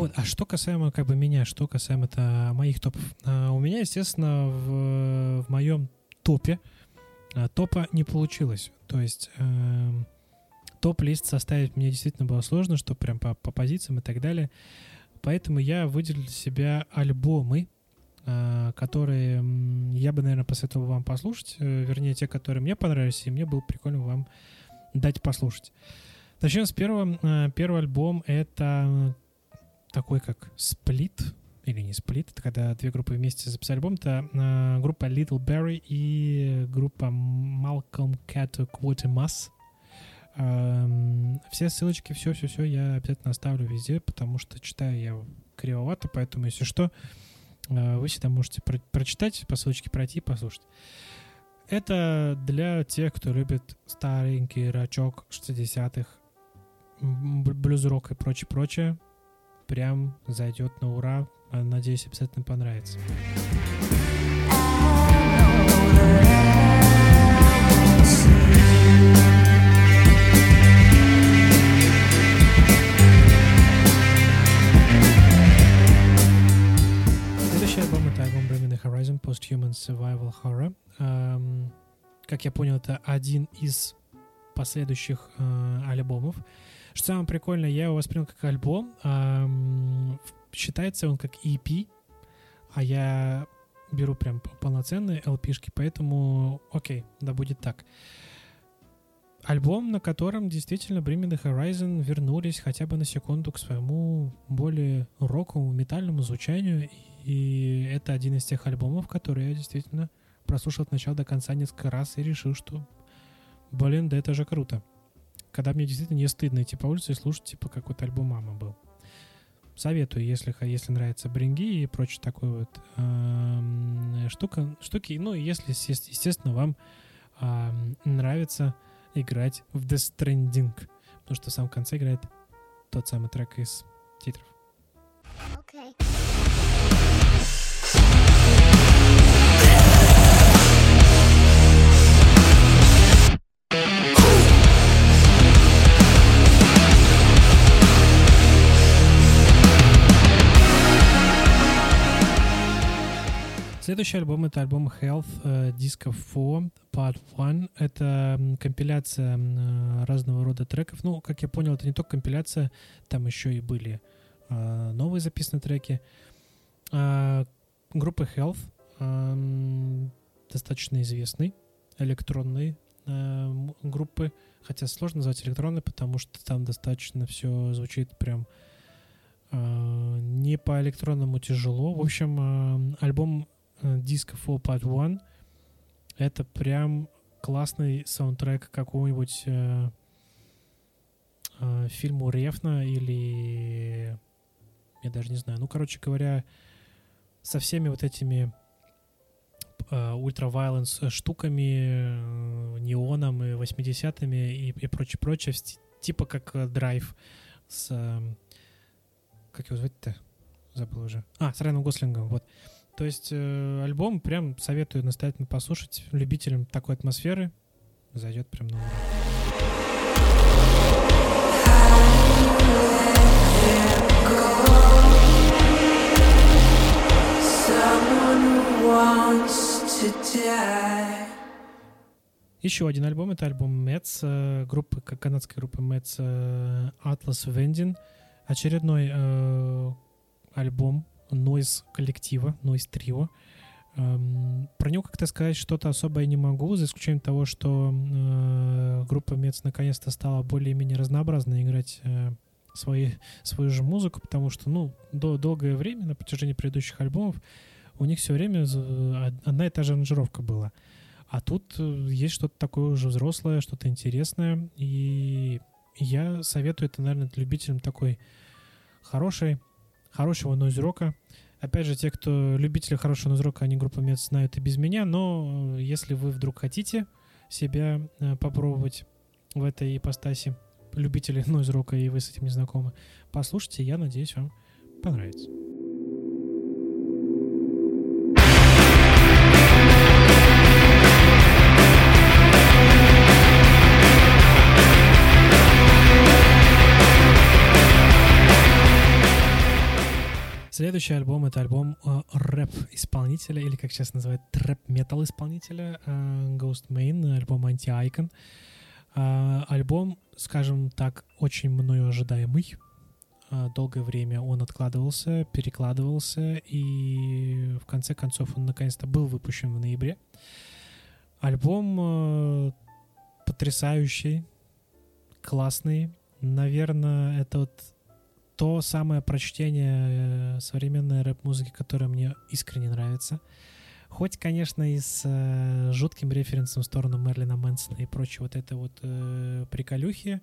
Вот, а что касаемо как бы меня, что касаемо это моих топов. А, у меня, естественно, в, в моем топе а, топа не получилось. То есть эм, топ-лист составить мне действительно было сложно, что прям по, по позициям и так далее. Поэтому я выделил для себя альбомы, а, которые я бы, наверное, посоветовал вам послушать. э, Вернее, те, которые мне понравились, и мне было прикольно вам дать послушать. Начнем с первого. А, Первый альбом — это такой как сплит, или не сплит, это когда две группы вместе записали альбом. Это а, группа Little Barry и группа Malcolm Cat Quatermass. Ам, Все ссылочки, все-все-все я обязательно оставлю везде, потому что читаю я кривовато, поэтому, если что, а, вы всегда можете про- прочитать, по ссылочке пройти и послушать. Это для тех, кто любит старенький рачок 60-х, м, б- блюз-рок и прочее-прочее. Прям зайдет на ура. А, Надеюсь, обязательно понравится. Следующий альбом это альбом Bring Horizon Post-Human Survival Horror. Эм, как я понял, это один из последующих э, альбомов. Что самое прикольное, я его воспринял как альбом. Считается он как EP, а я беру прям полноценные LP-шки, поэтому окей, да будет так. Альбом, на котором действительно Bring Horizon вернулись хотя бы на секунду к своему более роковому, метальному звучанию. И это один из тех альбомов, которые я действительно прослушал от начала до конца несколько раз и решил, что, блин, да это же круто. Когда мне действительно не стыдно идти по улице и слушать, типа, какой-то альбом мамы был. советую, если, если нравится бринги и прочее такой вот эм, штука, штуки. Ну, если, есте- естественно, вам ам, нравится играть в Death Stranding, потому что в самом конце играет тот самый трек из титров. Okay. Следующий альбом это альбом Health э, Disco 4 Part 1. Это компиляция э, разного рода треков. Ну, как я понял, это не только компиляция, там еще и были э, новые записанные треки. А, группа Health эм, достаточно известный электронной э, группы, хотя сложно назвать электронной, потому что там достаточно все звучит прям не по электронному тяжело. В общем, альбом э, Disco 4 Part 1 это прям классный саундтрек к какому-нибудь э, э, фильму Рефна или я даже не знаю. Ну, короче говоря, со всеми вот этими ультра-вайленс штуками, э, неоном и 80-ми и, и прочее-прочее, типа как э, драйв с... э, как его звать-то? Забыл уже. А, с Райаном Гослингом, вот. То есть э, альбом прям советую настоятельно послушать любителям такой атмосферы. Зайдет прям на ура. Еще один альбом, это альбом Mets, э, группы, канадской группы Mets э, Atlas Vending. Очередной э, альбом Noise коллектива, Noise Trio. Эм, про него как-то сказать что-то особое не могу, за исключением того, что э, группа Mets наконец-то стала более-менее разнообразно играть э, свои, свою же музыку, потому что, ну, до, долгое время, на протяжении предыдущих альбомов, у них все время од- одна и та же аранжировка была. А тут э, есть что-то такое уже взрослое, что-то интересное. И я советую это, наверное, любителям такой хорошей, хорошего нойз-рока. Опять же, те, кто любители хорошего нойз-рока, они группа Мец знают и без меня, но э, если вы вдруг хотите себя э, попробовать в этой ипостаси, любители *laughs* нойз-рока, и вы с этим не знакомы, послушайте, я надеюсь, вам понравится. Следующий альбом это альбом э, рэп-исполнителя, или как сейчас называют, трэп-метал исполнителя э, Ghost Main, альбом Anti-Icon. А, альбом, скажем так, очень мною ожидаемый. А, долгое время он откладывался, перекладывался, и в конце концов он наконец-то был выпущен в ноябре. Альбом э, потрясающий, классный. Наверное, это вот то самое прочтение э, современной рэп-музыки, которое мне искренне нравится. Хоть, конечно, и с э, жутким референсом в сторону Мерлина Мэнсона и прочей вот этой вот э, приколюхи.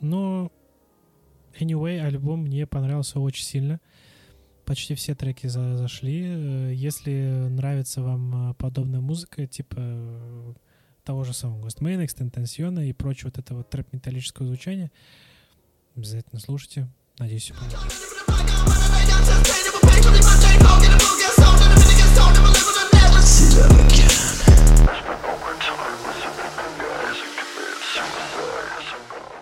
Но, anyway, альбом мне понравился очень сильно. Почти все треки за- зашли. Э, Если нравится вам э, подобная музыка, типа того же самого Ghostman, Extentacion и прочее вот это вот трэп-металлическое звучание, обязательно слушайте. Надеюсь, всё понравится.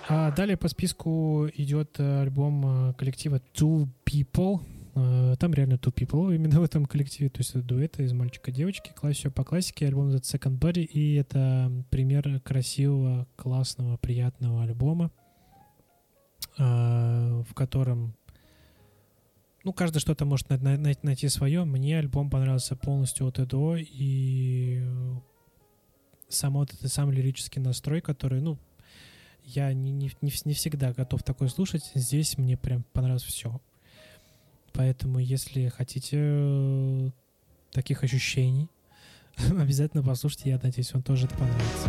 А далее по списку идет э, альбом э, коллектива Two People. Э, Там реально Two People именно в этом коллективе, то есть это дуэты из мальчика и девочки. Класс все по классике. Альбом называется Second Body, и это пример красивого, классного, приятного альбома, в котором ну, каждый что-то может най- най- най- найти свое. Мне альбом понравился полностью от и до, и э, сам вот этот сам лирический настрой, который, ну, я не, не, не, не всегда готов такое слушать. Здесь мне прям понравилось все. Поэтому, если хотите э, таких ощущений, *laughs* обязательно послушайте. Я надеюсь, вам тоже это понравится.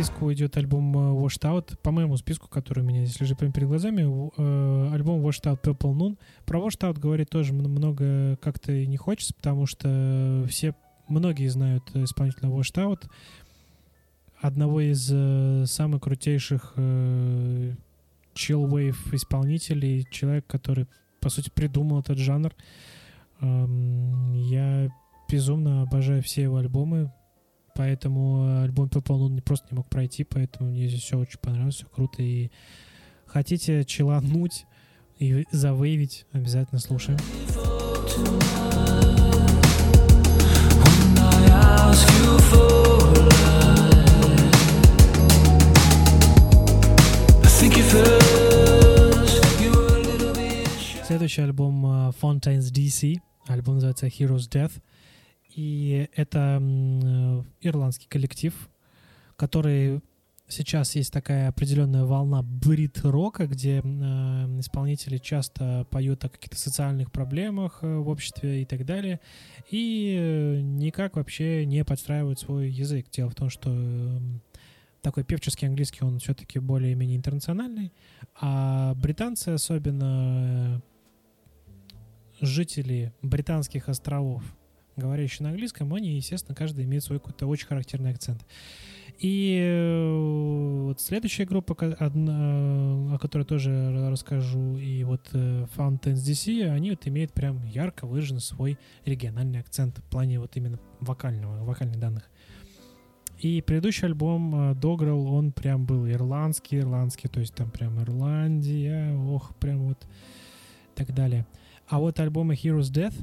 Идет альбом э, Washed Out. По моему списку, который у меня здесь лежит прямо перед глазами, э, альбом Washed Out Purple Moon. Про Washed Out говорить тоже много как-то не хочется, потому что все, многие знают исполнителя Washed Out, одного из э, самых крутейших э, chill-wave исполнителей, человек, который, по сути, придумал этот жанр. Эм, Я безумно обожаю все его альбомы, поэтому альбом Purple Moon просто не мог пройти, поэтому мне здесь все очень понравилось, все круто. И хотите челануть и завейвить, обязательно слушаем. Следующий альбом э, Fontaine's DC. Альбом называется Heroes Death. И это э, ирландский коллектив, который сейчас есть такая определенная волна брит-рока, где э, исполнители часто поют о каких-то социальных проблемах э, в обществе и так далее, и никак вообще не подстраивают свой язык. Дело в том, что такой певческий английский, он все-таки более-менее интернациональный, а британцы, особенно жители британских островов, говорящие на английском, они, естественно, каждый имеет свой какой-то очень характерный акцент. И э, вот следующая группа, одна, о которой тоже ра- расскажу, и вот э, Fountains DC, они вот имеют прям ярко выраженный свой региональный акцент в плане вот именно вокального, вокальных данных. И предыдущий альбом э, Dogrel, он прям был ирландский, ирландский, то есть там прям Ирландия, ох, прям вот так далее. А вот альбомы Heroes Death,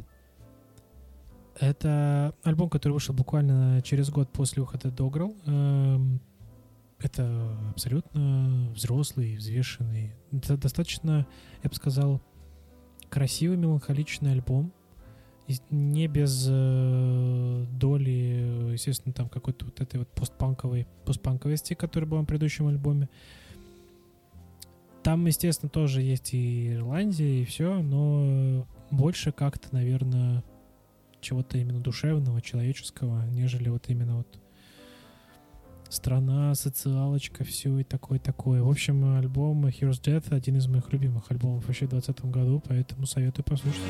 это альбом, который вышел буквально через год после выхода Dogrel. Эм, Это абсолютно взрослый, взвешенный, д- достаточно, я бы сказал, красивый, меланхоличный альбом. Не без э, доли, естественно, там какой-то вот этой вот постпанковой, постпанковости, которая была на предыдущем альбоме. Там, естественно, тоже есть и Ирландия, и все, но больше как-то, наверное, чего-то именно душевного, человеческого, нежели вот именно вот страна, социалочка, все и такое-такое. В общем, альбом Heroes Death один из моих любимых альбомов вообще в 2020 году, поэтому советую послушать.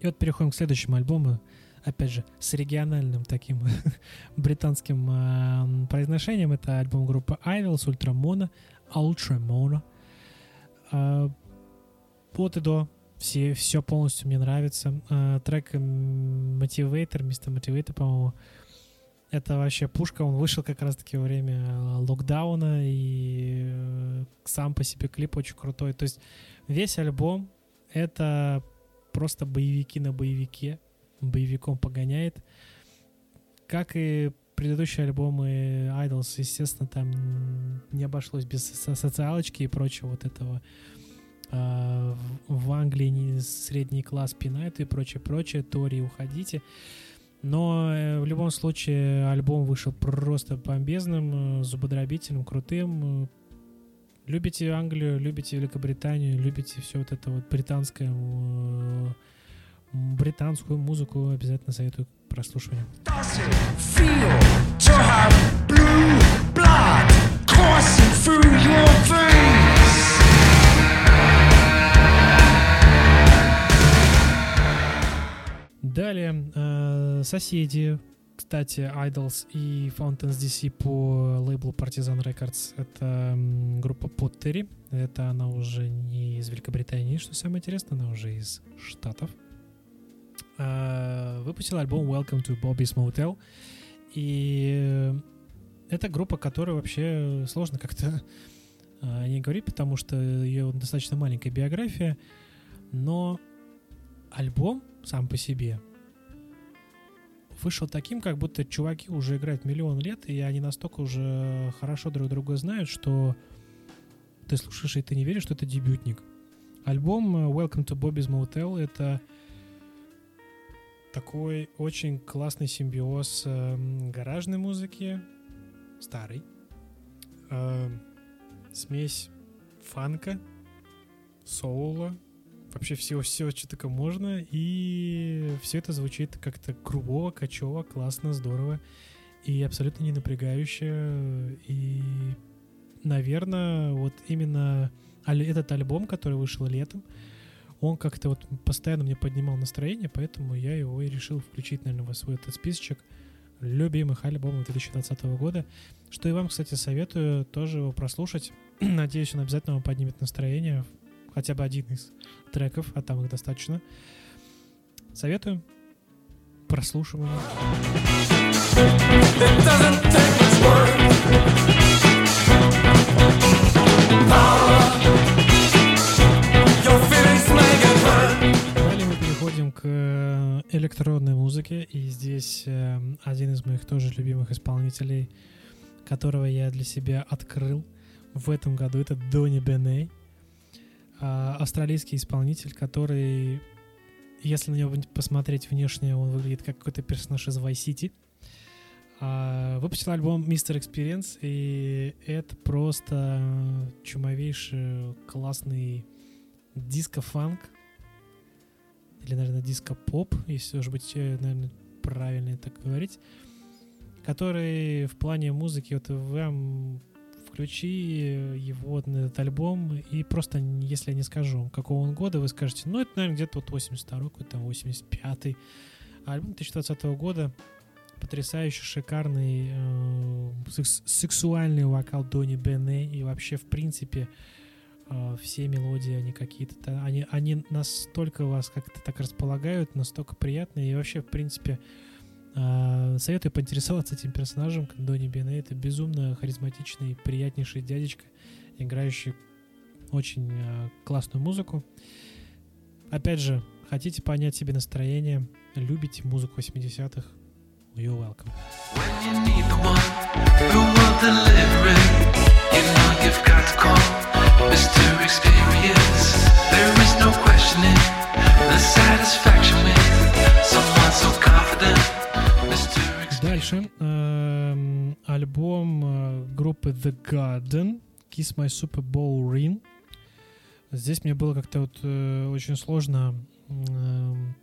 И вот переходим к следующему альбому. Опять же, с региональным таким *laughs* британским эм, произношением. Это альбом группы Idols Ultramono. Ultramono. А, от и до. Все, все полностью мне нравится. А, трек Motivator, Mr. Motivator, по-моему, это вообще пушка. Он вышел как раз-таки во время э, локдауна, и э, сам по себе клип очень крутой. То есть весь альбом — это просто боевики на боевике. Боевиком погоняет. Как и предыдущие альбомы Idols, естественно, там не обошлось без со- социалочки и прочего вот этого. А, в- Англии средний класс пинает и прочее, прочее. Тори, уходите. Но э, в любом случае альбом вышел просто бомбезным, э, зубодробительным, крутым. Э, Любите Англию, любите Великобританию, любите все вот это вот британское, британскую музыку, обязательно советую к прослушиванию. Далее, э, соседи, кстати, Idols и Fountains DC по лейблу Partisan Records. Это группа Pottery. Это она уже не из Великобритании, что самое интересное, она уже из Штатов. Э, Выпустила альбом Welcome to Bobby's Motel. И э, это группа, которая вообще сложно как-то *laughs* э, о ней говорить, потому что ее достаточно маленькая биография. Но альбом сам по себе вышел таким, как будто чуваки уже играют миллион лет, и они настолько уже хорошо друг друга знают, что ты слушаешь и ты не веришь, что это дебютник. Альбом Welcome to Bobby's Motel — это такой очень классный симбиоз эм, гаражной музыки, старый, э, смесь фанка, соула, вообще всего, всего, что только можно, и все это звучит как-то грубо, качево, классно, здорово, и абсолютно не напрягающе, и, наверное, вот именно этот альбом, который вышел летом, он как-то вот постоянно мне поднимал настроение, поэтому я его и решил включить, наверное, в свой этот списочек любимых альбомов 2020 года, что и вам, кстати, советую тоже его прослушать. *clears throat* Надеюсь, он обязательно вам поднимет настроение, хотя бы один из треков, а там их достаточно. Советую. Прослушиваем. Далее переходим к э, электронной музыке, и здесь э, один из моих тоже любимых исполнителей, которого я для себя открыл в этом году, это Донни Беней, а, австралийский исполнитель, который, если на него посмотреть внешне, он выглядит как какой-то персонаж из Vice City. А, Выпустил альбом Mr. Experience, и это просто чумовейший классный диско-фанк, или, наверное, диско-поп, если уж быть, э, наверное, правильно так говорить, который в плане музыки, вот вам включи его этот альбом, и просто, если я не скажу, какого он года, вы скажете, ну, это, наверное, где-то вот 82 какой-то, 85-й. А альбом 2020 года потрясающе шикарный э, секс- сексуальный вокал Донни Бене и вообще, в принципе, э, все мелодии, они какие-то, они, они настолько вас как-то так располагают, настолько приятные, и вообще, в принципе, э, советую поинтересоваться этим персонажем, как Донни Бене, это безумно харизматичный, приятнейший дядечка, играющий очень э, классную музыку. Опять же, хотите понять себе настроение, любите музыку 80-х, you're welcome. When you need the one who will deliver it, you know you've got to call Дальше эм, альбом э, группы The Garden Kiss My Super Bowl Ring. Здесь мне было как-то вот э, очень сложно эм,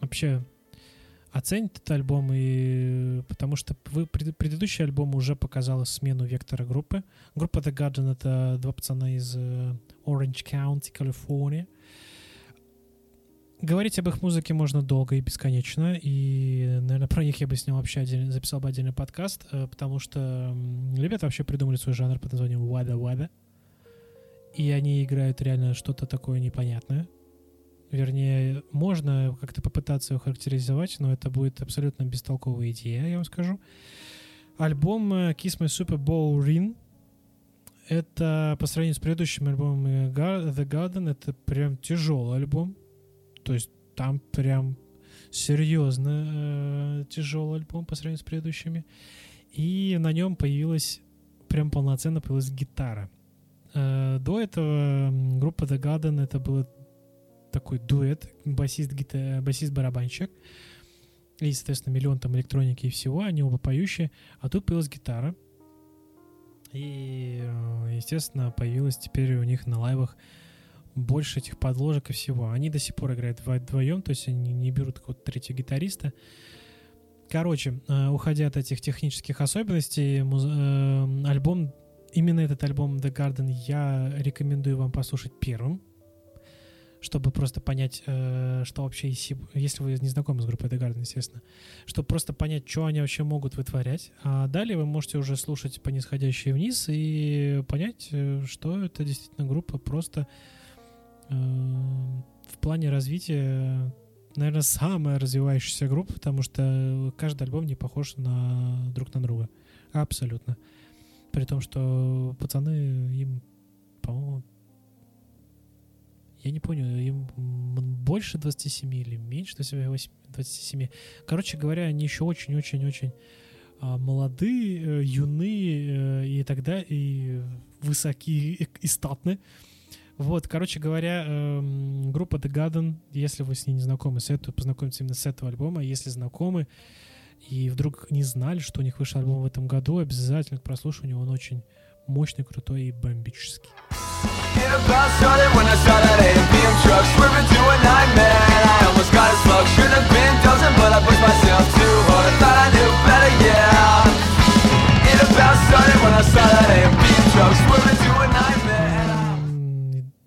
вообще оценить этот альбом, и потому что вы, пред- предыдущий альбом уже показал смену вектора группы. Группа The Garden — это два пацана из э, Orange County, Калифорния. Говорить об их музыке можно долго и бесконечно, и, наверное, про них я бы снял вообще отдельно, записал бы отдельный подкаст, э, потому что ребята вообще придумали свой жанр под названием Wada Wada, и они играют реально что-то такое непонятное. Вернее, можно как-то попытаться его характеризовать, но это будет абсолютно бестолковая идея, я вам скажу. Альбом э, Kiss My Super Bowl Ring это по сравнению с предыдущим альбомом э, The Garden, это прям тяжелый альбом. То есть там прям серьезно э, тяжелый альбом по сравнению с предыдущими. И на нем появилась, прям полноценно появилась гитара. Э, до этого группа The Garden это был такой дуэт, басист, гита- басист-барабанщик. И, соответственно, миллион там электроники и всего, они оба поющие. А тут появилась гитара. И, э, естественно, появилась теперь у них на лайвах больше этих подложек и всего. Они до сих пор играют вдво- вдвоем, то есть они не берут какого-то третьего гитариста. Короче, э, уходя от этих технических особенностей, э, альбом, именно этот альбом The Garden я рекомендую вам послушать первым, чтобы просто понять, э, что вообще, себ- если вы не знакомы с группой The Garden, естественно, чтобы просто понять, что они вообще могут вытворять. А далее вы можете уже слушать по нисходящей вниз и понять, э, что это действительно группа просто э, в плане развития, наверное, самая развивающаяся группа, потому что каждый альбом не похож на друг на друга. Абсолютно. При том, что пацаны им, по-моему, я не понял, им больше 27 или меньше 28 27. Короче говоря, они еще очень-очень-очень а, молодые, э, юные э, и тогда и высокие и, и статные. Вот, короче говоря, эм, группа The Garden, если вы с ней не знакомы, советую познакомиться именно с этого альбома. Если знакомы и вдруг не знали, что у них вышел альбом в этом году, обязательно к прослушиванию он очень мощный, крутой и бомбический.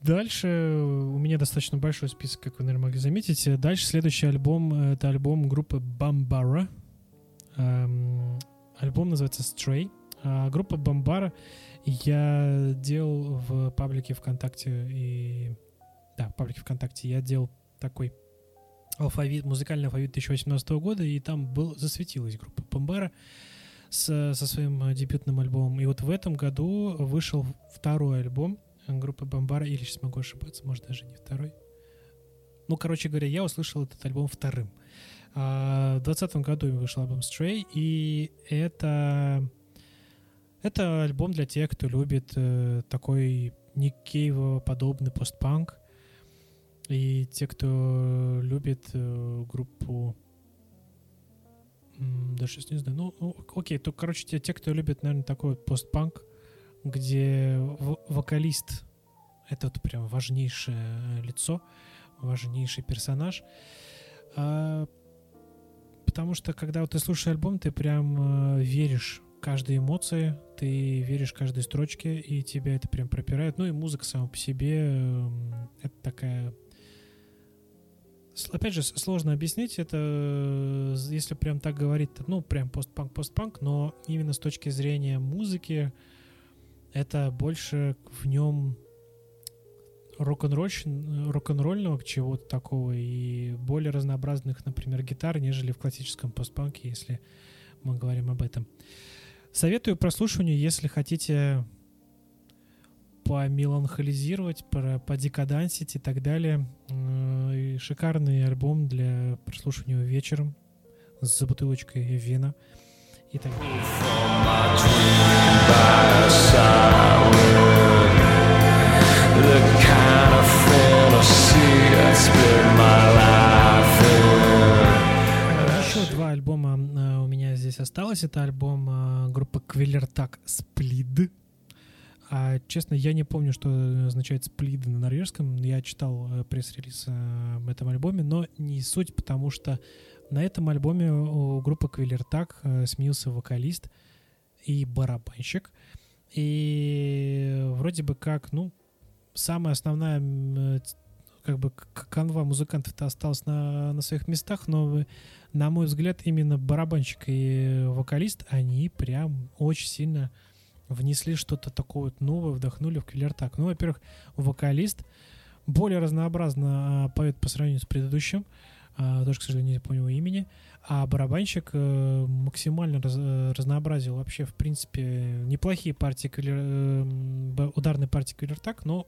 Дальше у меня достаточно большой список, как вы, наверное, могли заметить. Дальше следующий альбом — это альбом группы Бамбара. Эм, Альбом называется Stray. А группа Бомбара я делал в паблике ВКонтакте и... Да, в паблике ВКонтакте я делал такой алфавит, музыкальный алфавит 2018 года, и там был, засветилась группа Бомбара с, со своим дебютным альбомом. И вот в этом году вышел второй альбом группы Бомбара, или сейчас могу ошибаться, может даже не второй. Ну, короче говоря, я услышал этот альбом вторым. А, В 2020 году вышел альбом Stray, и это это альбом для тех, кто любит э, такой Ник подобный постпанк. И те, кто любит э, группу... Даже сейчас не знаю. Ну, ну, окей, то, короче, те, те, кто любит, наверное, такой вот постпанк, где в- вокалист — это вот прям важнейшее лицо, важнейший персонаж. А, потому что, когда вот ты слушаешь альбом, ты прям э, веришь каждой эмоции, ты веришь каждой строчке, и тебя это прям пропирает. Ну и музыка сама по себе эм, это такая... Опять же, сложно объяснить это, э, если прям так говорить, ну, прям постпанк, постпанк, но именно с точки зрения музыки это больше в нем рок-н-ролльного чего-то такого и более разнообразных, например, гитар, нежели в классическом постпанке, если мы говорим об этом. Советую прослушиванию, если хотите помеланхолизировать, подекадансить и так далее. Э, Шикарный альбом для прослушивания вечером с бутылочкой вина и так далее. Еще два альбома э, здесь осталось. Это альбом э, группы Квиллертак Сплид. А, честно, я не помню, что означает сплид на норвежском. Я читал э, пресс-релиз э, об этом альбоме, но не суть, потому что на этом альбоме у группы Квиллертак э, сменился вокалист и барабанщик. И вроде бы как, ну, самая основная как бы канва музыкантов-то осталась на, на своих местах, но, на мой взгляд, именно барабанщик и вокалист, они прям очень сильно внесли что-то такое вот новое, вдохнули в Киллер Так. Ну, во-первых, вокалист более разнообразно а, поет по сравнению с предыдущим, а, тоже, к сожалению, не помню его имени, а барабанщик э, максимально раз- э, разнообразил вообще, в принципе, неплохие партии, Киллер- э, ударные партии Киллер Так, но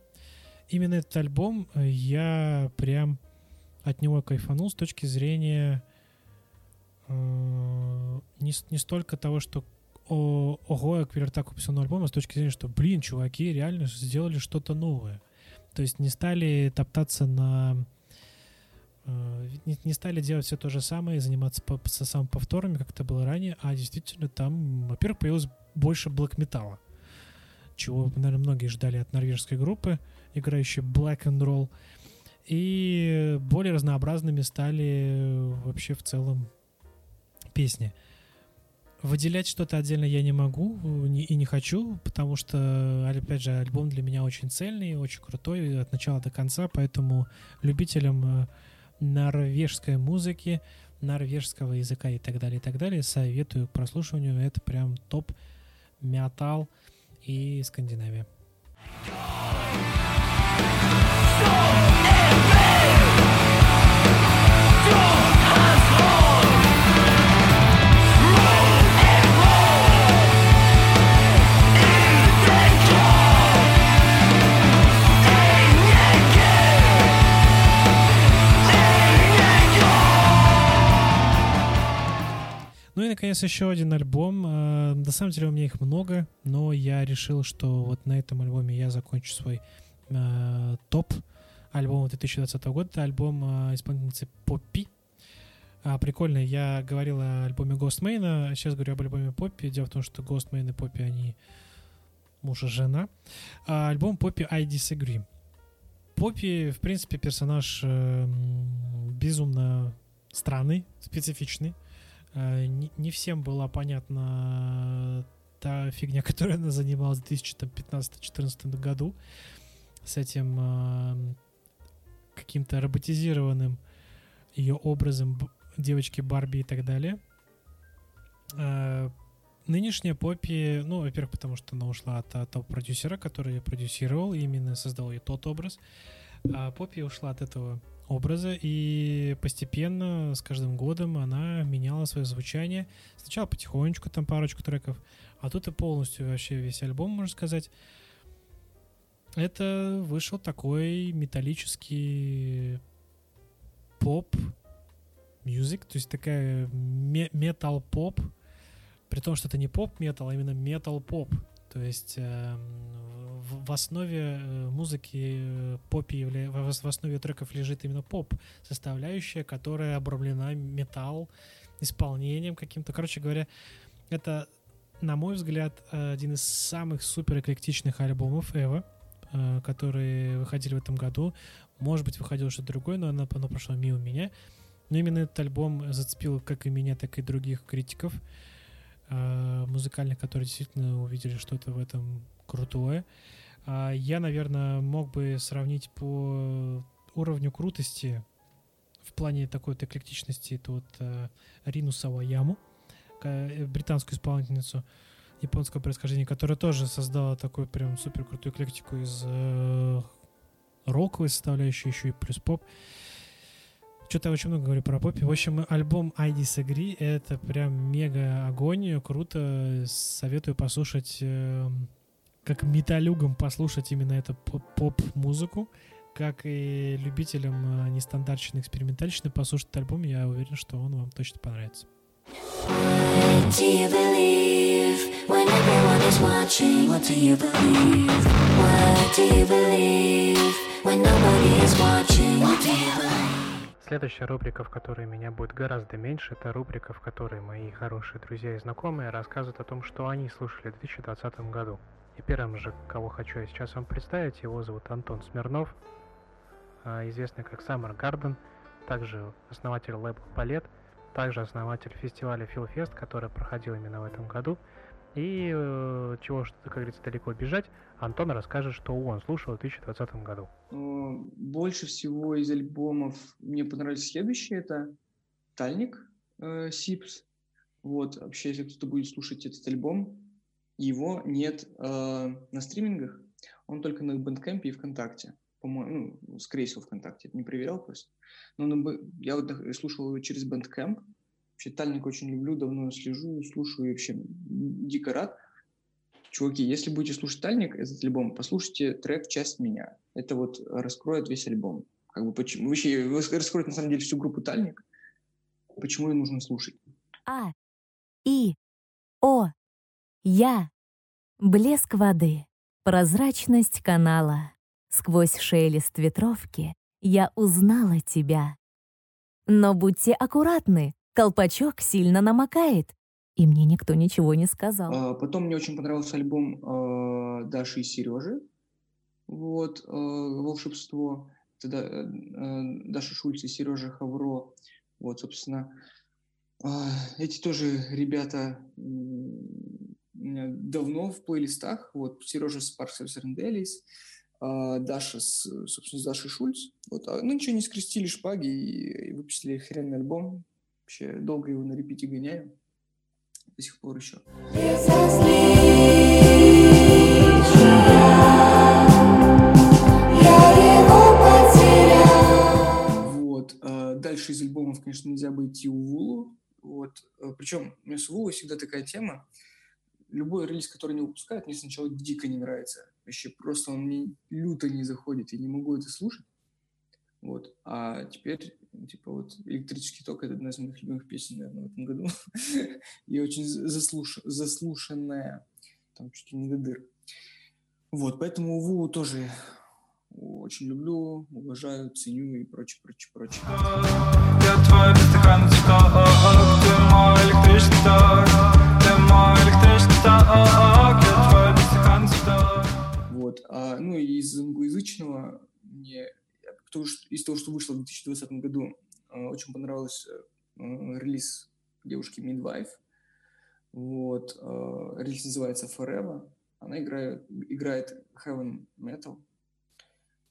именно этот альбом я прям от него кайфанул с точки зрения не, с- не столько того, что о, ого, я Квиллертак выпустил новый альбом, а с точки зрения, что, блин, чуваки реально сделали что-то новое. То есть не стали топтаться на... э, Не, не стали делать все то же самое и заниматься по, со самоповторами, как это было ранее, а действительно там, во-первых, появилось больше блэк-металла, чего, наверное, многие ждали от норвежской группы, играющей Black and Roll. И более разнообразными стали э, вообще в целом песни. Выделять что-то отдельно я не могу э, и не хочу, потому что, опять же, альбом для меня очень цельный, очень крутой от начала до конца, поэтому любителям э, норвежской музыки, норвежского языка и так далее, и так далее, советую к прослушиванию. Это прям топ металл и Скандинавия. Наконец, еще один альбом. Э, На самом деле у меня их много, но я решил, что вот на этом альбоме я закончу свой э, топ альбома 2020 года. Это альбом э, исполнительницы Поппи. А, прикольно, я говорил о альбоме Ghostman, а сейчас говорю об альбоме Поппи. Дело в том, что Ghostman и Поппи, они муж и жена. А альбом Poppy I Disagree. Поппи, в принципе, персонаж э, безумно странный, специфичный. Э, не, не всем была понятна та фигня, *laughs* которой она занималась в 2015-2014 году с этим э, каким-то роботизированным ее образом девочки Барби и так далее. Э, Нынешняя Поппи, ну, во-первых, потому что она ушла от, от того продюсера, который ее продюсировал, именно создал ей тот образ. А Поппи ушла от этого образа, и постепенно, с каждым годом, она меняла свое звучание. Сначала потихонечку, там парочку треков, а тут и полностью вообще весь альбом, можно сказать. Это вышел такой металлический поп мюзик, то есть такая метал-поп, при том, что это не поп-метал, а именно метал-поп. То есть эм, в, основе э, музыки э, попи явля... в, основе треков лежит именно поп составляющая, которая обрамлена металл исполнением каким-то. Короче говоря, это, на мой взгляд, один из самых супер эклектичных альбомов Эва, э, которые выходили в этом году. Может быть, выходило что-то другое, но оно, оно прошло мимо меня. Но именно этот альбом зацепил как и меня, так и других критиков музыкальных, которые действительно увидели что-то в этом крутое. А я, наверное, мог бы сравнить по уровню крутости в плане такой вот эклектичности это вот э, Рину Саваяму, э, британскую исполнительницу японского происхождения, которая тоже создала такую прям супер крутую эклектику из э, роковой составляющей, еще и плюс поп. Что-то я очень много говорю про попе. В общем, альбом I Disagree — это прям мега огонь, круто. Советую послушать, э, как металюгам послушать именно эту поп- поп-музыку, как и любителям э, нестандартщины, экспериментальщины послушать этот альбом. Я уверен, что он вам точно понравится. What do you believe when everyone is watching? What do you believe? What do you believe when nobody is watching? What do you believe? Следующая рубрика, в которой меня будет гораздо меньше, это рубрика, в которой мои хорошие друзья и знакомые рассказывают о том, что они слушали в 2020 году. И первым же, кого хочу я сейчас вам представить, его зовут Антон Смирнов, а, известный как Summer Garden, также основатель лейбла Палет, также основатель фестиваля Филфест, который проходил именно в этом году. И э, чего, как говорится, далеко бежать, Антон расскажет, что он слушал в 2020 году. Э, Больше всего из альбомов мне понравились следующие. Это Тальник э, Сипс. Вот, вообще, если кто-то будет слушать этот альбом, его нет э, на стримингах, он только на Bandcamp и ВКонтакте. По-моему, ну, скорее всего, ВКонтакте. Я не проверял просто. Но на я вот слушал его через Bandcamp. Вообще, Тальник очень люблю, давно слежу, слушаю вообще дико рад. Чуваки, если будете слушать Тальник, этот альбом, послушайте трек «Часть меня». Это вот раскроет весь альбом. Как бы почему, вообще раскроет на самом деле всю группу Тальник. Почему ее нужно слушать? А, И, О, Я. Блеск воды, прозрачность канала. Сквозь шелест ветровки я узнала тебя. Но будьте аккуратны, колпачок сильно намокает, и мне никто ничего не сказал. А, Потом мне очень понравился альбом э, Даши и Сережи. Вот, э, «Волшебство». Это Да- э, Даша Шульц и Сережа Хавро. Вот, собственно, э, эти тоже ребята давно в плейлистах. Вот, Сережа с Delis, э, Даша с, собственно, с Дашей Шульц. Вот, ну, ничего, не скрестили шпаги и, и выпустили охеренный альбом. Вообще, долго его на репите гоняю. До сих пор еще. Вот. а, Дальше из альбомов, конечно, нельзя обойти Увулу. Вот. Причем у меня с Увулой всегда такая тема. Любой релиз, который не выпускают, мне сначала дико не нравится. Вообще просто он мне люто не заходит. Я не могу это слушать. Вот. А теперь, типа, вот «Электрический ток» — это одна из моих любимых песен, наверное, в этом году. *laughs* И очень заслуш... заслушанная. Там чуть ли не до дыр. Вот, поэтому Увулу тоже очень люблю, уважаю, ценю и прочее, прочее, прочее. Я твой бездыханный цветок Ты мой электрический ток Ты мой электрический ток Я твой бездыханный цветок англоязычного мне потому что- из того, что вышло в 2020 году, э, очень понравился э, релиз девушки Midwife. Вот. э, Релиз называется Forever. Она играет, играет heaven metal.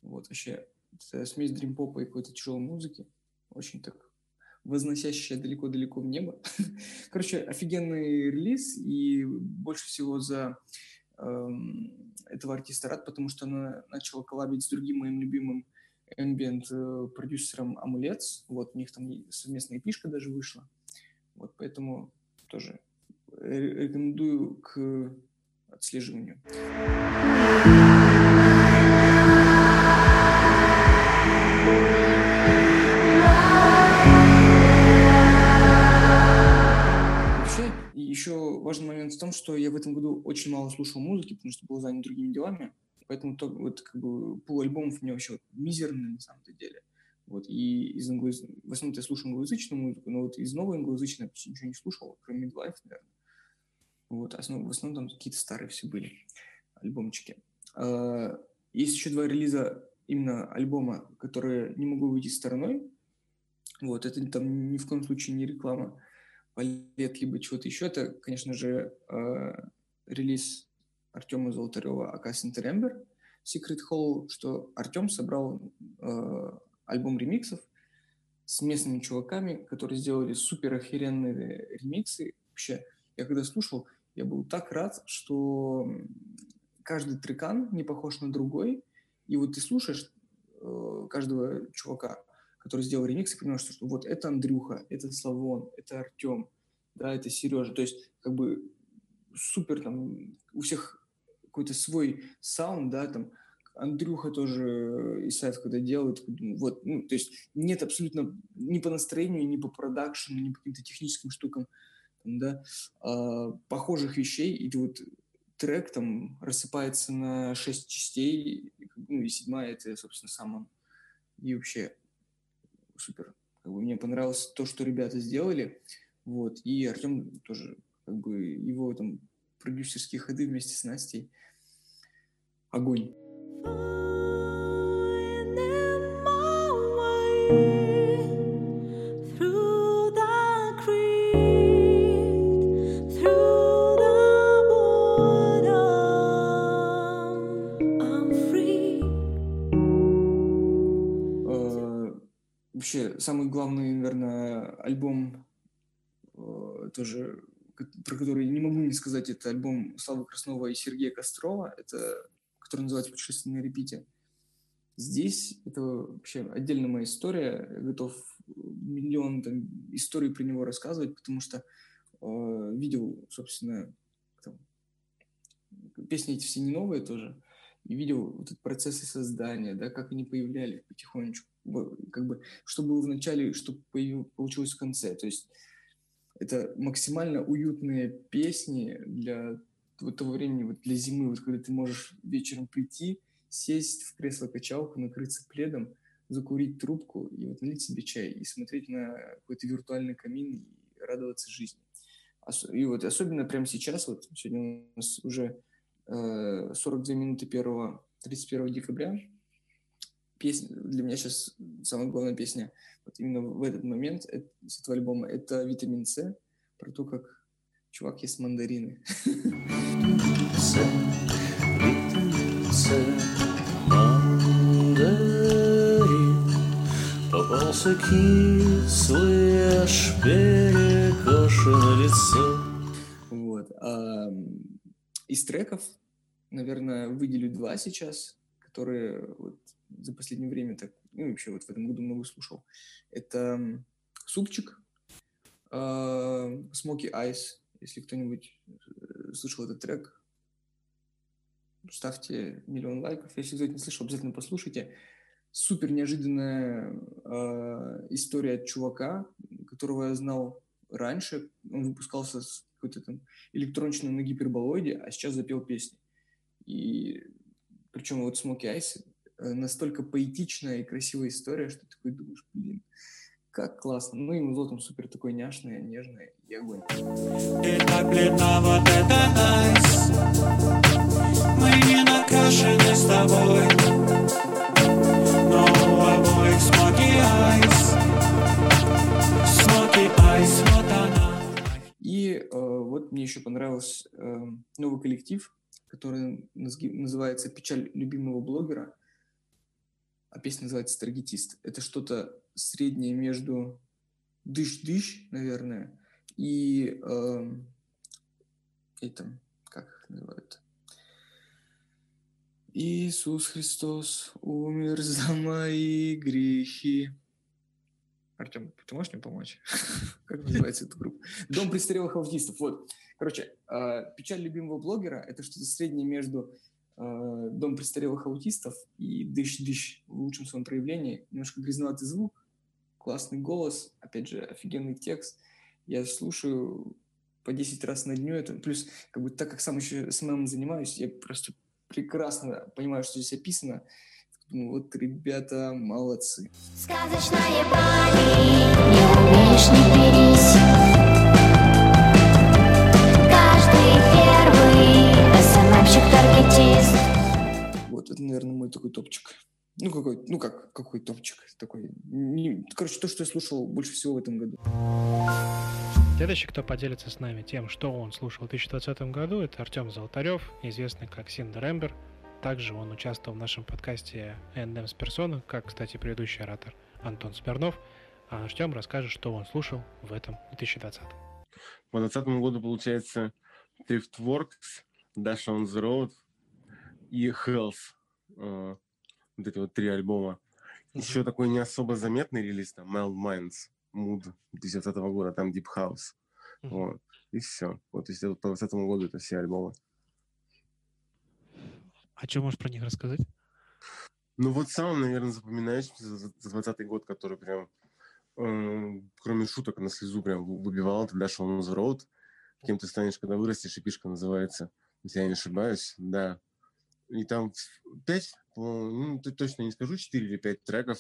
Вот, вообще, это смесь дрим-попа и какой-то тяжелой музыки. Очень так возносящая далеко-далеко в небо. *laughs* Короче, офигенный релиз, и больше всего за эм, этого артиста рад, потому что она начала коллабить с другим моим любимым ambient э, продюсером Амулец. Вот, у них там совместная пишка даже вышла. Вот, поэтому тоже ре- рекомендую к отслеживанию. Вообще, еще важный момент в том, что я в этом году очень мало слушал музыки, потому что был занят другими делами. Поэтому то, вот, как бы, пул альбомов у меня вообще вот мизерный на самом-то деле. Вот, и из англояз... в основном я слушаю англоязычную музыку, но вот из новой англоязычной я почти ничего не слушал, кроме Midlife, наверное. Вот, основ- в основном там какие-то старые все были альбомчики. А, Есть еще два релиза именно альбома, которые не могу выйти стороной. Вот, это там ни в коем случае не реклама палет, либо чего-то еще. Это, конечно же, э, релиз Артема Золотарева «Ака Сентерембер» Secret Hall, что Артем собрал э, альбом ремиксов с местными чуваками, которые сделали супер охеренные ремиксы. Вообще, я когда слушал, я был так рад, что каждый трекан не похож на другой. И вот ты слушаешь э, каждого чувака, который сделал ремикс, и понимаешь, что, что вот это Андрюха, это Славон, это Артем, да, это Сережа. То есть, как бы супер там у всех какой-то свой саунд, да, там Андрюха тоже Исаев, когда делает, вот, ну, то есть нет абсолютно ни по настроению, ни по продакшену, ни по каким-то техническим штукам, там, да, а, похожих вещей, и вот трек там рассыпается на шесть частей, ну, и седьмая это, собственно, сам он. И вообще супер. Как бы мне понравилось то, что ребята сделали, вот, и Артем тоже, как бы, его там продюсерские ходы вместе с Настей. Огонь. Э, Вообще, самый главный, наверное, альбом э, тоже, про который не могу не сказать, это альбом Славы Краснова и Сергея Кострова, это, который называется «Путешествие на репите». Здесь это вообще отдельная моя история. Я готов миллион там, историй про него рассказывать, потому что э, видел, собственно, там, песни эти все не новые тоже, и видел вот этот процесс создания, да, как они появлялись потихонечку, как бы, что было в начале, что появ- получилось в конце. То есть это максимально уютные песни для вот того времени, вот для зимы, вот когда ты можешь вечером прийти, сесть в кресло-качалку, накрыться пледом, закурить трубку и вот налить себе чай и смотреть на какой-то виртуальный камин и радоваться жизни. И вот особенно прямо сейчас, вот сегодня у нас уже э, 42 минуты 1, 31 декабря, песня, для меня сейчас самая главная песня вот именно в этот момент э- с этого альбома это «Витамин С», про то, как чувак ест мандарины. Вот. а, из треков, наверное, выделю два сейчас, которые вот за последнее время так, ну, вообще вот в этом году много слушал. Это «Супчик», а, «Smoky Eyes», если кто-нибудь э, слышал этот трек, ставьте миллион лайков. Если кто-то не слышал, обязательно послушайте. Супер неожиданная э, история от чувака, которого я знал раньше. Он выпускался с какой-то там электронщиной на гиперболоиде, а сейчас запел песни. И причем вот Eyes э, Э, настолько поэтичная и красивая история, что ты такой думаешь, блин, как классно. Ну и музло там супер такой няшное, нежное и огонь. Ты так бледна, вот это найс. Мы не накрашены с тобой. Но у обоих смоки айс. Смоки айс, вот она. И э, вот мне еще понравился э, новый коллектив, который называется «Печаль любимого блогера» а песня называется «Таргетист». Это что-то среднее между «Дыш-дыш», наверное, и э, этим, как их называют? Иисус Христос умер за мои грехи. Артем, ты можешь мне помочь? *laughs* Как называется эта группа? Дом престарелых аутистов. Вот. Короче, э, печаль любимого блогера – это что-то среднее между э, Дом престарелых аутистов и Дыш-дыш в лучшем своем проявлении. Немножко грязноватый звук, классный голос, опять же, офигенный текст. Я слушаю по 10 раз на дню. Это плюс, как бы, так как сам еще SMM занимаюсь, я просто прекрасно понимаю, что здесь описано. Думаю, вот ребята молодцы. Сказочная Бали, не умеешь, не берись. Каждый первый СММщик таргетист. Вот, это, наверное, мой такой топчик. Ну, какой, ну как, какой топчик такой. Не- короче, то, что я слушал больше всего в этом году. Следующий, кто поделится с нами тем, что он слушал в 2020 году, это Артем Золотарев, известный как Синдер Эмбер. Также он участвовал в нашем подкасте N&M с персона, как, кстати, предыдущий оратор Антон Смирнов. А Артем расскажет, что он слушал в этом 2020. По 2020 году, получается, Thriftworks, Dash on the Road и Health. Э, Вот эти вот три альбома. Еще такой не особо заметный релиз, там, Mild Minds, Mood 2020 года, там Deep House. Вот. И все. Вот если вот по 2020 году это все альбомы. А что можешь про них рассказать? Ну вот самым, наверное, запоминающимся за за 20 год, который прям, э, кроме шуток на слезу прям вы- выбивал, это Dash on the Road. Кем ты станешь, когда вырастешь, и пишка называется, если я не ошибаюсь, да. И там пять, ну, точно не скажу, четыре или пять треков,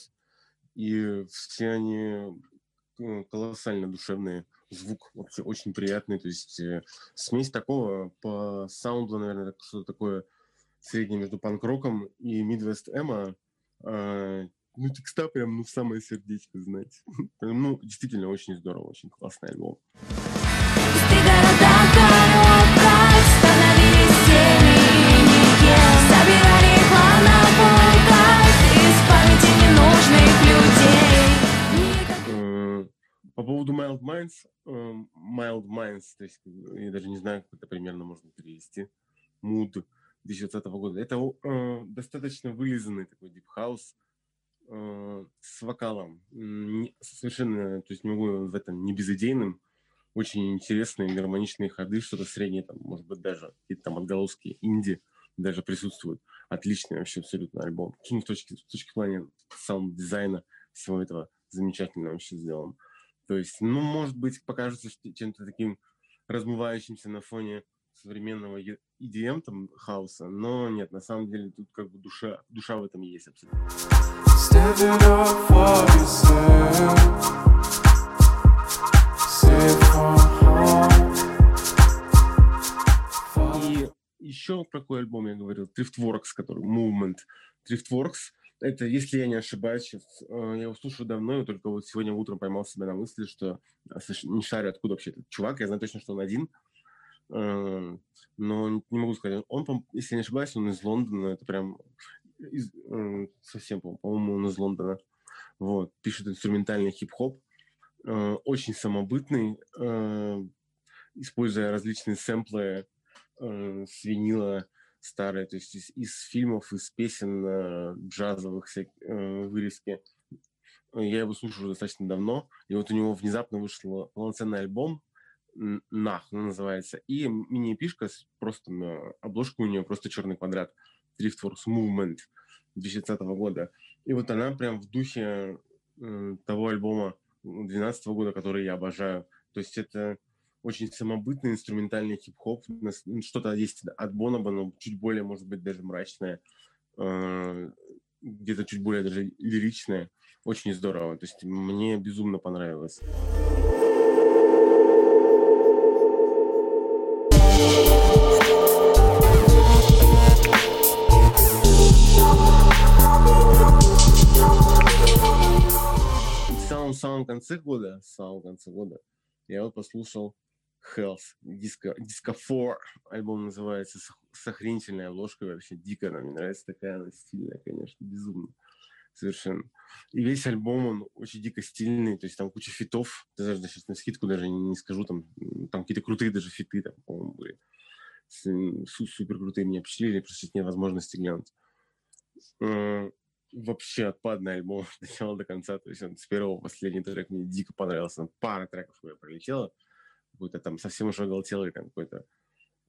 и все они э, колоссально душевные, звук вообще очень приятный, то есть э, смесь такого по саунду, наверное, что-то такое среднее между панк-роком и Midwest Эмо. А, ну, текста прям, ну, в самое сердечко, знаете. *laughs* Ну, действительно, очень здорово, очень классный альбом. Становились По поводу Mild Minds, э, Mild Minds, то есть я даже не знаю, как это примерно можно перевести, Mood 2020 года. Это э, достаточно вылизанный такой deep house э, с вокалом. Не- совершенно, то есть не могу в этом не безыдейным. Очень интересные гармоничные ходы, что-то среднее, там, может быть, даже какие-то там отголоски инди даже присутствуют. Отличный вообще абсолютно альбом. Ну, с точки, с точки плана саунд-дизайна всего этого замечательно вообще сделан. То есть, ну, может быть, покажется чем-то таким размывающимся на фоне современного EDM там хаоса, но нет, на самом деле тут как бы душа, душа в этом есть абсолютно. И еще про какой альбом я говорил? Driftworks, который Movement. Driftworks, это, если я не ошибаюсь, сейчас, э, я слушаю давно, и только вот сегодня утром поймал себя на мысли, что слушай, не шарю, откуда вообще этот чувак. Я знаю точно, что он один, э, но не могу сказать. Он, если я не ошибаюсь, он из Лондона. Это прям из- э, совсем, по- по-моему, он из Лондона. Вот. Пишет инструментальный хип-хоп. Э, Очень самобытный, используя различные сэмплы с винила старые, то есть из, из фильмов, из песен э, джазовых всяк- э, вырезки. Я его слушаю достаточно давно, и вот у него внезапно вышел полноценный альбом «Нах» он называется, и мини-эпишка, просто на обложка у нее просто черный квадрат Driftworks Movement 2020 года. И вот она прям в духе э, того альбома 2012 года, который я обожаю. То есть это очень самобытный инструментальный хип-хоп. Ну, Что-то есть от Боноба, но чуть более, может быть, даже мрачное. э, Где-то чуть более даже лиричное. Очень здорово. То есть мне безумно понравилось. Самом-самом конце года, в самом конце года, я вот послушал Health, Disco, Disco 4, альбом называется, с, с охренительной обложкой, вообще дико она мне нравится, такая она стильная, конечно, безумно, совершенно. И весь альбом, он очень дико стильный, то есть там куча фитов, даже сейчас на скидку даже не, не скажу, там, там какие-то крутые даже фиты, там, по-моему, были. Су- Супер крутые меня впечатлили, просто нет возможности глянуть. Вообще отпадный альбом *laughs* от начала до конца, то есть он с первого по последний трек мне дико понравился, там пара треков у меня пролетела, какой-то там совсем уж оголтелый, какой-то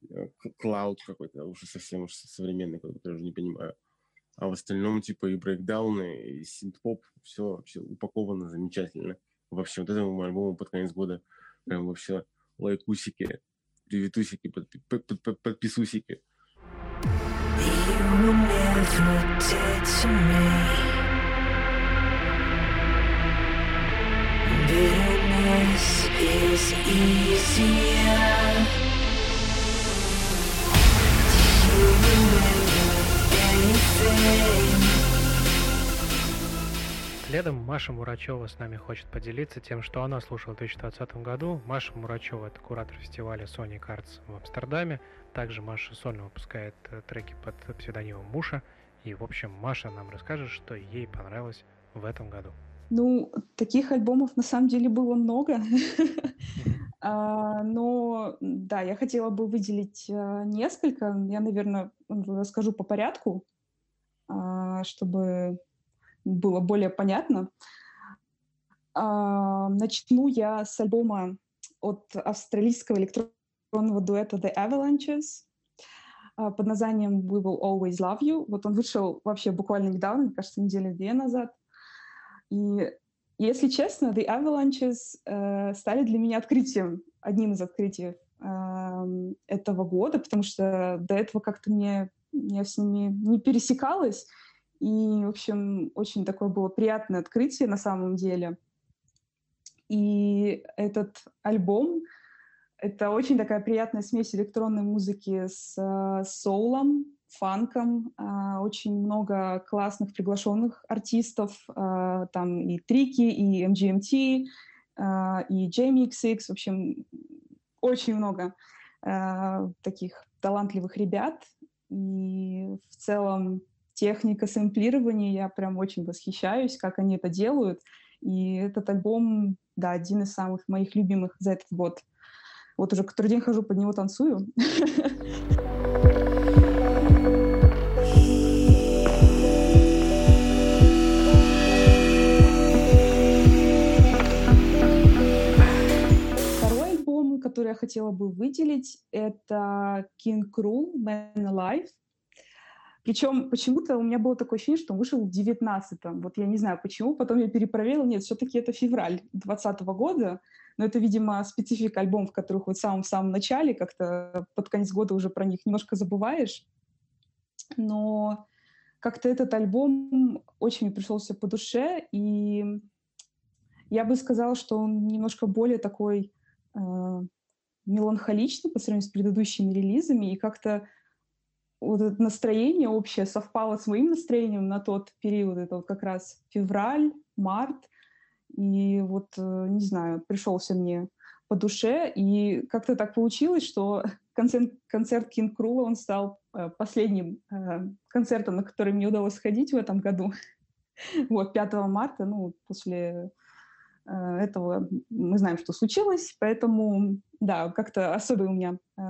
э, клауд какой-то, уже совсем уж современный, который уже не понимаю. А в остальном, типа, и брейкдауны, и синт-поп, все вообще упаковано замечательно. Вообще, вот этому альбому под конец года прям вообще лайкусики, приветусики, подпи- под- под- под- подписусики. Следом Маша Мурачева с нами хочет поделиться тем, что она слушала в 2020 году. Маша Мурачева — это куратор фестиваля Sony Arts в Амстердаме. Также Маша сольно выпускает э, треки под псевдонимом Муша. И, в общем, Маша нам расскажет, что ей понравилось в этом году. Ну, таких альбомов на самом деле было много. *laughs* А, Но да, я хотела бы выделить а, несколько. Я, наверное, расскажу по порядку, а, чтобы было более понятно. Начну я с альбома от австралийского электронного дуэта The Avalanches под названием We Will Always Love You. Вот он вышел вообще буквально недавно, мне кажется, недели две назад. И если честно, The Avalanches э, стали для меня открытием, одним из открытий эм, этого года, потому что до этого как-то мне я с ними не пересекалась. И, в общем, очень такое было приятное открытие на самом деле. И этот альбом — это очень такая приятная смесь электронной музыки с э, соулом, фанком, а, очень много классных приглашенных артистов, а, там и Трики, и MGMT, а, и JMX, в общем, очень много таких талантливых ребят. И в целом техника сэмплирования, я прям очень восхищаюсь, как они это делают. И этот альбом, да, один из самых моих любимых за этот год. Вот уже который день хожу под него танцую. *laughs* который я хотела бы выделить, это King Cruel, Man Alive. Причем почему-то у меня было такое ощущение, что он вышел в 19-м. Вот я не знаю почему, потом я перепроверила. Нет, все-таки это февраль 2020 года. Но это, видимо, специфика альбомов, которых вот в самом-самом начале, как-то под конец года уже про них немножко забываешь. Но как-то этот альбом очень мне пришелся по душе, и я бы сказала, что он немножко более такой э, меланхоличный по сравнению с предыдущими релизами, и как-то вот это настроение общее совпало с моим настроением на тот период. Это вот как раз февраль, март. И вот, э, не знаю, пришелся мне по душе. И как-то так получилось, что *laughs* концерт, концерт Кинг Крула, он стал э, последним э, концертом, на который мне удалось сходить в этом году. *laughs* Вот, 5 марта, ну, после этого мы знаем, что случилось, поэтому, да, как-то особые у меня э,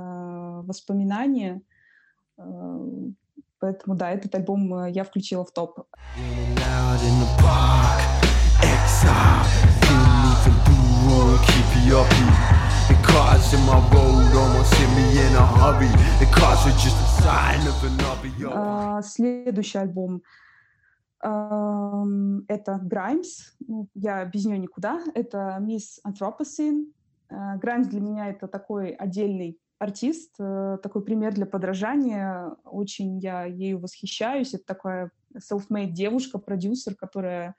воспоминания. Э, Поэтому, да, этот альбом э, я включила в топ. А, Следующий альбом это Grimes. Ну, Я без нее никуда. Это Miss Anthropocene. А, Grimes для меня это такой отдельный артист, э, такой пример для подражания. Очень я ею восхищаюсь. Это такая self-made девушка, продюсер, которая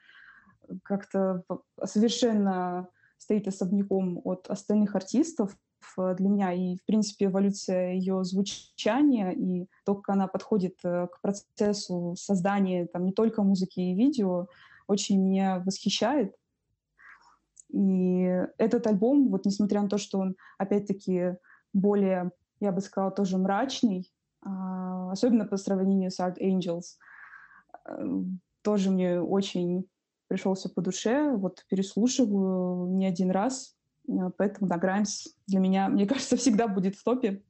как-то совершенно стоит особняком от остальных артистов э, для меня. И, в принципе, эволюция ее звучания и то, как она подходит э, к процессу создания там, не только музыки и видео, очень меня восхищает. И этот альбом, вот несмотря на то, что он, опять-таки, более, я бы сказала, тоже мрачный, а, особенно по сравнению с Art Angels, э, тоже мне очень пришелся по душе, вот переслушиваю не один раз, э, поэтому, да, Граймс для меня, мне кажется, всегда будет в топе.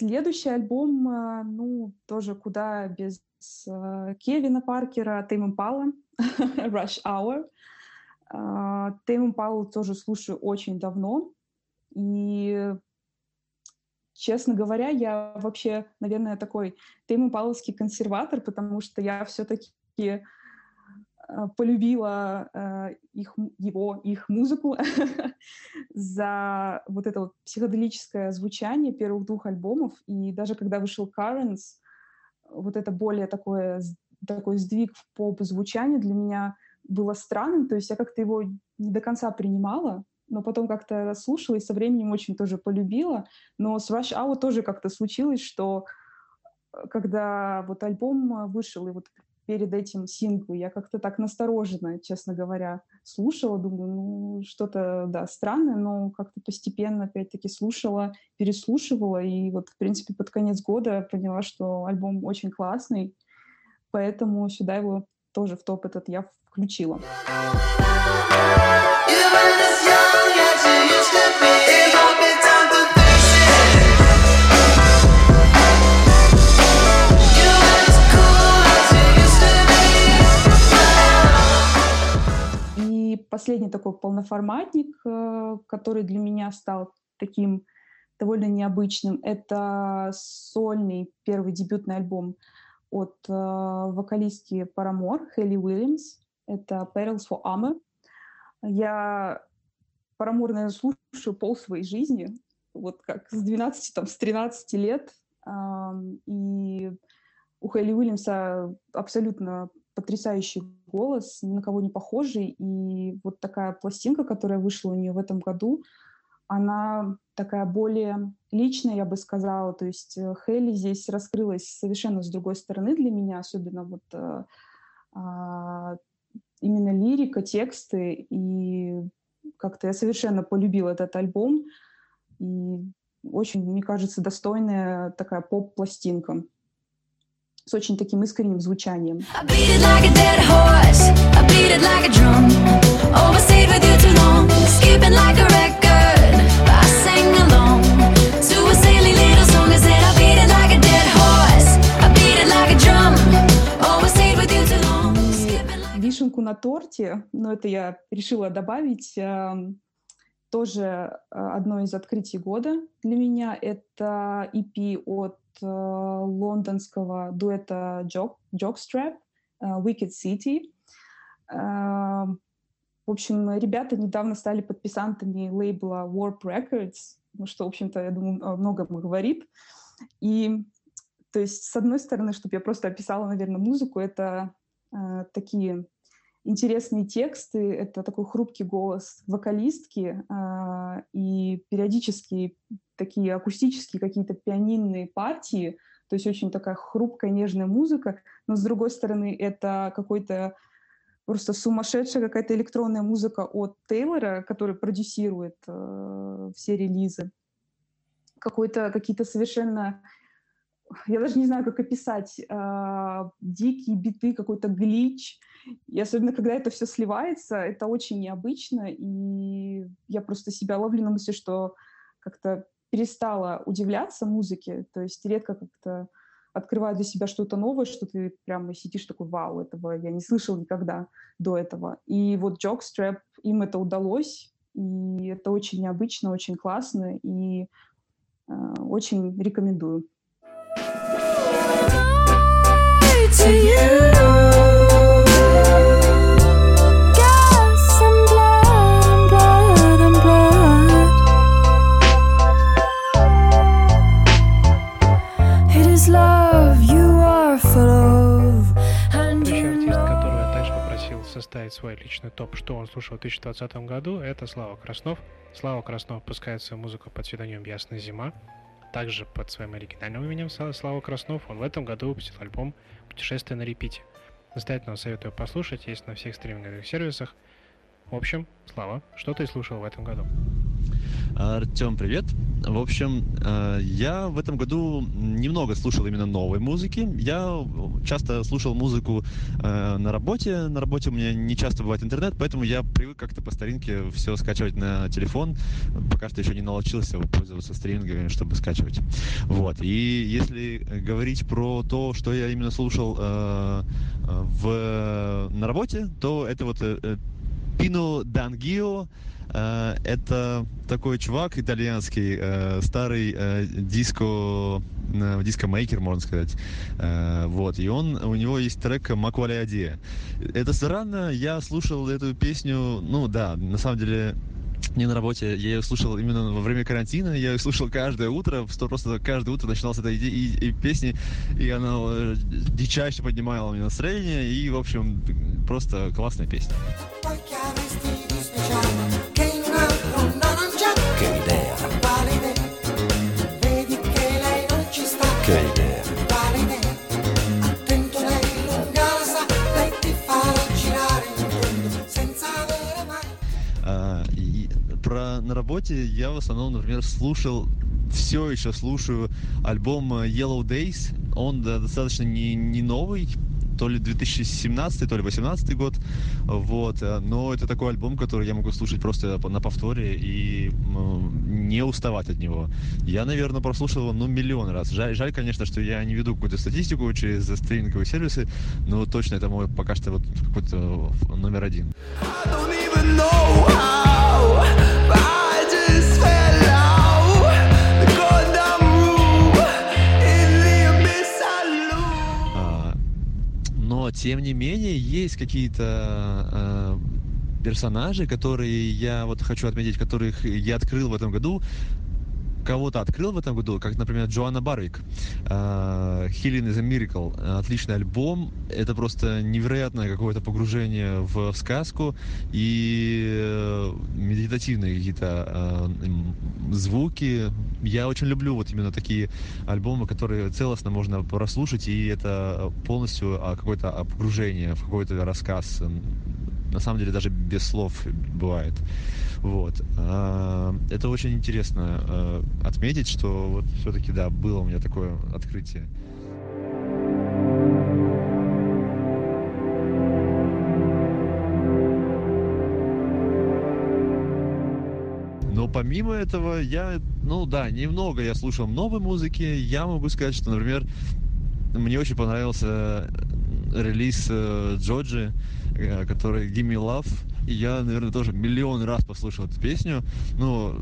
Следующий альбом, а, ну, тоже куда без а, Кевина Паркера, Тейм Импала, *laughs* Rush Hour. А, Тейм Импалу тоже слушаю очень давно. И, честно говоря, я вообще, наверное, такой Тейм Импаловский консерватор, потому что я все-таки полюбила а, их, его, их музыку *laughs* за вот это вот психоделическое звучание первых двух альбомов. И даже когда вышел Currents, вот это более такое, такой сдвиг в поп-звучание для меня было странным. То есть я как-то его не до конца принимала, но потом как-то слушала и со временем очень тоже полюбила. Но с Rush Hour тоже как-то случилось, что э, когда вот альбом э, вышел, и вот перед этим синглы, я как-то так настороженно, честно говоря, слушала, думаю, ну, что-то, да, странное, но как-то постепенно, опять-таки, слушала, переслушивала, и вот, в принципе, под конец года поняла, что альбом очень классный, поэтому сюда его тоже в топ этот я включила. И последний такой полноформатник, э, который для меня стал таким довольно необычным, это сольный первый дебютный альбом от э, вокалистки Paramore Хелли Уильямс. Это Perils for Armor. Я Paramore, наверное, слушаю пол своей жизни, вот как с 12, там, с 13 лет. И у Хелли Уильямса абсолютно потрясающий голос, ни на кого не похожий. И вот такая пластинка, которая вышла у нее в этом году, она такая более личная, я бы сказала. То есть э, Хелли здесь раскрылась совершенно с другой стороны для меня, особенно вот э, а, именно лирика, тексты. И как-то я совершенно полюбила этот альбом. И очень, мне кажется, достойная такая поп-пластинка с очень таким искренним звучанием. Вишенку на торте, но это я решила добавить, эм, тоже э, одно из открытий года для меня. Это EP от э, лондонского дуэта Jockstrap, э, Wicked City. Эм, В общем, ребята недавно стали подписантами лейбла Warp Records, ну, что, в общем-то, я думаю, о многом говорит. И, то есть, с одной стороны, чтобы я просто описала, наверное, музыку, это э, такие интересные тексты, это такой хрупкий голос вокалистки э, и периодически такие акустические какие-то пианинные партии, то есть очень такая хрупкая, нежная музыка, но с другой стороны это какой-то просто сумасшедшая какая-то электронная музыка от Тейлора, который продюсирует э, все релизы. Какой-то, какие-то совершенно я даже не знаю, как описать, э, дикие биты, какой-то глич. И особенно, когда это все сливается, это очень необычно. И я просто себя ловлю на мысли, что как-то перестала удивляться музыке. То есть редко как-то открываю для себя что-то новое, что ты прямо сидишь такой, вау, этого я не слышал никогда до этого. И вот Jockstrap, им это удалось, и это очень необычно, очень классно, и э, очень рекомендую. to you. Свой личный топ, что он слушал в 2020 году, это Слава Краснов. Слава Краснов выпускает свою музыку под псевдонимом «Ясная зима». Также под своим оригинальным именем Слава Краснов он в этом году выпустил альбом «Путешествие на репите». Настоятельно советую послушать, есть на всех стриминговых сервисах. В общем, Слава, что ты слушал в этом году? Артем, привет. В общем, э, я в этом году немного слушал именно новой музыки. Я часто слушал музыку э, на работе. На работе у меня не часто бывает интернет, поэтому я привык как-то по старинке все скачивать на телефон. Пока что еще не научился пользоваться стримингами, чтобы скачивать. Вот. И если говорить про то, что я именно слушал э, в, на работе, то это вот э, э, Пино Дангио. Э, Это такой чувак итальянский, э, старый э, диско, э, диско-мейкер, можно сказать. Э, Вот, и он, у него есть трек «Маквалиаде». Это странно, я слушал эту песню, ну да, на самом деле не на работе, я ее слушал именно во время карантина, я ее слушал каждое утро, просто каждое утро начиналось этой иде- и, и песни, и она э, дичайше поднимала мне настроение, и, в общем, просто классная песня. На работе я в основном, например, слушал, все еще слушаю альбом э, Yellow Days. Он да, достаточно не, не новый, то ли 2017, то ли 2018 год. Вот. э, Но это такой альбом, который я могу слушать просто на повторе и не уставать от него. Я, наверное, прослушал его ну, миллион раз. Жаль, жаль, конечно, что я не веду какую-то статистику через стриминговые сервисы, но точно это мой пока что вот какой-то номер один. don't even know how. Но, тем не менее, есть какие-то э, персонажи, которые я вот хочу отметить, которых я открыл в этом году, кого-то открыл в этом году, как, например, Джоанна Барвик. Э, Healing is a Miracle. Отличный альбом. Это просто невероятное какое-то погружение в сказку и э, медитативные какие-то м, звуки. Я очень люблю вот именно такие альбомы, которые целостно можно прослушать, и это полностью а, какое-то а, погружение в какой-то рассказ. На самом деле даже без слов бывает. Вот. А, Это очень интересно э, отметить, что вот все-таки, да, было у меня такое открытие. Но помимо этого, я, ну да, немного я слушал новой музыки. Я могу сказать, что, например, мне очень понравился релиз э, Джоджи, э, который Gimme Love. И я, наверное, тоже миллион раз послушал эту песню. Ну,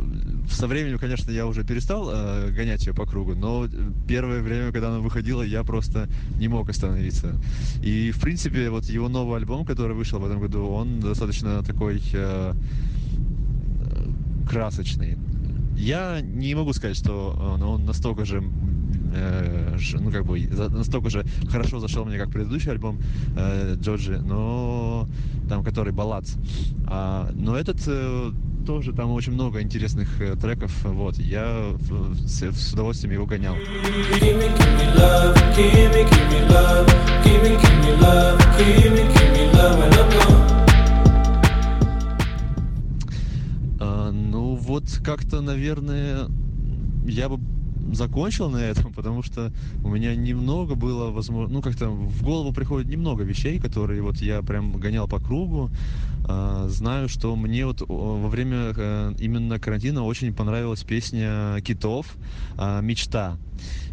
со временем, конечно, я уже перестал э, гонять ее по кругу, но первое время, когда она выходила, я просто не мог остановиться. И, в принципе, вот его новый альбом, который вышел в этом году, он достаточно такой э, красочный. Я не могу сказать, что он, он настолько же, ну как бы настолько же хорошо зашел мне, как предыдущий альбом э, Джорджи, но там который баллад. А, но этот э, тоже там очень много интересных э, треков. Вот я э, с, удовольствием его гонял. А, ну вот как-то, наверное, я бы закончил на этом, *laughs* потому что у меня немного было возможно, ну как-то в голову приходит немного вещей, которые вот я прям гонял по кругу. А, знаю, что мне вот о, во время э, именно карантина очень понравилась песня Китов а, "Мечта".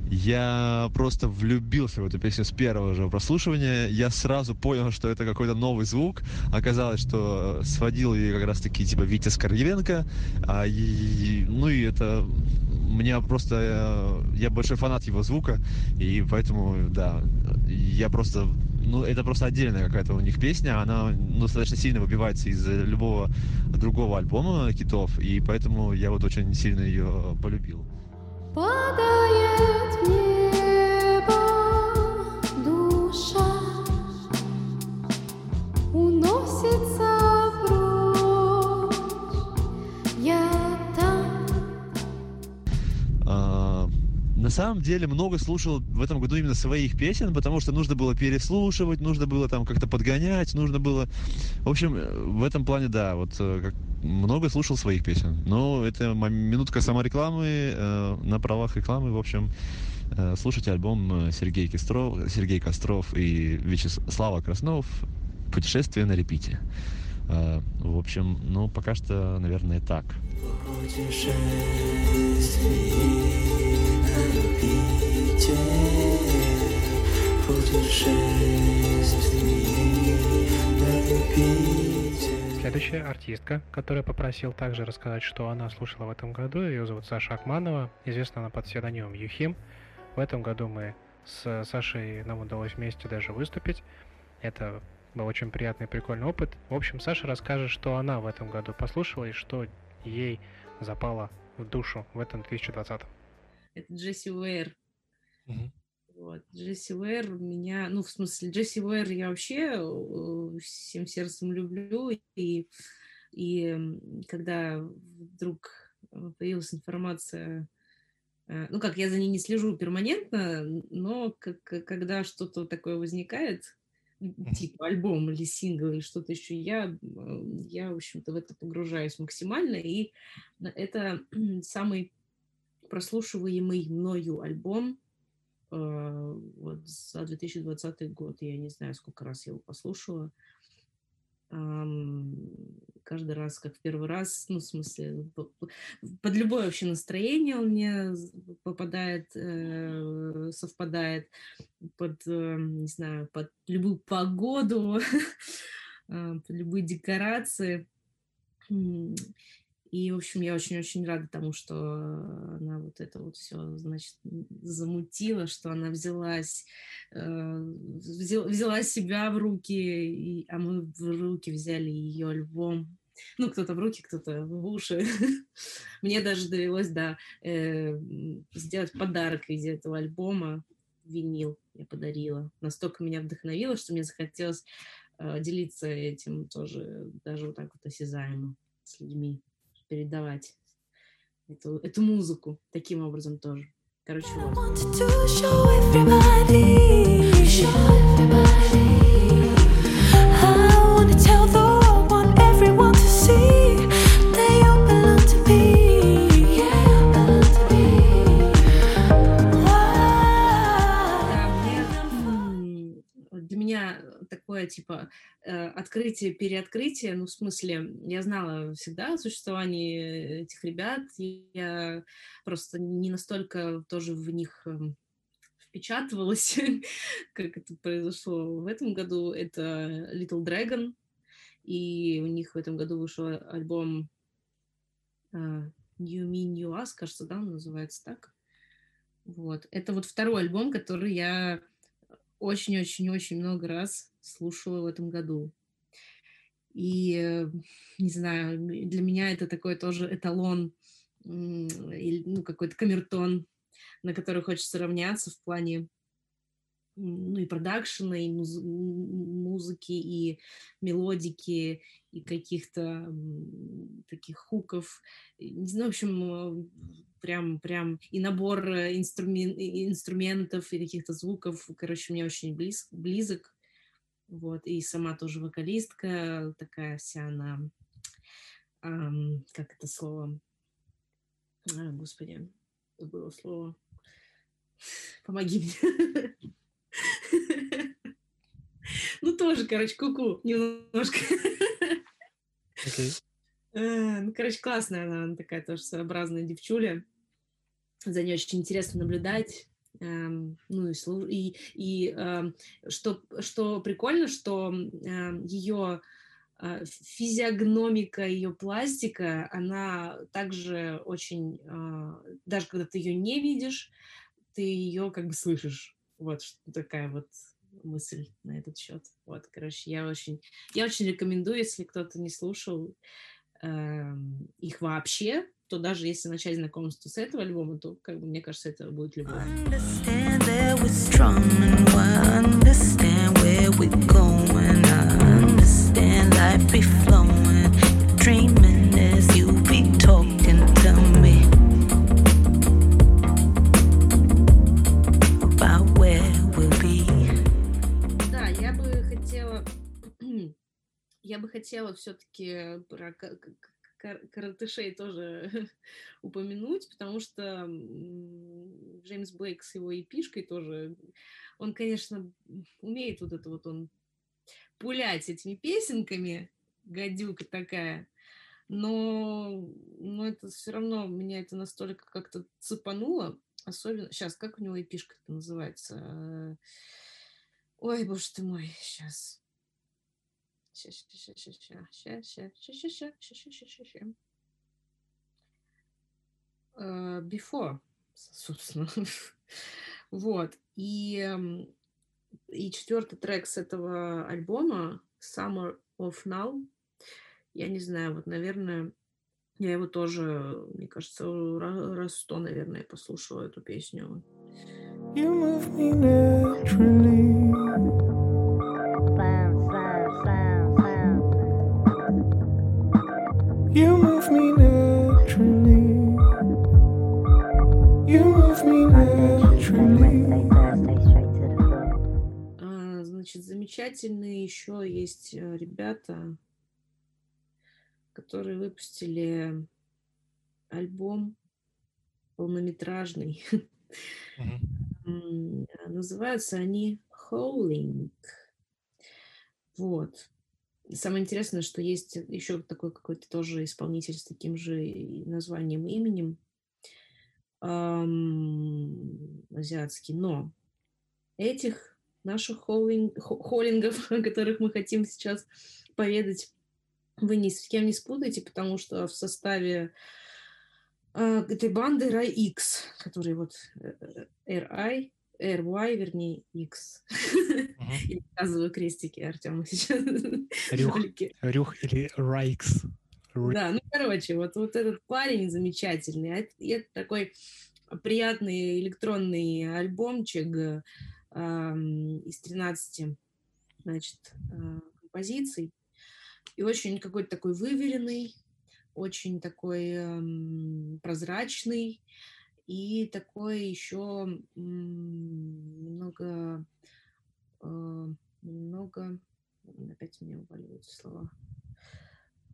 Я просто влюбился в эту песню с первого же прослушивания. Я сразу понял, что это какой-то новый звук. Оказалось, что э, сводил ее как раз-таки типа Витя Скорьевенко. А, и- ну и это меня просто... э, Я большой фанат его звука, и поэтому, да, я просто... Ну, это просто отдельная какая-то у них песня, она ну, достаточно сильно выбивается из любого другого альбома китов, и поэтому я вот очень сильно ее полюбил. Падает небо уносится на самом деле много слушал в этом году именно своих песен, потому что нужно было переслушивать, нужно было там как-то подгонять, нужно было... В общем, э, в этом плане, да, вот э, много слушал своих песен. Но это минутка саморекламы э, на правах рекламы, в общем, э, слушайте альбом э, Сергей Костров, Сергей Костров и Вячеслава Краснов «Путешествие на репите». Э, в общем, ну, пока что, наверное, так. Следующая артистка, которую я попросил также рассказать, что она слушала в этом году, ее зовут Саша Акманова, известна она под псевдонимом Юхим. В этом году мы с Сашей, нам удалось вместе даже выступить. Это был очень приятный и прикольный опыт. В общем, Саша расскажет, что она в этом году послушала и что ей запало в душу в этом 2020. Это Джесси Уэйр. Вот. Джесси Уэйр меня, ну, в смысле, Джесси Уэйр я вообще э, всем сердцем люблю, и, и когда вдруг э, появилась информация, э, ну, как, я за ней не слежу перманентно, но как, когда что-то такое возникает, типа альбом или сингл или что-то еще, я, э, я, в общем-то, в это погружаюсь максимально, и это самый прослушиваемый мною альбом э, вот за 2020 год. Я не знаю, сколько раз я его послушала. Ам, каждый раз, как в первый раз, ну, в смысле, по- по- под любое вообще настроение он мне попадает, э, совпадает, под, э, не знаю, под любую погоду, *laughs* э, под любые декорации. И, в общем, я очень-очень рада тому, что она вот это вот все, значит, замутила, что она взялась, э, взя- взяла себя в руки, и- а мы в руки взяли ее альбом. Ну, кто-то в руки, кто-то в уши. *laughs* Мне даже довелось, да, э, сделать подарок виде этого альбома. Винил я подарила. Настолько меня вдохновило, что мне захотелось э, делиться этим тоже, даже вот так вот осязаемо с людьми передавать эту, эту музыку таким образом тоже. Короче, вот. Для меня такое, типа, э, открытие, переоткрытие, ну, в смысле, я знала всегда о существовании этих ребят, я просто не настолько тоже в них эм, впечатывалась, *laughs* как это произошло в этом году. Это Little Dragon, и у них в этом году вышел альбом New Me, New Us, кажется, да, он называется так. Вот. Это вот второй альбом, который я очень-очень-очень много раз слушала в этом году. И, э, не знаю, для меня это такой тоже эталон, или, ну, какой-то камертон, на который хочется равняться в плане ну, и продакшена, и муз- музыки, и мелодики, и каких-то таких хуков. Не знаю, в общем, э, прям, прям и набор э, инструмен- инструментов, и каких-то звуков, короче, мне очень близ, близок. Вот, и сама тоже вокалистка, такая вся она, ам, как это слово, А, господи, забыла слово. Помоги мне. Ну, тоже, короче, куку немножко. Э, Ну, короче, классная она, она такая тоже своеобразная девчуля. За ней очень интересно наблюдать. Эм, Ну и, и, и эм, что, что прикольно, что ее физиогномика, ее пластика, она также очень, а, даже когда ты ее не видишь, ты ее как бы слышишь. Вот такая вот мысль на этот счет. Вот, короче, я очень, я очень рекомендую, если кто-то не слушал эм, их вообще, то даже если начать знакомство с этого альбома, то, как бы, мне кажется, это будет любовь. Да, я бы хотела *clears throat* я бы хотела все-таки про коротышей тоже *laughs* упомянуть, потому что Джеймс Блейк с его эпишкой тоже, он, конечно, умеет вот это вот он пулять этими песенками, гадюка такая, но, но это все равно меня это настолько как-то цепануло, особенно, сейчас, как у него эпишка-то называется? Ой, боже ты мой, сейчас. Before, собственно. Вот. И, эм, и четвертый трек с этого альбома Summer of Now. Я не знаю, вот, наверное, я его тоже, мне кажется, ра- раз сто, наверное, послушала эту песню. You move me naturally. You move me naturally. You move me naturally. Значит, замечательные еще есть э, ребята, которые выпустили альбом полнометражный. М, Называются они Howling. Вот. Самое интересное, что есть еще такой какой-то тоже исполнитель с таким же названием именем ам, азиатский. Но этих наших холлинг- хо- холлингов, *laughs* о которых мы хотим сейчас поведать, вы ни с кем не спутаете, потому что в составе а, этой банды Рай X, который вот э, э, RI, RY, вернее, X. *laughs* Я показываю крестики Артему сейчас. Рюх, или Райкс. Да, ну, короче, вот, вот этот парень замечательный. А это- такой приятный электронный альбомчик э, из 13, значит, э, композиций. И очень какой-то такой выверенный, очень такой эм, прозрачный и такой еще немного, э, немного, опять у меня уваливаются слова.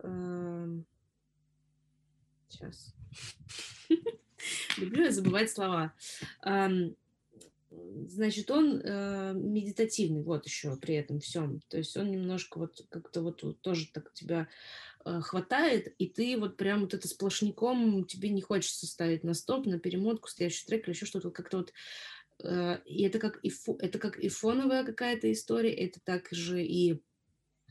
Эм, Сейчас. *laughs* Люблю я забывать слова. Ам, Значит, он э, медитативный, вот еще при этом всем. То есть он немножко вот как-то вот, вот тоже так тебя хватает, и ты вот прям вот это сплошняком, тебе не хочется ставить на стоп, на перемотку, следующий трек или еще что-то, как-то вот э, и это как и, фо- это как и фоновая какая-то история, это также и э,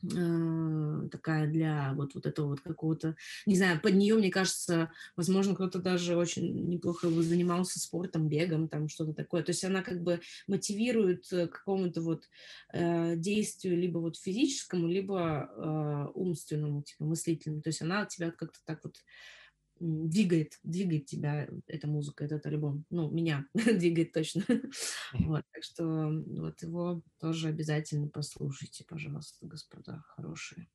такая для вот, вот этого вот какого-то, не знаю, под нее, мне кажется, возможно, кто-то даже очень неплохо занимался спортом, бегом, там что-то такое. То есть она как бы мотивирует э, к какому-то вот э, действию либо вот физическому, либо э, умственному, типа мыслительному. То есть она тебя как-то так вот м, двигает, двигает тебя эта музыка, этот альбом. Ну, меня *laughs* двигает точно. Вот, так что вот его тоже обязательно послушайте, пожалуйста, господа хорошие.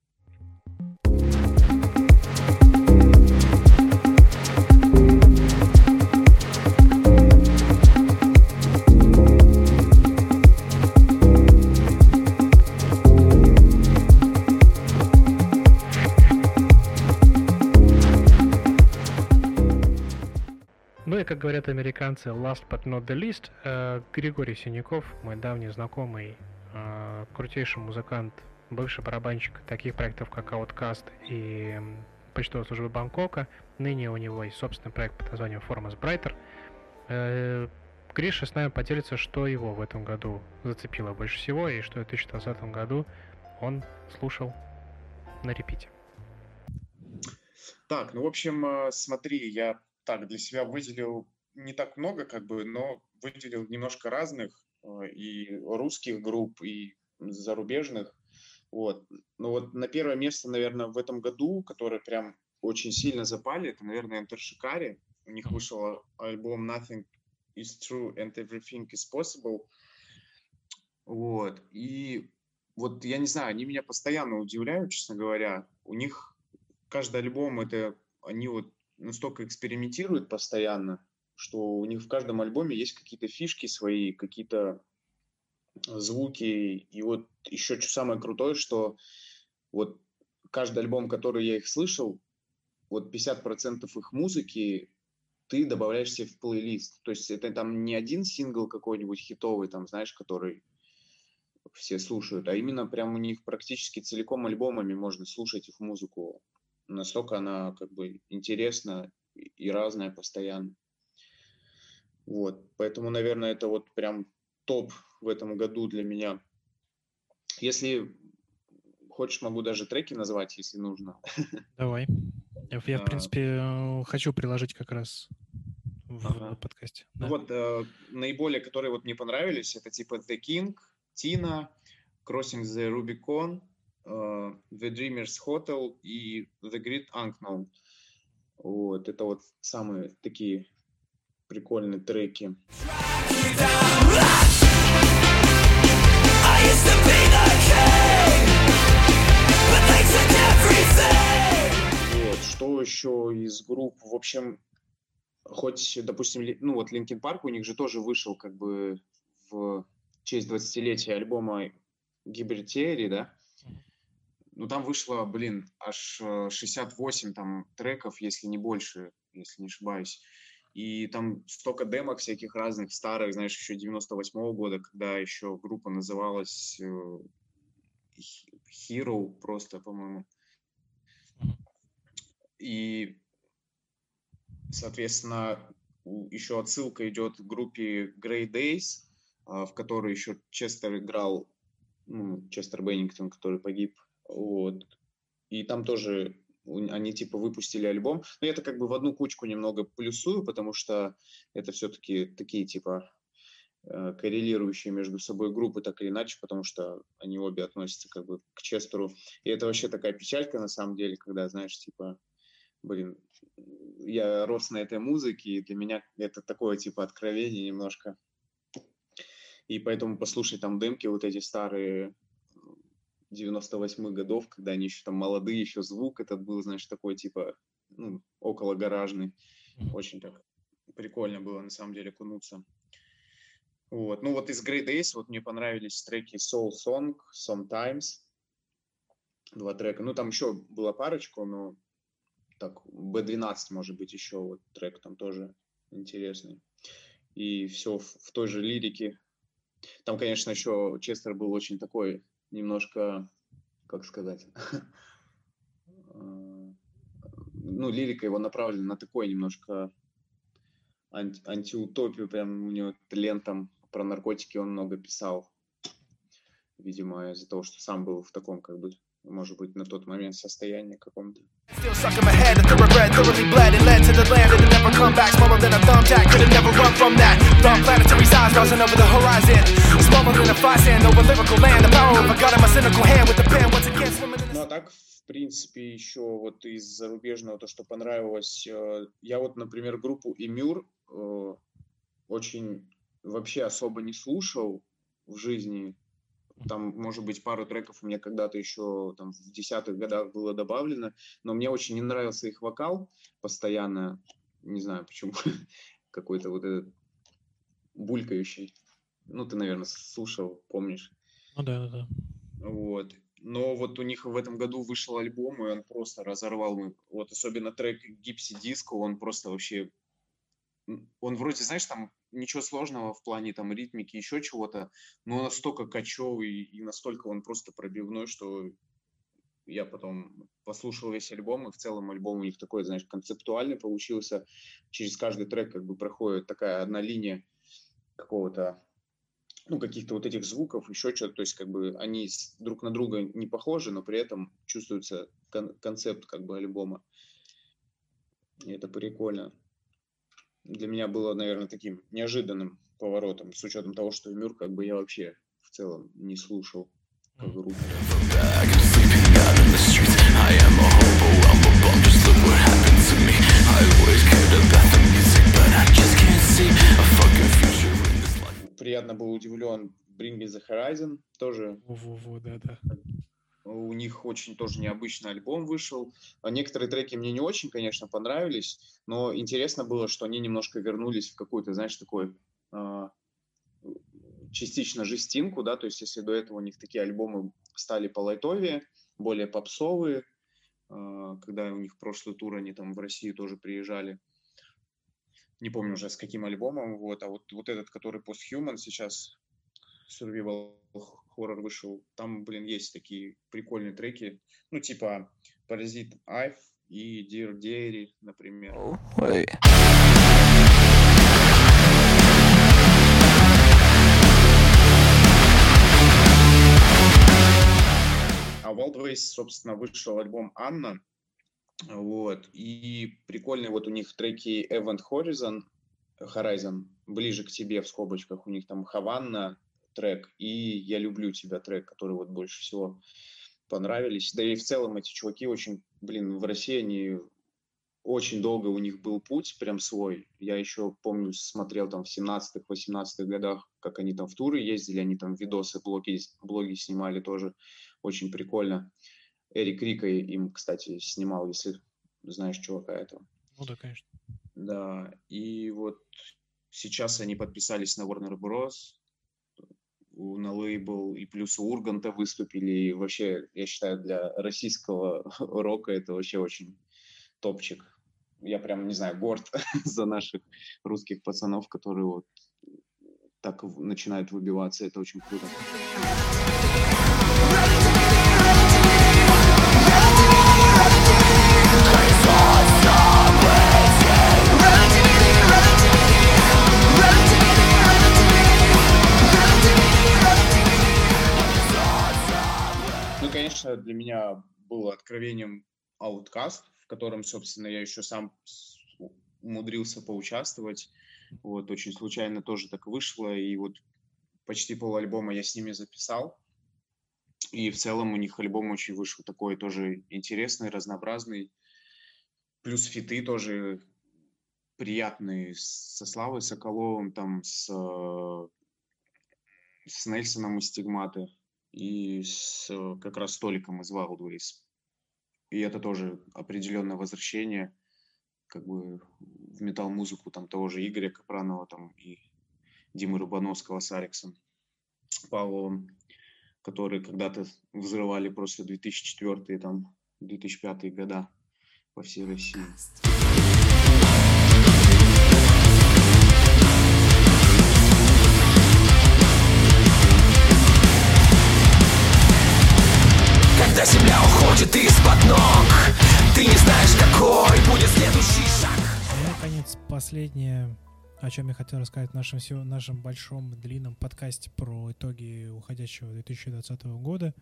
Как говорят американцы, last but not the least, э, Григорий Синяков, мой давний знакомый, э, крутейший музыкант, бывший барабанщик таких проектов, как Outcast и м, почтовой службы Бангкока. Ныне у него есть собственный проект под названием Formas Brighter. Э, Гриша с нами поделится, что его в этом году зацепило больше всего и что в 2020 году он слушал на репите. Так, ну, в общем, э, смотри, я так для себя выделил не так много, как бы, но выделил немножко разных э, и русских групп, и зарубежных. Вот. Ну вот на первое место, наверное, в этом году, которые прям очень сильно запали, это, наверное, Shikari. У них вышел альбом Nothing is True and Everything is Possible. Вот. И вот я не знаю, они меня постоянно удивляют, честно говоря. У них каждый альбом это они вот настолько экспериментируют постоянно, что у них в каждом альбоме есть какие-то фишки свои, какие-то звуки. И вот еще что самое крутое, что вот каждый альбом, который я их слышал, вот 50% их музыки ты добавляешь себе в плейлист. То есть это там не один сингл какой-нибудь хитовый, там, знаешь, который все слушают, а именно прям у них практически целиком альбомами можно слушать их музыку. Настолько она как бы интересна и- разная постоянно. Вот, поэтому, наверное, это вот прям топ в этом году для меня. Если хочешь, могу даже треки назвать, если нужно. *laughs* Давай. Я, в А. принципе, э, хочу приложить как раз в Ага. подкасте. Ну Да. Вот э, наиболее, которые вот мне понравились, это типа The King, Tina, Crossing the Rubicon, The Dreamers Hotel и The Great Unknown. Вот, это вот самые такие прикольные треки. Вот, что еще из групп? В общем, хоть, допустим, ну вот Linkin Park, у них же тоже вышел как бы в честь 20-летия альбома Theory, да? Ну, там вышло, блин, аж э, 68 там треков, если не больше, если не ошибаюсь. И там столько демок всяких разных, старых, знаешь, еще 98 года, когда еще группа называлась э, Hero просто, по-моему. И, соответственно, еще отсылка идет к группе Grey Days, а, в которой еще Честер играл, ну, Честер Беннингтон, который погиб. Вот. И там тоже они типа выпустили альбом. Но я это как бы в одну кучку немного плюсую, потому что это все-таки такие типа э, коррелирующие между собой группы так или иначе, потому что они обе относятся как бы к Честеру. И это вообще такая печалька на самом деле, когда, знаешь, типа, блин, я рос на этой музыке, и для меня это такое типа откровение немножко. И поэтому послушать там дымки вот эти старые 98-х годов, когда они еще там молодые, еще звук этот был, знаешь, такой типа, ну, около гаражный. Очень так прикольно было на самом деле кунуться. Вот. Ну вот из Great Days вот мне понравились треки Soul Song, Sometimes. Два трека. Ну там еще была парочку, но так, B12 может быть еще вот трек там тоже интересный. И все в, в той же лирике. Там, конечно, еще Честер был очень такой немножко, как сказать, *laughs* э, ну, лирика его направлена на такой немножко анти- антиутопию, прям у него лент там про наркотики он много писал. Видимо, из-за того, что сам был в таком, как бы, может быть, на тот момент состоянии каком-то. Ну, а так, в принципе, еще вот из зарубежного то, что понравилось, э, я вот, например, группу Эмюр э, очень вообще особо не слушал в жизни. Там, может быть, пару треков у меня когда-то еще там в десятых годах было добавлено, но мне очень не нравился их вокал постоянно, не знаю почему, *laughs* какой-то вот этот булькающий. Ну, ты, наверное, слушал, помнишь. Ну да, да, да. Вот. Но вот у них в этом году вышел альбом, и он просто разорвал. м- Вот особенно трек Гипси Диско, он просто вообще... Он вроде, знаешь, там ничего сложного в плане там ритмики, еще чего-то, но настолько кочевый и настолько он просто пробивной, что я потом послушал весь альбом, и в целом альбом у них такой, знаешь, концептуальный получился. Через каждый трек как бы проходит такая одна линия какого-то ну, каких-то вот этих звуков, еще что-то, то есть как бы они друг на друга не похожи, но при этом чувствуется кон- концепт как бы альбома. И это прикольно. Для меня было, наверное, таким неожиданным поворотом, с учетом того, что Мюр как бы я вообще в целом не слушал как группу. Приятно был удивлен Bring Me The Horizon, тоже Во-во-во, да-да. У них очень тоже необычный альбом вышел. А Некоторые треки мне не очень, конечно, понравились, но интересно было, что они немножко вернулись в какую-то, знаешь, такой а, частично жестинку, да, то есть если до этого у них такие альбомы стали полайтовее, более попсовые, э, когда у них прошлый тур, они там в Россию тоже приезжали. Не помню уже с каким альбомом, вот, а вот, вот этот, который Posthuman сейчас, Survival Horror вышел, там, блин, есть такие прикольные треки, ну, типа Parasite Eye и Dear Diary, например. А Wild Ways, собственно, вышел альбом Анна. Вот. И прикольные вот у них треки Event Horizon, Horizon, ближе к тебе в скобочках. У них там Хаванна трек и Я люблю тебя трек, который вот больше всего понравились. Да и в целом эти чуваки очень, блин, в России они очень долго у них был путь прям свой. Я еще помню, смотрел там в 17-18 годах, как они там в туры ездили, они там видосы, блоги, блоги снимали тоже очень прикольно. Эрик Рика им, кстати, снимал, если знаешь чувака этого. Ну да, конечно. Да, и вот сейчас они подписались на Warner Bros. На лейбл, и плюс у Урганта выступили. И вообще, я считаю, для российского *laughs* рока это вообще очень топчик. Я прям, не знаю, горд *laughs* за наших русских пацанов, которые вот так начинают выбиваться. Это очень круто. Конечно, для меня было откровением Outcast, в котором, собственно, я еще сам умудрился поучаствовать. Вот, очень случайно тоже так вышло, и вот почти пол альбома я с ними записал. И в целом у них альбом очень вышел такой тоже интересный, разнообразный. Плюс фиты тоже приятные со Славой Соколовым, там с, э, с Нельсоном из Стигматы и с э, как раз Толиком из Wildways. И это тоже определенное возвращение как бы в метал-музыку там того же Игоря Капранова там и Димы Рубановского с Алексом Павловым, которые когда-то взрывали просто 2004 там 2005 года по всей России. Когда земля уходит из-под ног Ты не знаешь, какой будет следующий шаг И, наконец, последнее, о чем я хотел рассказать в нашем, нашем большом длинном подкасте про итоги уходящего 2020 года,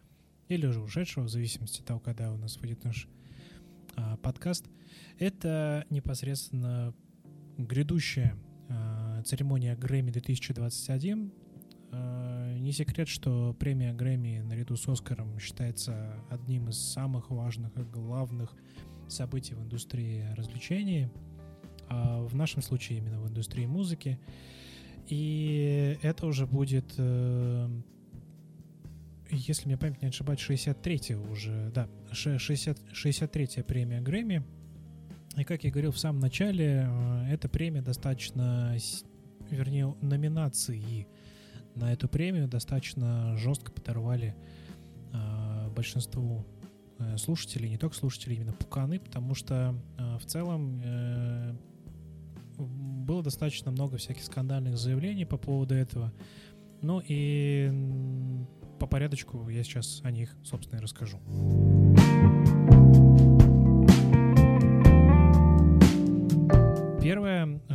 или уже ушедшего, в зависимости от того, когда у нас выйдет наш а, подкаст, это непосредственно грядущая а, церемония Грэмми 2021. А, не секрет, что премия Грэмми наряду с Оскаром считается одним из самых важных и главных событий в индустрии развлечений, а в нашем случае именно в индустрии музыки. И это уже будет, э, если мне память не ошибает, 63-я уже, да, ше- 60, 63-я премия Грэмми. И как я говорил в самом начале, э, эта премия достаточно, вернее, номинации на эту премию достаточно жестко подорвали э, большинству э, слушателей, не только слушателей, именно пуканы, потому что э, в целом э, было достаточно много всяких скандальных заявлений по поводу этого. Ну и по порядочку я сейчас о них, собственно, и расскажу.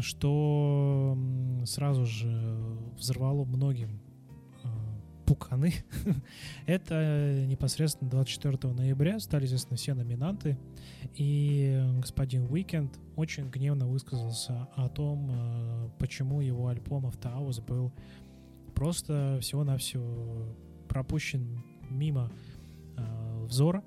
Что сразу же взорвало многим э, пуканы, *laughs* это непосредственно 24 ноября стали известны все номинанты, и господин Уикенд очень гневно высказался о том, э, почему его альбом Hours был просто всего-навсего пропущен мимо э, взора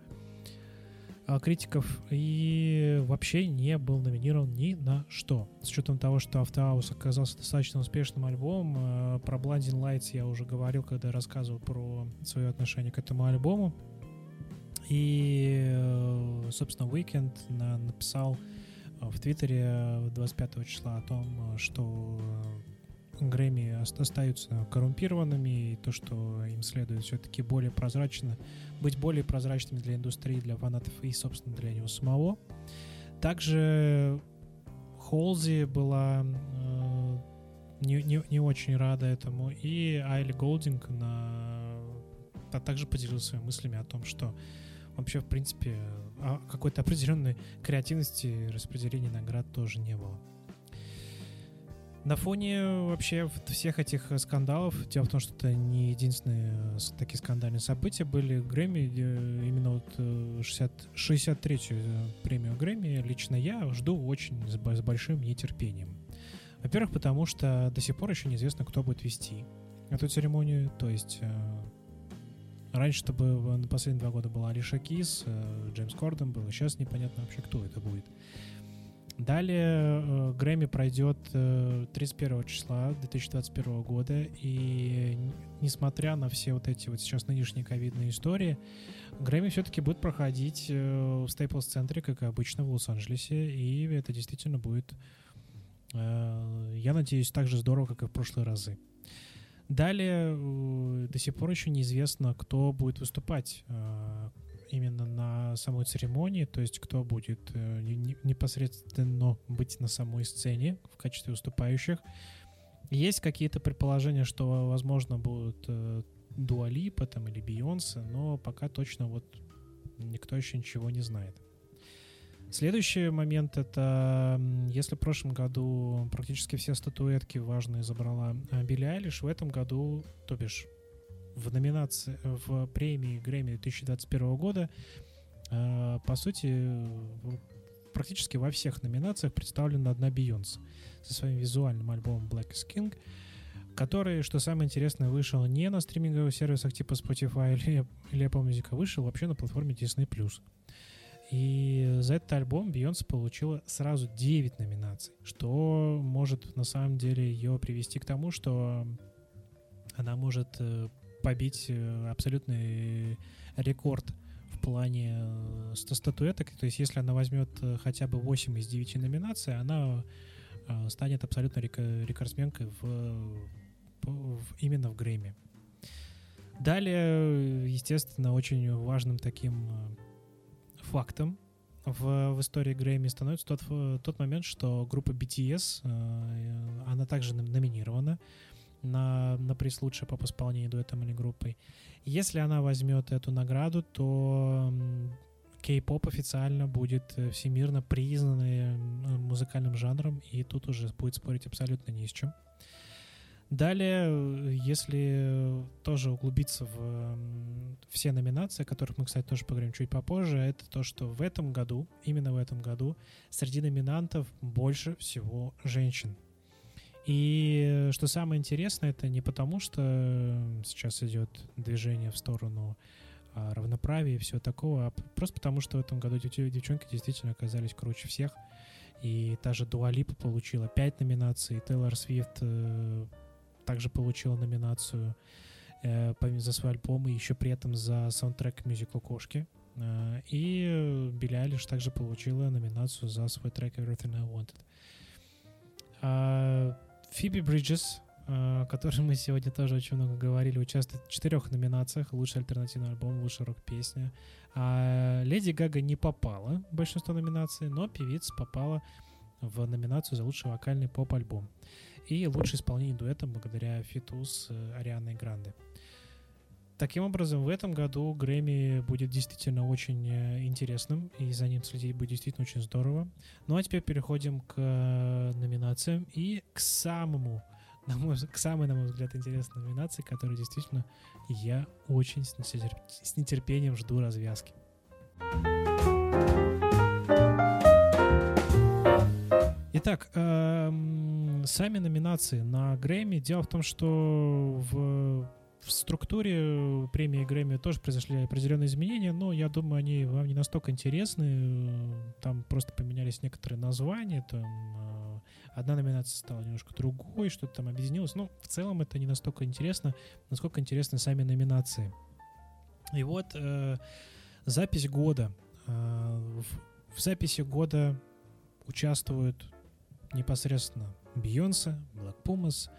критиков и вообще не был номинирован ни на что. С учетом того, что Hours оказался достаточно успешным альбомом, э, про Blinding Lights я уже говорил, когда рассказывал про свое отношение к этому альбому. И, э, собственно, Weekend на- написал э, в Твиттере 25 числа о том, э, что Грэмми ост- остаются коррумпированными, и то, что им следует все-таки более прозрачно, быть более прозрачными для индустрии, для фанатов и, собственно, для него самого. Также Холзи была э, не, не, не очень рада этому, и Айли Голдинг на, а также поделился своими мыслями о том, что вообще, в принципе, о какой-то определенной креативности распределения наград тоже не было. На фоне вообще всех этих э, скандалов, дело в том, что это не единственные э, такие скандальные события были Грэмми, э, именно вот э, 60, 63-ю э, премию Грэмми лично я жду очень с, бо- с большим нетерпением. Во-первых, потому что до сих пор еще неизвестно, кто будет вести эту церемонию, то есть раньше это было, на последние два года была Алиша Кис, Джеймс Кордон был, сейчас непонятно вообще, кто это будет. Далее э, Грэмми пройдет э, 31 числа 2021 года, и несмотря на все вот эти вот сейчас нынешние ковидные истории, Грэмми все-таки будет проходить э, в Стейплс-центре, как и обычно, в Лос-Анджелесе, и это действительно будет, э, я надеюсь, так же здорово, как и в прошлые разы. Далее э, до сих пор еще неизвестно, кто будет выступать э, именно на самой церемонии, то есть кто будет э, не- не- непосредственно быть на самой сцене в качестве выступающих. Есть какие-то предположения, что, возможно, будут э, Дуа Липа там, или Бейонсе, но пока точно вот никто еще ничего не знает. Следующий момент это, если в прошлом году практически все статуэтки важные забрала э, Билли Айлиш, в этом году, то бишь в номинации, в премии Грэмми 2021 года, э, по сути, в- практически во всех номинациях представлена одна Бейонсе со своим визуальным альбомом Black is King, который, что самое интересное, вышел не на стриминговых сервисах типа Spotify или, или Apple Music, а вышел вообще на платформе Disney+. И за этот альбом Бейонсе получила сразу 9 номинаций, что может на самом деле ее привести к тому, что она может э, побить э, абсолютный рекорд в плане э, ста- статуэток. То есть если она возьмет э, хотя бы 8 из 9 номинаций, она станет абсолютно рекордсменкой в, в- именно в Грэмми. Далее, естественно, очень важным таким фактом в, в истории Грэмми становится тот, тот момент, что группа BTS, она также номинирована на, на приз лучший поп исполнению дуэтом или группой. Если она возьмет эту награду, то кей-поп официально будет э, всемирно признанным э, музыкальным жанром, и тут уже будет спорить абсолютно ни с чем. Далее, э, если тоже углубиться в все номинации, о которых мы, кстати, тоже поговорим чуть попозже, это то, что в этом году, именно в этом году, среди номинантов больше всего женщин. И э, что самое интересное, это не потому, что сейчас идет движение в сторону а, равноправия и всего такого, а просто потому, что в этом году дев- девчонки действительно оказались круче всех. И та же Дуа Липа получила 5 номинаций, Тейлор Свифт э, также получила номинацию э, за свой альбом и еще при этом за саундтрек к мюзиклу «Кошки». Э, и Билли Айлиш также получила номинацию за свой трек «Everything I Wanted». А, Фиби Бриджес, о которой мы сегодня тоже очень много говорили, участвует в четырех номинациях. Лучший альтернативный альбом, лучшая рок-песня. А Леди Гага не попала в большинство номинаций, но певица попала в номинацию за лучший вокальный поп-альбом. И лучшее исполнение дуэтом благодаря фиту с э, Арианой Гранде. Таким образом, в этом году Грэмми будет действительно очень э, интересным, и за ним следить будет действительно очень здорово. Ну а теперь переходим к э, номинациям и к самому, *laughs* на мой к самой, на мой взгляд, интересной номинации, которую действительно я очень с нетерп- с нетерпением жду развязки. Итак, эм, сами номинации на Грэмми. Дело в том, что в, в структуре премии Грэмми тоже произошли определенные изменения, но я думаю, они вам не настолько интересны. Там просто поменялись некоторые названия, там э, одна номинация стала немножко другой, что-то там объединилось. Но в целом это не настолько интересно, насколько интересны сами номинации. И вот э, запись года. Э, в, в записи года участвуют непосредственно Бейонсе, Pumas, э,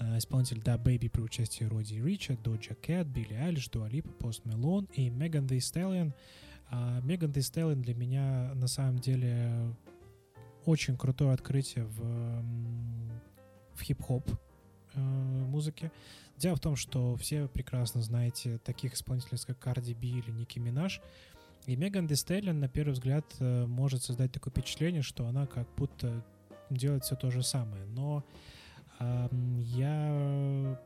исполнитель Да Бэйби при участии Роди Рича, Доджа Кэт, Билли Айлиш, Дуа Липа, Пост Мелон и Меган Thee Stallion. А, Меган Thee Stallion для меня на самом деле очень крутое открытие в, в хип-хоп э, музыке. Дело в том, что все прекрасно знаете таких исполнителей, как Карди Би или Ники Минаж. И Меган Thee Stallion, на первый взгляд, э, может создать такое впечатление, что она как будто делает все то же самое. Но я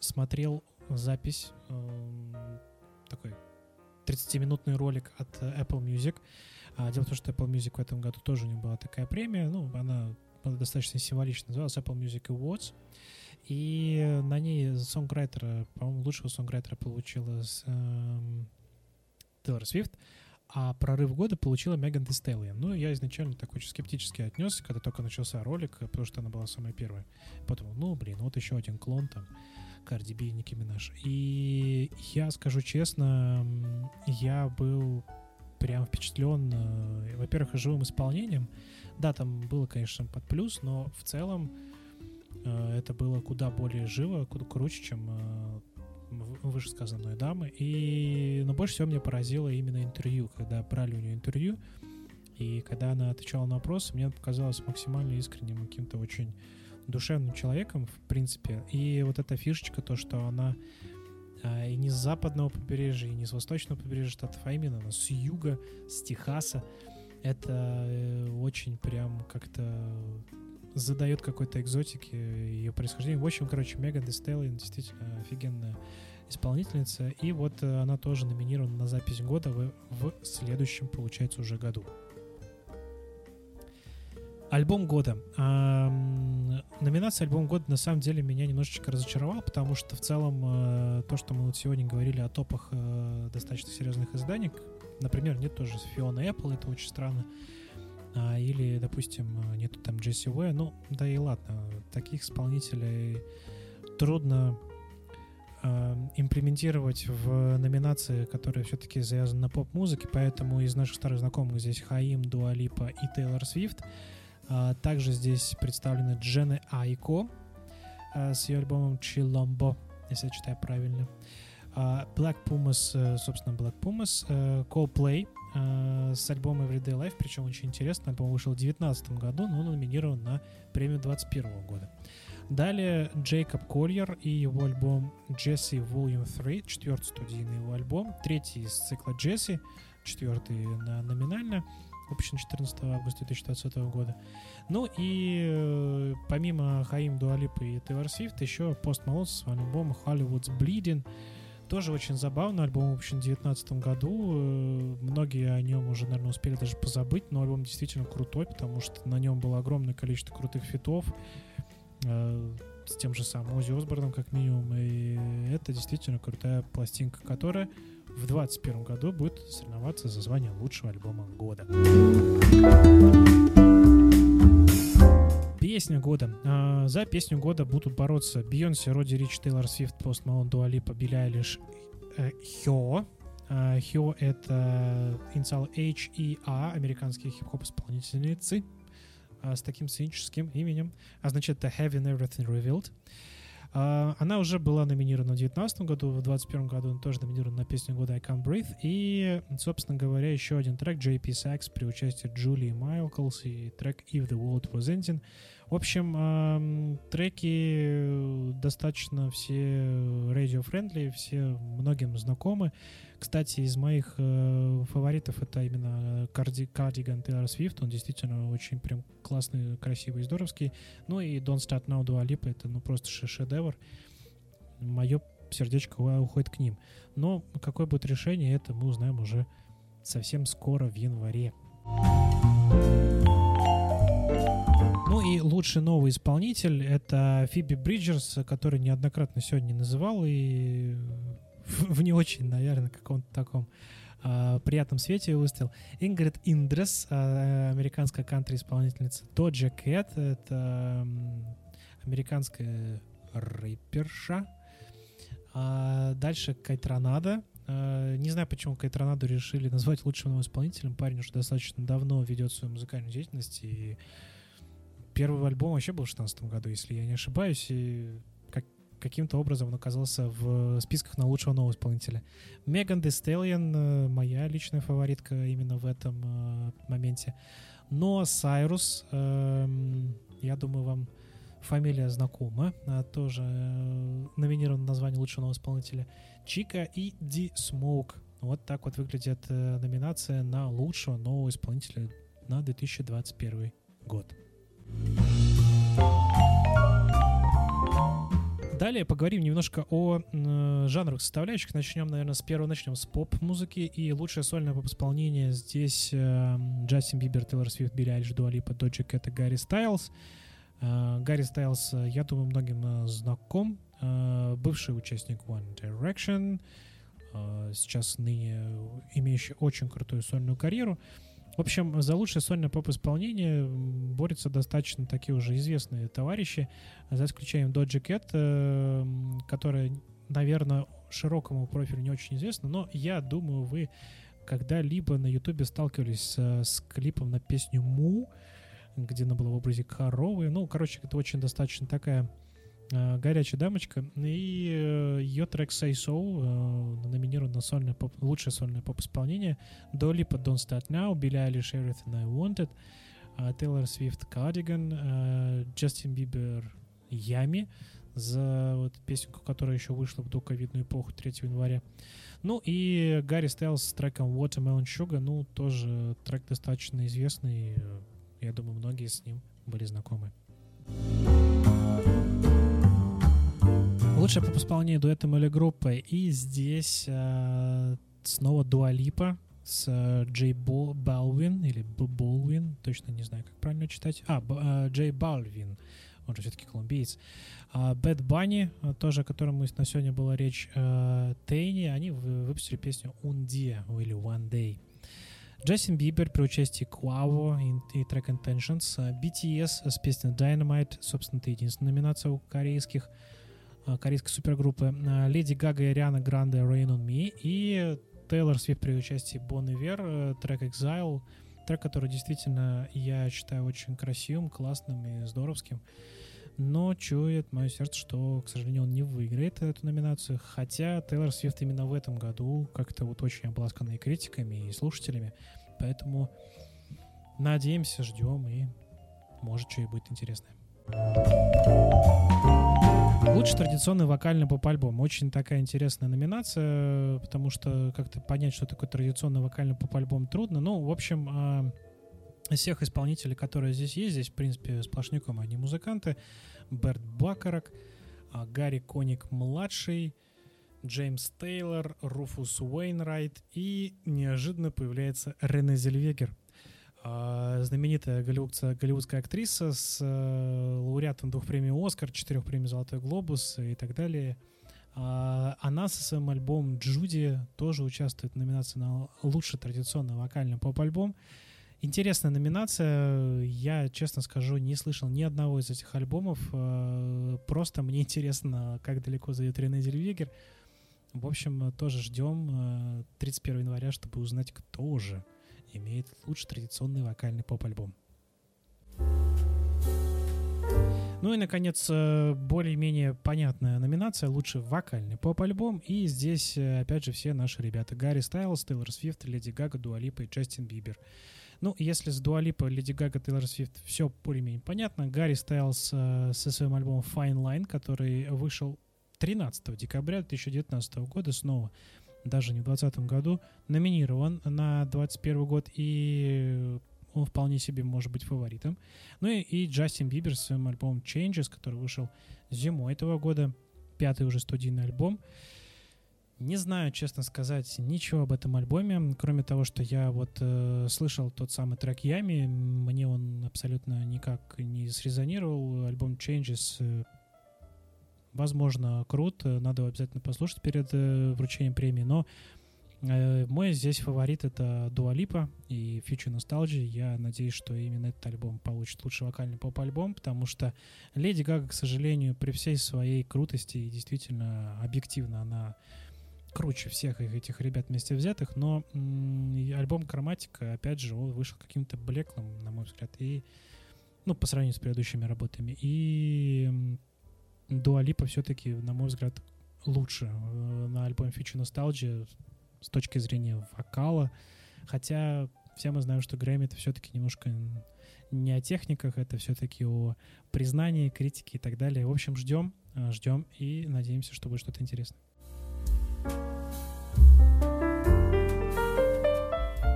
смотрел запись, эм, такой 30-минутный ролик от э, Apple Music. А, дело в том, что Apple Music в этом году тоже у них была такая премия. Ну, она достаточно символично называлась Apple Music Awards. И на ней сонграйтера, по-моему, лучшего сонграйтера получила эм, Тейлор Свифт, а прорыв года получила Меган Thee. Ну, я изначально так очень скептически отнесся, когда только начался ролик, потому что она была самая первая. Потом, ну, блин, вот еще один клон там, Карди Би и Ники Минаж. И я скажу честно, я был прям впечатлен, э, во-первых, живым исполнением. Да, там было, конечно, под плюс, но в целом э, это было куда более живо, куда круче, чем в- вышесказанные дамы. И, но больше всего меня поразило именно интервью, когда брали у нее интервью, и когда она отвечала на вопросы, мне показалось максимально искренним, каким-то очень душевным человеком, в принципе. И вот эта фишечка, то, что она а, и не с западного побережья, и не с восточного побережья штатов, а именно она с юга, с Техаса, это э, очень прям как-то задает какой-то экзотики ее происхождение. В общем, короче, Меган Stallion действительно офигенная исполнительница. И вот э, она тоже номинирована на запись года в, в следующем, получается, уже году. Альбом года. Ам, номинация альбом года на самом деле меня немножечко разочаровала, потому что в целом э, то, что мы вот сегодня говорили о топах э, достаточно серьезных изданий, например, нет тоже Фиона Apple, это очень странно. А, или, допустим, э, нету там Джесси Уэ. Ну, да и ладно, таких исполнителей трудно э, имплементировать в номинации, которые все-таки завязаны на поп-музыке, поэтому из наших старых знакомых здесь Хаим, Дуалипа и Тейлор Свифт. А, также здесь представлены Джене Айко а, с ее альбомом Chilombo, если я читаю правильно. Black Pumas, э, собственно, Black Pumas, э, Coldplay э, с альбомом Everyday Life, причем очень интересно, альбом вышел в 2019 году, но он номинирован на премию 2021 года. Далее Джейкоб Кольер и его альбом Jesse Volume 3, четвертый студийный его альбом, третий из цикла Jesse, четвертый на номинально, выпущен 14 августа 2020 года. Ну и э, помимо Хаим Дуалипа и Тейлор Свифт еще Пост Малон со своим альбомом Hollywood's Bleeding. Тоже очень забавно. Альбом выпущен в 2019 году. Э, Многие о нем уже, наверное, успели даже позабыть, но альбом действительно крутой, потому что на нем было огромное количество крутых фитов э, с тем же самым Ози Осборном, как минимум. И это действительно крутая пластинка, которая в 2021 году будет соревноваться за звание лучшего альбома года. Песня года. А, За песню года будут бороться Бейонсе, Роди Рич, Тейлор Свифт, Пост Малон, Дуа Липа, Билли Айлиш, э, Хё. А, Хё — это инициал H и A, американские хип-хоп исполнительницы а, с таким сценическим именем. А значит, это Having Everything Revealed. А, Она уже была номинирована в 2019 году, в 2021 году она тоже номинирована на песню года I Can't Breathe. И, собственно говоря, еще один трек JP Sachs при участии Джулии Майклс и трек If the World Was Ending. В общем, треки достаточно все radio-friendly, все многим знакомы. Кстати, из моих э, фаворитов это именно Карди, Cardigan Taylor Swift. Он действительно очень прям классный, красивый здоровский. Ну и Don't Start Now Dua Lipa это ну просто ше- шедевр. Мое сердечко уходит к ним. Но какое будет решение, это мы узнаем уже совсем скоро в январе. Ну и лучший новый исполнитель это Фиби Бриджерс, который неоднократно сегодня называл и в, не очень, наверное, каком-то таком а, приятном свете выставил. Ингрид Индрес, а, американская кантри-исполнительница. Доджа Кэт, это м, американская рэперша. А дальше Кайтранада. Не знаю, почему Кайтранаду решили назвать лучшим новым исполнителем. Парень уже достаточно давно ведет свою музыкальную деятельность и первый альбом вообще был в 2016 году, если я не ошибаюсь, и каким-то образом он оказался в списках на лучшего нового исполнителя. Меган Stallion э, моя личная фаворитка именно в этом э, моменте. Но Сайрус, эм, я думаю, вам фамилия знакома, тоже э, номинирован на название лучшего нового исполнителя. Чика и Ди Смоук. Вот так вот выглядит э, номинация на лучшего нового исполнителя на 2021 год. Далее поговорим немножко о м, жанровых составляющих. Начнем, наверное, с первого. Начнем с поп-музыки. И лучшее сольное поп-исполнение здесь э, Джастин Бибер, Тейлор Свифт, Билли Айлиш, Дуа Липа, Доджи Кэт и Гарри Стайлз. Э, Гарри Стайлз, э, я думаю, многим э, знаком. Э, Бывший участник One Direction. э, Сейчас ныне имеющий очень крутую сольную карьеру. В общем, за лучшее сольное поп-исполнение борются достаточно такие уже известные товарищи, за исключением Доджи Кэт, э, которая, наверное, широкому профилю не очень известна, но я думаю, вы когда-либо на Ютубе сталкивались с, с клипом на песню «Му», где она была в образе коровы. Ну, короче, это очень достаточно такая э, горячая дамочка. И э, ее трек Say So э, номинирован на сольное поп, лучшее сольное поп-исполнение. Lipa Don't Start Now, Billie Eilish Everything I Wanted, э, Taylor Swift Cardigan, э, Джастин Бибер Ями за вот песенку, которая еще вышла в доковидную эпоху 3 января. Ну и Гарри Стайлз с треком Watermelon Sugar, ну тоже трек достаточно известный, э, я думаю, многие с ним были знакомы. Лучшее по исполнению дуэтом или группой. И здесь э, снова Дуалипа с э, Джей Балвин или Б- Болвин, точно не знаю, как правильно читать. А, э, Джей Балвин, он же все-таки колумбиец. А, Bad Bunny, э, тоже о котором мы на сегодня была речь, Тейни, они вы- выпустили песню Un Dia или One Day. Джастин Бибер при участии Quavo и, трек Intentions. BTS с песней Dynamite, собственно, это единственная номинация у корейских корейской супергруппы. Э, Леди Гага и Риана Гранде Rain on Me. И Тейлор Свифт при участии Бон Ивер, э, трек Exile. Трек, который действительно, я считаю, очень красивым, классным и здоровским. Но чует мое сердце, что, к сожалению, он не выиграет эту номинацию. Хотя Тейлор Свифт именно в этом году как-то вот очень обласканный критиками и слушателями. Поэтому надеемся, ждем и может, что и будет интересное. Лучший традиционный вокальный поп-альбом. Очень такая интересная номинация, потому что как-то понять, что такое традиционный вокальный поп-альбом трудно. Ну, в общем, а, из всех исполнителей, которые здесь есть, здесь, в принципе, сплошняком они музыканты. Берт Бакарак, а, Гарри Коник-младший, Джеймс Тейлор, Руфус Уэйнрайт и неожиданно появляется Рене Зельвегер. А, знаменитая голливудская, голливудская актриса с э, лауреатом двух премий «Оскар», четырех премий «Золотой глобус» и так далее. А, она со своим альбомом «Джуди» тоже участвует в номинации на лучший традиционный вокальный поп-альбом. Интересная номинация. Я, честно скажу, не слышал ни одного из этих альбомов. Э, Просто мне *laughs* интересно, как далеко зайдет Рене Зельвегер. В общем, э, тоже ждем э, 31 января, чтобы узнать, кто же имеет лучший традиционный вокальный поп-альбом. Ну и, наконец, э, более-менее понятная номинация «Лучший вокальный поп-альбом». И здесь, э, опять же, все наши ребята. Гарри Стайлз, Тейлор Свифт, Леди Гага, Дуалипа и Джастин Бибер. Ну, если с Дуалипа, Леди Гага, Тейлор Свифт все более-менее понятно, Гарри Стайлз э, со своим альбомом Fine Line, который вышел 13 декабря 2019 года снова, даже не в 2020 году, номинирован на 2021 год, и он вполне себе может быть фаворитом. Ну и, и Джастин Бибер с своим альбомом Changes, который вышел зимой этого года, пятый уже студийный альбом. Не знаю, честно сказать, ничего об этом альбоме, кроме того, что я вот э, слышал тот самый трек Ями, мне он абсолютно никак не срезонировал. Альбом Changes, э, возможно, крут, э, надо его обязательно послушать перед э, вручением премии, но э, мой здесь фаворит это Lipa и Future Nostalgia. Я надеюсь, что именно этот альбом получит лучший вокальный поп-альбом, потому что Леди Гага, к сожалению, при всей своей крутости действительно объективно она круче всех их- этих ребят вместе взятых, но альбом Хроматика, опять же, он вышел каким-то блеклым, на мой взгляд, и ну, по сравнению с предыдущими работами. И Дуалипа все-таки, на мой взгляд, лучше э, на альбоме Future Nostalgia с точки зрения вокала. Хотя все мы знаем, что Грэмми это все-таки немножко не о техниках, это все-таки о признании, критике и так далее. В общем, ждем, э, ждем и надеемся, что будет что-то интересное.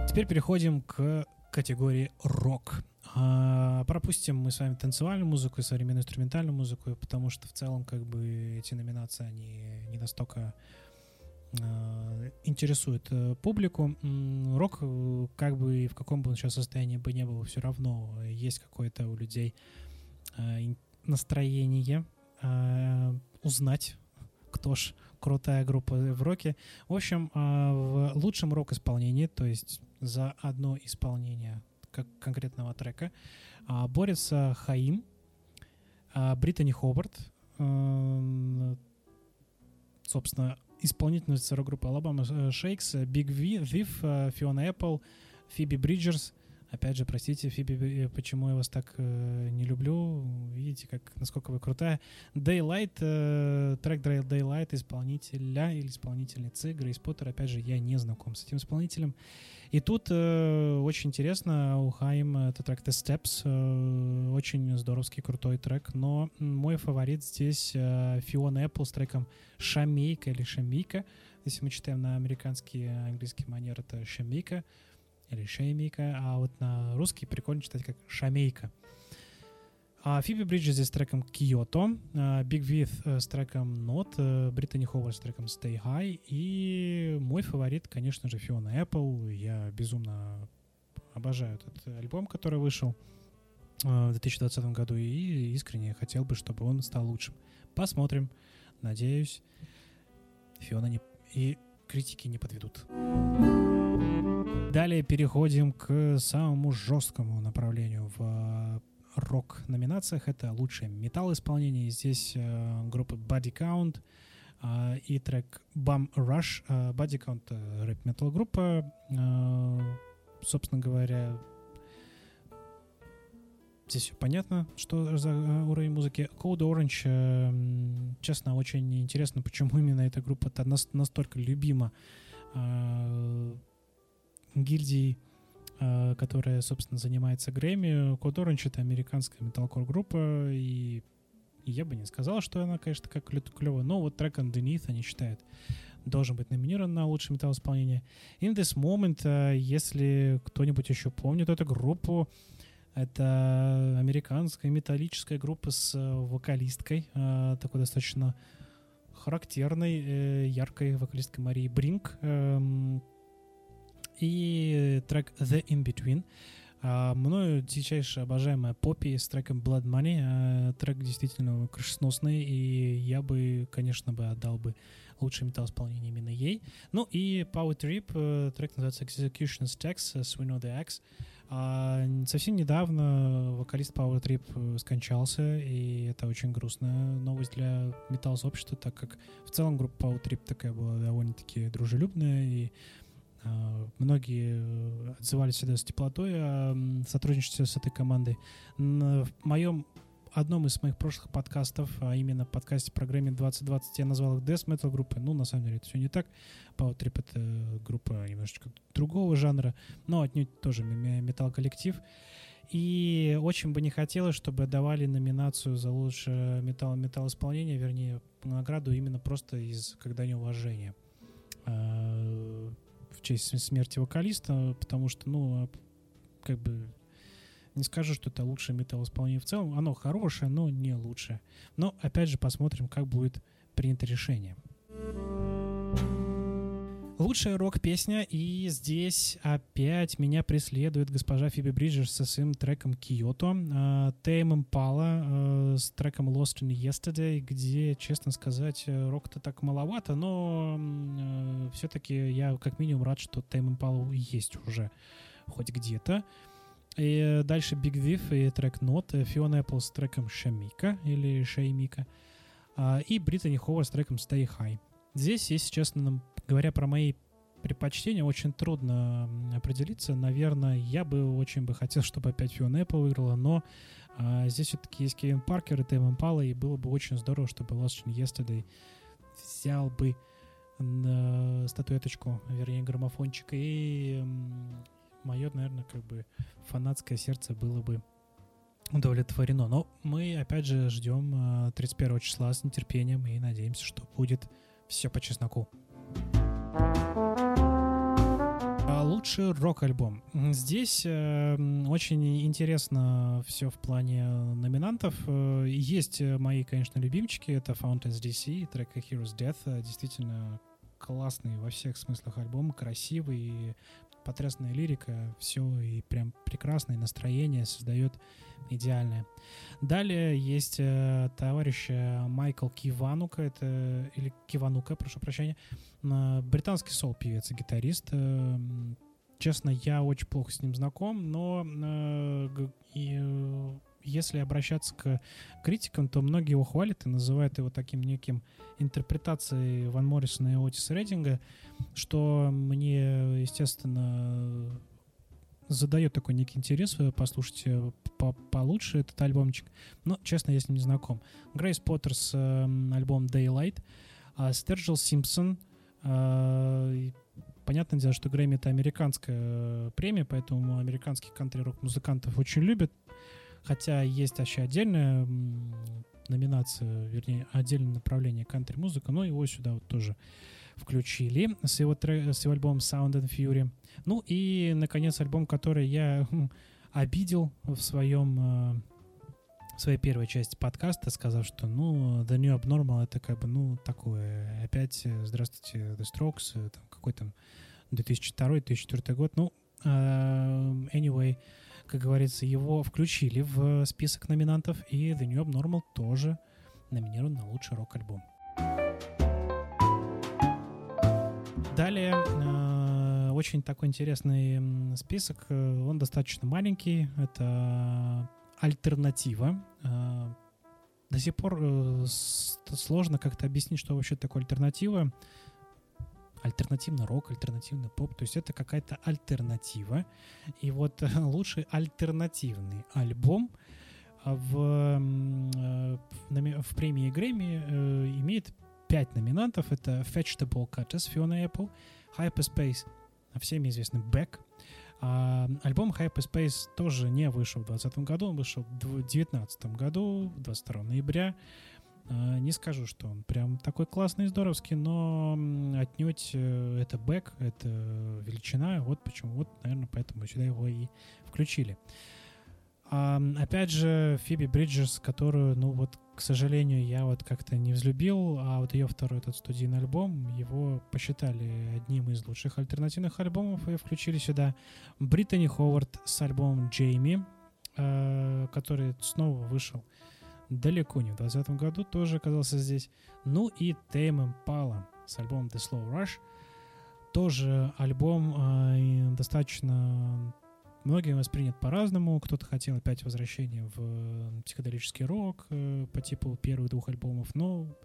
Теперь переходим к категории рок. А, пропустим мы с вами танцевальную музыку и современную инструментальную музыку, потому что в целом как бы эти номинации, они не настолько э, интересуют э, публику. Рок, э, как бы в каком бы он сейчас состоянии бы не был, все равно есть какое-то у людей э, настроение э, узнать, кто ж крутая группа в роке. В общем, а, в лучшем рок-исполнении, то есть за одно исполнение как конкретного трека, а, борется Хаим, а, Британи Хобарт, собственно, исполнительница рок-группы Alabama Шейкс, Биг Вив, Фиона Эппл, Фиби Бриджерс. Опять же, простите, Фиби, э, почему я вас так э, не люблю. Видите, как, насколько вы крутая. Daylight, э, трек Day- Daylight исполнителя или исполнительницы Грейс Поттер. Опять же, я не знаком с этим исполнителем. И тут э, очень интересно, у Хайм это трек The Steps, э, очень здоровский, крутой трек, но мой фаворит здесь э, Фиона Apple с треком Шамейка или Шамейка. Если мы читаем на американский английский манер, это Шамейка или Шеймейка, а вот на русский прикольно читать как Шамейка. А Фиби Бриджес здесь с треком Киото, Биг Вит с треком Not, э, Британи Ховард с треком Stay High и мой фаворит, конечно же, Фиона Apple. Я безумно обожаю этот альбом, который вышел э, в 2020 году и искренне хотел бы, чтобы он стал лучшим. Посмотрим. Надеюсь, Фиона не... и критики не подведут. Далее переходим к самому жесткому направлению в э, рок-номинациях. Это лучшее металл-исполнение. Здесь э, группы Body Count э, и трек Bum Rush. Body Count рэп-метал группа. Собственно говоря, здесь все понятно, что за уровень музыки. Code Orange, честно, очень интересно, почему именно эта группа-то нас- настолько любима гильдии, э, которая, собственно, занимается Грэмми. Code Orange — это американская металкор группа, и я бы не сказал, что она, конечно, такая клевая, но вот трек Underneath они считают должен быть номинирован на лучшее металл-исполнение. In This Moment, э, если кто-нибудь еще помнит эту группу, это американская металлическая группа с э, вокалисткой, такой достаточно характерной, яркой вокалисткой Марии Бринк. эм, и трек The In Between. А, мною дичайше обожаемая Поппи с треком Blood Money. А, трек действительно крышесносный, и я бы, конечно, бы отдал бы лучшее металл-исполнение именно ей. Ну и Power Trip, э, трек называется Execution Stacks с We Know The X. А, совсем недавно вокалист Power Trip э, скончался, и это очень грустная новость для металл-сообщества, так как в целом группа Power Trip такая была довольно-таки дружелюбная, и Многие э, отзывались всегда с теплотой о м, сотрудничестве с этой командой. В моем одном из моих прошлых подкастов, а именно подкасте программе 2020, я назвал их Death Metal группой. Ну, на самом деле, это все не так. Power Trip — это группа немножечко другого жанра, но отнюдь тоже металл-коллектив. И очень бы не хотелось, чтобы давали номинацию за лучшее металл металл исполнение, вернее, награду именно просто из когда неуважения а, в честь см- смерти вокалиста, потому что, ну, а, как бы не скажу, что это лучшее металл-исполнение в целом. Оно хорошее, но не лучшее. Но, опять же, посмотрим, как будет принято решение. Лучшая рок-песня, и здесь опять меня преследует госпожа Фиби Бриджерс со своим треком «Киото», Тейм Импала с треком «Lost in Yesterday», где, честно сказать, э, рок-то так маловато, но все-таки я как минимум рад, что Тейм Импала есть уже хоть где-то. И дальше Big Viv и трек Not, Фиона Apple с треком Шамика или Шеймика, а, и Британи Ховард с треком Stay High. Здесь, если честно, нам- говоря про мои предпочтения, очень трудно определиться. Наверное, я бы очень бы хотел, чтобы опять Фиона Apple выиграла, но А здесь все-таки есть Кевин Паркер и Тейм Импала, и было бы очень здорово, чтобы Lost in Yesterday взял бы на статуэточку, вернее, граммофончик, и мое, наверное, как бы фанатское сердце было бы удовлетворено. Но мы, опять же, ждем э, 31 числа с нетерпением и надеемся, что будет все по чесноку. А Лучший рок-альбом. Здесь э, очень интересно все в плане номинантов. Э, Есть э, мои, конечно, любимчики. Это Fountains DC, трек Heroes Death. Э, Действительно классный во всех смыслах альбом, красивый, потрясная лирика, все и прям прекрасное настроение создает идеальное. Далее есть э, товарищ Майкл Киванука, это или Киванука, прошу прощения, британский сол-певец и гитарист. Э, м, честно, я очень плохо с ним знаком, но э, и, э, если обращаться к критикам, то многие его хвалят и называют его таким неким интерпретацией Ван Моррисона и Отиса Рейдинга, что мне, естественно, задает такой некий интерес э, послушать по- получше этот альбомчик. Но, честно, я с ним не знаком. Грейс Поттерс э, альбом Daylight, а Стерджил Симпсон. И Понятное дело, что Грэмми это американская премия, поэтому американских кантри-рок музыкантов очень любят. Хотя есть вообще отдельная номинация, вернее, отдельное направление кантри-музыка, но его сюда вот тоже включили с его, тре- с его альбомом Sound and Fury. Ну и, наконец, альбом, который я хм, обидел в своем э, в своей первой части подкаста, сказав, что, ну, The New Abnormal это как бы, ну, такое, опять, э, здравствуйте, The Strokes, э, там, какой там 2002-2004 год, ну, э, anyway, как говорится, его включили в список номинантов, и The New Abnormal тоже номинирован на лучший рок-альбом. Далее очень такой интересный список. Он достаточно маленький. Это альтернатива. Э, До сих пор э, сложно как-то объяснить, что вообще такое альтернатива. Альтернативный рок, альтернативный поп. То есть это какая-то альтернатива. И вот э, *laughs* лучший альтернативный альбом в, в премии Грэмми имеет пять номинантов. Это Vegetable Cutters, Fiona Apple, Hyperspace, всеми известный Beck. А, альбом Hyperspace тоже не вышел в 2020 году, он вышел в 2019 году, 22 ноября. А, не скажу, что он прям такой классный и здоровский, но отнюдь э, это Beck, это величина, вот почему, вот, наверное, поэтому сюда его и включили. А, опять же, Фиби Бриджерс, которую, ну вот, к сожалению, я вот как-то не взлюбил, а вот ее второй этот студийный альбом, его посчитали одним из лучших альтернативных альбомов и включили сюда Британи Ховард с альбомом Джейми, э, который снова вышел далеко не в 2020 году, тоже оказался здесь. Ну и Тейм Импала с альбомом The Slow Rush. Тоже альбом э, достаточно многими воспринят по-разному. Кто-то хотел опять возвращения в э, психоделический рок э, по типу первых двух альбомов, но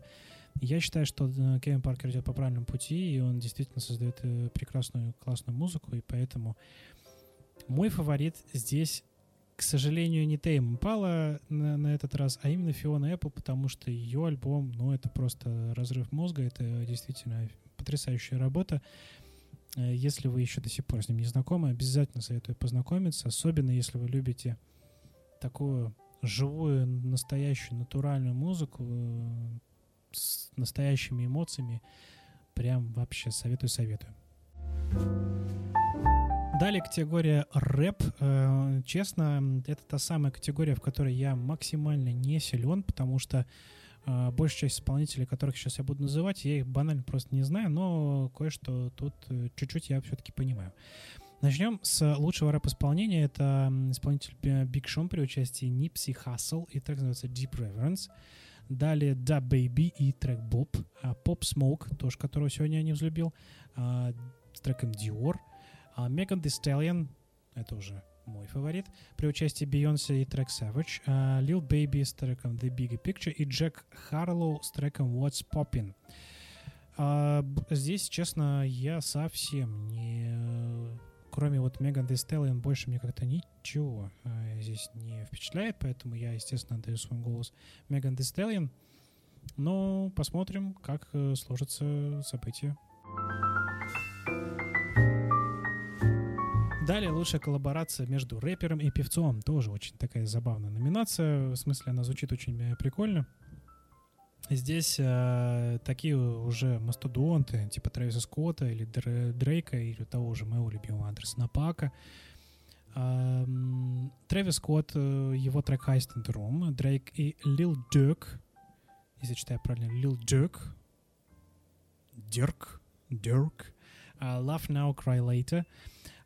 я считаю, что э, Кевин Паркер идет по правильному пути, и он действительно создает прекрасную, классную музыку, и поэтому мой фаворит здесь, к сожалению, не Тейм Импала на, на этот раз, а именно Фиона Эппл, потому что ее альбом, ну, это просто разрыв мозга, это действительно потрясающая работа. Э, Если вы еще до сих пор с ним не знакомы, обязательно советую познакомиться, особенно если вы любите такую живую, настоящую, натуральную музыку э, с настоящими эмоциями. Прям вообще советую-советую. Далее категория рэп. Э, Честно, это та самая категория, в которой я максимально не силен, потому что большая часть исполнителей, которых сейчас я буду называть, я их банально просто не знаю, но кое-что тут э, чуть-чуть я все-таки понимаю. Начнем с лучшего рэп-исполнения. Это исполнитель э, Big Sean при участии Nipsey Hussle, и трек называется Deep Reverence. Далее Da Baby и трек Bob. А, Pop Smoke, тоже которого сегодня я не взлюбил, а, с треком Dior. А, Megan Thee Stallion, это уже мой фаворит, при участии Beyoncé и трек Savage. А, Lil Baby с треком The Bigger Picture и Джек Харлоу с треком What's Poppin'. Б- здесь, честно, я совсем не кроме вот Меган Thee больше мне как-то ничего э, здесь не впечатляет, поэтому я, естественно, отдаю свой голос Меган Thee. Но посмотрим, как э, сложатся события. Далее лучшая коллаборация между рэпером и певцом. Тоже очень такая забавная номинация. В смысле, она звучит очень э, прикольно. Здесь э, такие уже мастодонты, типа Трэвиса Скотта или Др- Дрейка, или того же моего любимого Андерсона Пака. Эм, Трэвис Скотт, э, его трек Heist in the Room, Дрейк и Lil Durk, если читаю правильно, Lil Durk, Дрейк, Дрейк, а, Laugh Now, Cry Later,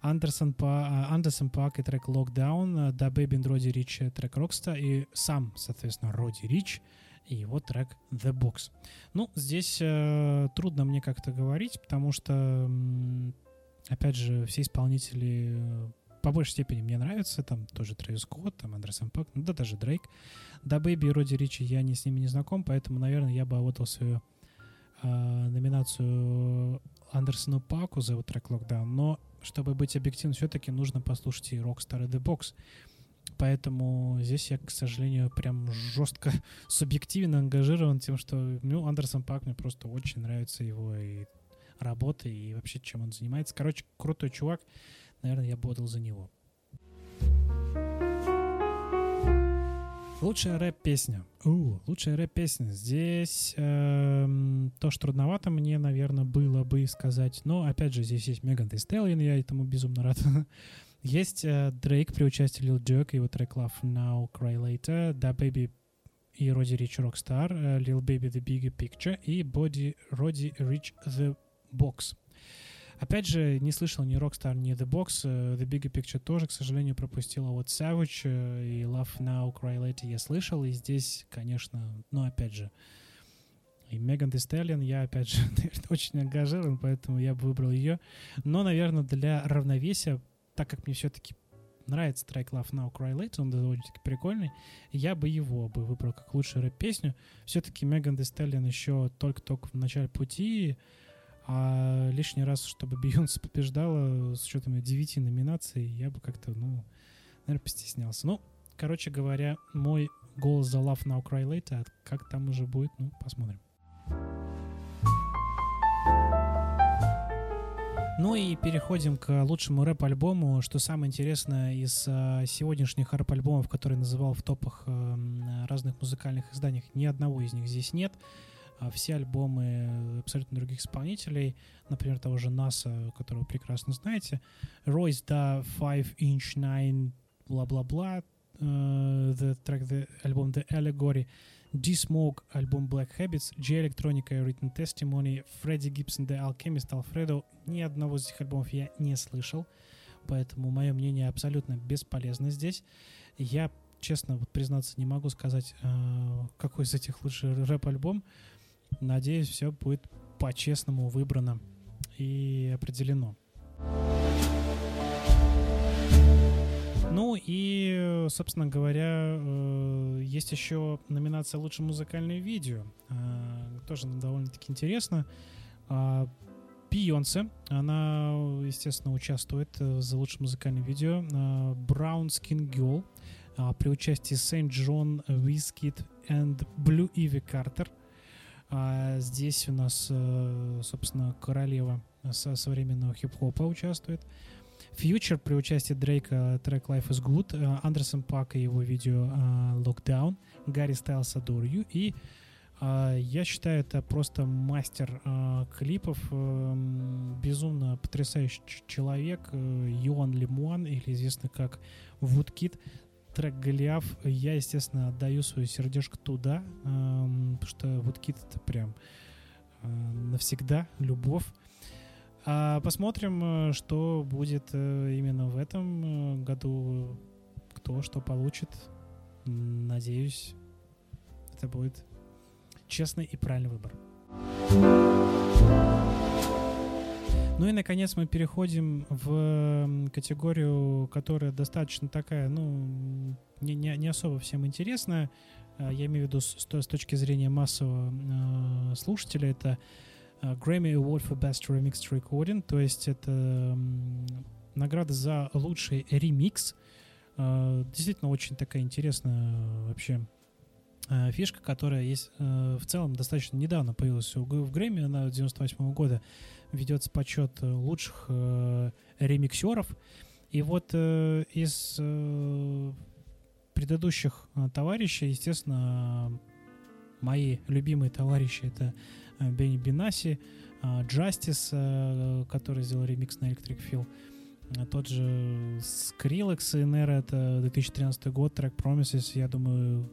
Андерсон, Па, а, Андерсон Пак и трек Lockdown, DaBaby Roddy Ricch э, трек Rockstar и сам, соответственно, Roddy Ricch и его трек The Box. Ну, здесь э, трудно мне как-то говорить, потому что, опять же, все исполнители э, по большей степени мне нравятся. Там тоже Трэвис Скотт, там Андерсон Пак, ну да даже Дрейк. DaBaby и Roddy Ricch я не, с ними не знаком, поэтому, наверное, я бы отдал свою э, номинацию Андерсону Паку за его трек Lockdown. Но, чтобы быть объективным, все-таки нужно послушать и Rockstar и The Box. Поэтому здесь я, к сожалению, прям жестко *laughs* субъективно ангажирован тем, что ну, Андерсон Пак мне просто очень нравится его и работа, и вообще чем он занимается. Короче, крутой чувак. Наверное, я бы отдал за него. Лучшая рэп-песня. У, лучшая рэп-песня. Здесь эм, тоже трудновато мне, наверное, было бы сказать. Но, опять же, здесь есть Меган Thee Stallion, я этому безумно рад. *laughs* есть э, Дрейк при участии Lil Durk, его трек Love Now, Cry Later, Da Baby и Роди Рич э, Lil Baby The Bigger Picture и Body Роди Rich The Box. Опять же, не слышал ни Rockstar, ни The Box. э, The Bigger Picture тоже, к сожалению, пропустила. Вот Savage э, и Love Now, Cry Later я слышал. И здесь, конечно, ну, опять же, и Меган Thee Stallion я, опять же, *laughs* очень ангажирован, поэтому я бы выбрал ее. Но, наверное, для равновесия, так как мне все-таки нравится трек Love Now, Cry Later, он довольно-таки прикольный, я бы его бы выбрал как лучшую рэп-песню. Все-таки Меган Thee Stallion еще только-только в начале пути, а лишний раз, чтобы *laughs* Бейонсе побеждала с учетом 9 номинаций, я бы как-то, ну, наверное, постеснялся. Ну, короче говоря, мой голос за Love Now Cry Later, а как там уже будет, ну, посмотрим. Ну и переходим к лучшему рэп-альбому. Что самое интересное из э, сегодняшних рэп-альбомов, которые называл в топах э, разных музыкальных изданиях, ни одного из них здесь нет. А Все альбомы абсолютно других исполнителей, например, того же Наса, которого прекрасно знаете, Royce да 5 Inch 9, бла-бла-бла, э, the track, the альбом The Allegory, D-Smoke, альбом Black Habits, J-Electronica и Written Testimony, Freddie Gibson, The Alchemist, Alfredo. Ни одного из этих альбомов я не слышал, поэтому мое мнение абсолютно бесполезно здесь. Я, честно, вот признаться, не могу сказать, э, какой из этих лучший рэп-альбом. Надеюсь, все будет по-честному выбрано и определено. Ну и, собственно говоря, э, есть еще номинация «Лучшее музыкальное видео». Э, Тоже довольно-таки интересно. А, Бейонсе, она, естественно, участвует э, за лучшее музыкальное видео. Brown Skin Girl а, при участии Сент Джон, Wizkid and Blue Ivy Картер. А здесь у нас, э, собственно, королева со современного хип-хопа участвует. Фьючер при участии Дрейка трек Life is Good, э, Андерсон Пак и его видео э, Lockdown, Гарри Стайлс Adore You и я считаю, это просто мастер клипов, э, безумно потрясающий человек, Йоан Лимуан, или известный как Вудкит, трек Голиаф. Я, естественно, отдаю свое сердечко туда, эм, потому что Вудкит это прям э, навсегда любовь. А посмотрим, э, что будет э, именно в этом году, кто что получит. Надеюсь, это будет честный и правильный выбор. Ну и, наконец, мы переходим в категорию, которая достаточно такая, ну, не, не, не особо всем интересная. А, Я имею в виду с, с то- с точки зрения массового э, слушателя. Это э, Grammy Award for Best Remixed Recording, то есть это награда за лучший ремикс. Действительно, очень такая интересная вообще фишка, которая есть в целом достаточно недавно появилась в Грэмми, она 98 года ведется подсчет э, лучших э, ремиксеров. И вот э, из э, предыдущих э, товарищей, естественно, мои любимые товарищи это э, Бенни Бинаси, Джастис, который сделал ремикс на Electric Feel, а тот же Skrillex и Nero, это 2013 год, трек Promises, я думаю,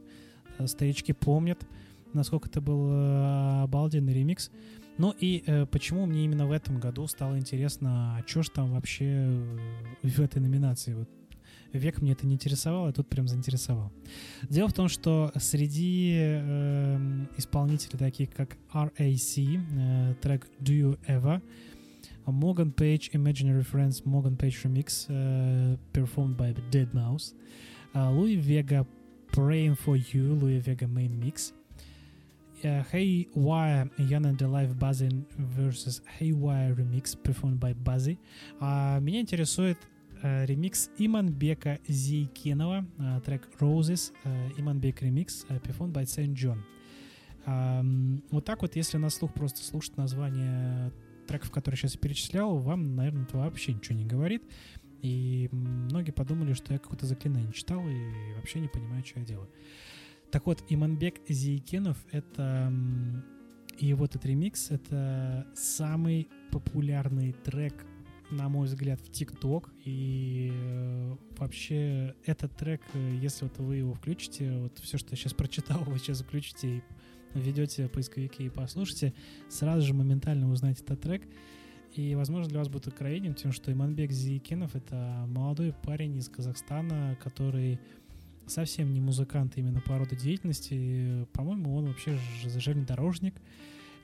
э, старички помнят, насколько это был э, обалденный ремикс. Ну и э, почему мне именно в этом году стало интересно, а что ж там вообще э, в этой номинации? Вот век мне это не интересовало, а тут прям заинтересовал. Дело в том, что среди э, исполнителей, таких как RAC, э, трек Do You Ever, Morgan Page Imaginary Friends Morgan Page Remix, э, performed by Dead Mouse, Луи Вега Praying for You, Луи Вега Main Mix, Haywire Young and Alive Buzzy versus Haywire Remix, performed by Buzzy. А меня интересует э, ремикс Иманбека Зейкинова, э, трек Roses, э, Иманбек ремикс, э, performed by Saint John. Вот так вот, если на слух просто слушать название треков, которые сейчас перечислял, вам, наверное, это вообще ничего не говорит. И многие подумали, что я какое-то заклинание читал и вообще не понимаю, что я делаю. Так вот, Иманбек Зейкенов — это... И его этот ремикс — это самый популярный трек, на мой взгляд, в ТикТок. И э, вообще этот трек, э, если вот вы его включите, вот все, что я сейчас прочитал, *laughs* вы сейчас включите и введете поисковики и послушайте, сразу же моментально узнаете этот трек. И, возможно, для вас будет откровением тем, что Иманбек Зиекенов — это молодой парень из Казахстана, который совсем не музыкант именно по роду деятельности. По-моему, он вообще железнодорожник,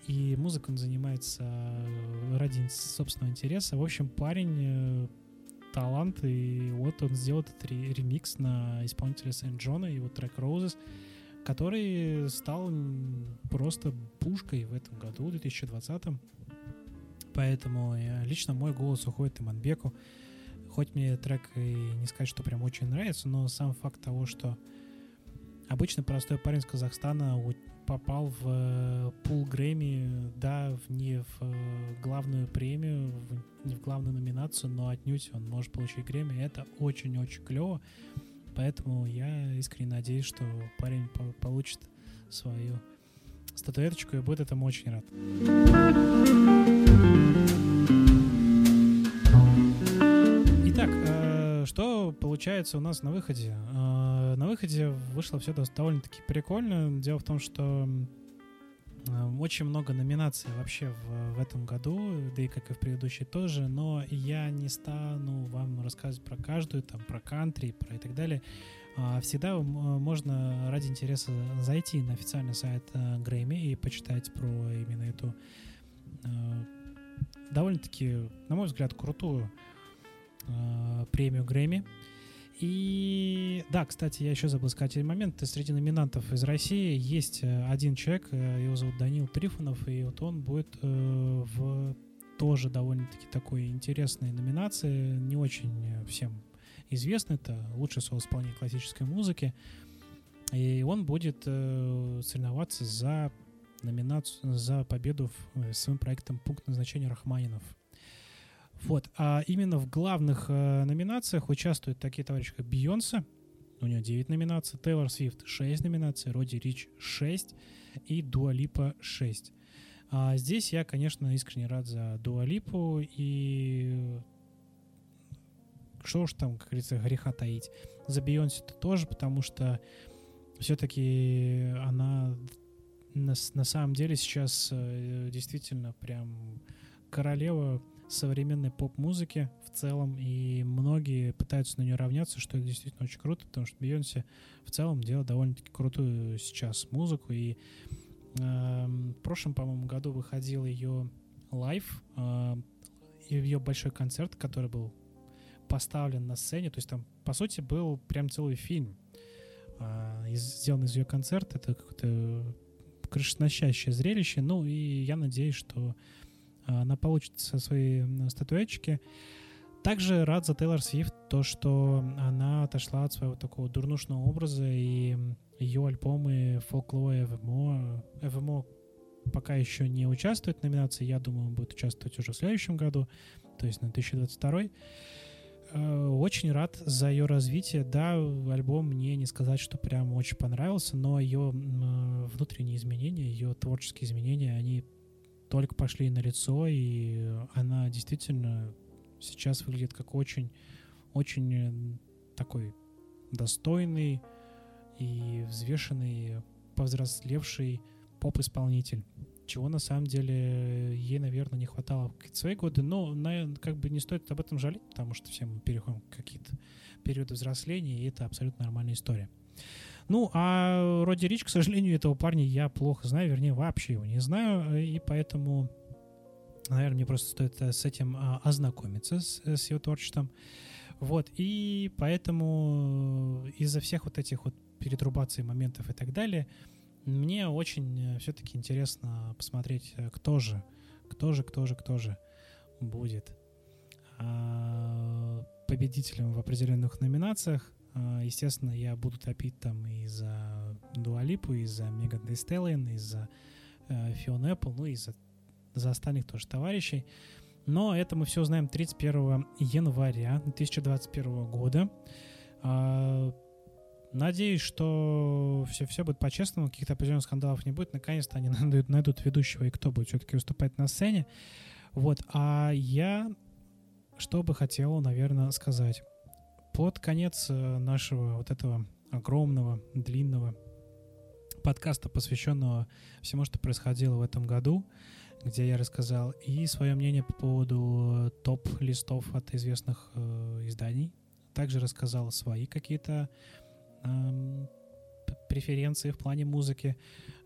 и музыкой он занимается э, ради собственного интереса. В общем, парень э, талант, и вот он сделал этот ре- ремикс на исполнителя Сент Джона, его трек Roses, который стал просто пушкой в этом году, в 2020 Поэтому э, лично мой голос уходит Иманбеку. Хоть мне трек и не сказать, что прям очень нравится, но сам факт того, что обычно простой парень из Казахстана попал в э, пул Грэмми, да, в, не в э, главную премию, в- не в главную номинацию, но отнюдь он может получить Грэмми. Это очень-очень клево. Поэтому я искренне надеюсь, что парень по- получит свою статуэточку и будет этому очень рад. Что получается у нас на выходе? Э, На выходе вышло все довольно-таки прикольно. Дело в том, что э, очень много номинаций вообще в, в этом году, да и как и в предыдущей тоже, но я не стану вам рассказывать про каждую, там, про кантри, про и так далее. А, Всегда можно ради интереса зайти на официальный сайт Грэмми и почитать про именно эту э, довольно-таки, на мой взгляд, крутую э, премию Грэмми. И да, кстати, я еще забыл сказать один момент. Среди номинантов из России есть э, один человек, э, его зовут Данил Трифонов, и вот он будет э, в тоже довольно-таки такой интересной номинации, не очень э, всем известный, это лучший соло-исполнитель классической музыки. И он будет э, соревноваться за номинацию, за победу своим проектом «Пункт назначения Рахманинов». Вот. А именно в главных э, номинациях участвуют такие товарищи, как Бейонсе, у нее 9 номинаций, Тейлор Свифт 6 номинаций, Роди Рич 6 и Дуа Липа 6. А здесь я, конечно, искренне рад за Дуа Липу и что уж там, как говорится, греха таить. За Бейонсе -то тоже, потому что все-таки она на, на самом деле сейчас э, действительно прям королева современной поп-музыки в целом, и многие пытаются на нее равняться, что это действительно очень круто, потому что Бейонсе в целом делает довольно-таки крутую сейчас музыку, и эм, в прошлом, по-моему, году выходил ее лайв, э, ее большой концерт, который был поставлен на сцене, то есть там, по сути, был прям целый фильм, из- сделан из ее концерта, это какое-то крышесносящее зрелище, ну и я надеюсь, что она получит м, статуэточки. Также рад за Тейлор Свифт, то, что она отошла от своего такого дурнушного образа, и ее альбомы Folklore ФМО, ФМО пока еще не участвует в номинации, я думаю, он будет участвовать уже в следующем году, то есть на 2022. Э, Очень рад за ее развитие. Да, альбом мне не сказать, что прям очень понравился, но ее внутренние изменения, ее творческие изменения, они только пошли на лицо, и она действительно сейчас выглядит как очень, очень э, такой достойный и взвешенный, повзрослевший поп-исполнитель. Чего на самом деле ей, наверное, не хватало в какие-то свои годы. Но на- как бы не стоит об этом жалеть, потому что все мы переходим в какие-то периоды взросления, и это абсолютно нормальная история. Ну, а Роди Рич, к сожалению, этого парня я плохо знаю, вернее, вообще его не знаю, и поэтому, наверное, мне просто стоит э, с этим а, ознакомиться, с, э, с его творчеством. Вот, и поэтому э, из-за всех вот этих вот перетрубаций моментов и так далее, мне очень все-таки интересно посмотреть, кто же, кто же, кто же, кто же будет а, победителем в определенных номинациях. А, Естественно, я буду топить там и за Дуалипу, и за Меган Stallion, и за э, Фион Apple, ну и за, за остальных тоже товарищей. Но это мы все узнаем 31 января 2021 года. А, Надеюсь, что все, все будет по-честному, каких-то определенных скандалов не будет. Наконец-то они *laughs* найдут ведущего и кто будет все-таки выступать на сцене. Вот. А я что бы хотел, наверное, сказать. Под конец э, нашего вот этого огромного, длинного подкаста, посвященного всему, что происходило в этом году, где я рассказал и свое мнение по поводу топ-листов от известных э, изданий. Также рассказал свои какие-то эм, преференции в плане музыки.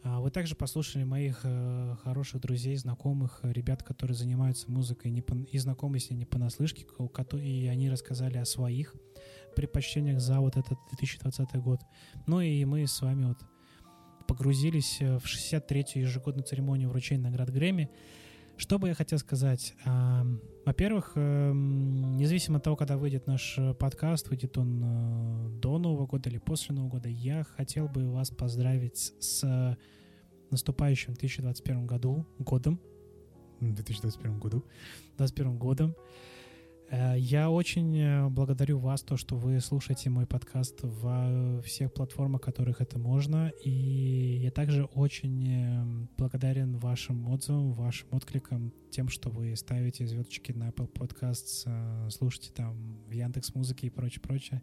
А Вы также послушали моих э, хороших друзей, знакомых, э, ребят, которые занимаются музыкой не пон- и знакомы с ней не понаслышке, и они рассказали о своих предпочтениях за вот этот 2020 год. Ну и мы с вами вот погрузились э, в 63-ю ежегодную церемонию вручения наград Грэмми. Что бы я хотел сказать? Во-первых, эм, независимо от того, когда выйдет наш э, подкаст, выйдет он э, до Нового года или после Нового года, я хотел бы вас поздравить с наступающим 2021 году, годом, М, 2021 году, 2021 годом. Э, Я очень э, благодарю вас, то, что вы слушаете мой подкаст во всех платформах, которых это можно. И я также очень э, благодарен вашим отзывам, вашим откликам, тем, что вы ставите звездочки на Apple Podcasts, э, слушаете там в Яндекс Музыке и прочее, прочее.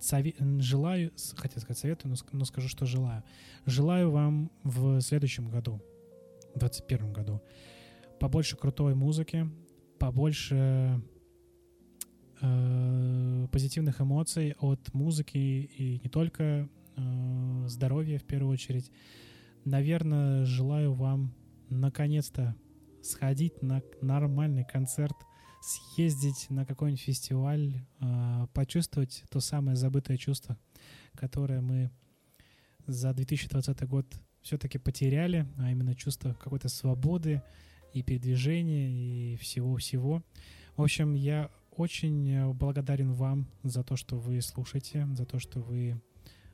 Сове- Желаю, хотел сказать советую, но скажу, что желаю. Желаю вам в следующем году, в 2021 году, побольше крутой музыки, побольше э, позитивных эмоций от музыки и не только э, здоровья в первую очередь. Наверное, желаю вам наконец-то сходить на нормальный концерт, съездить на какой-нибудь фестиваль, э, почувствовать то самое забытое чувство, которое мы за 2020 год все-таки потеряли, а именно чувство какой-то свободы и передвижения и всего-всего. В общем, я очень э, благодарен вам за то, что вы слушаете, за то, что вы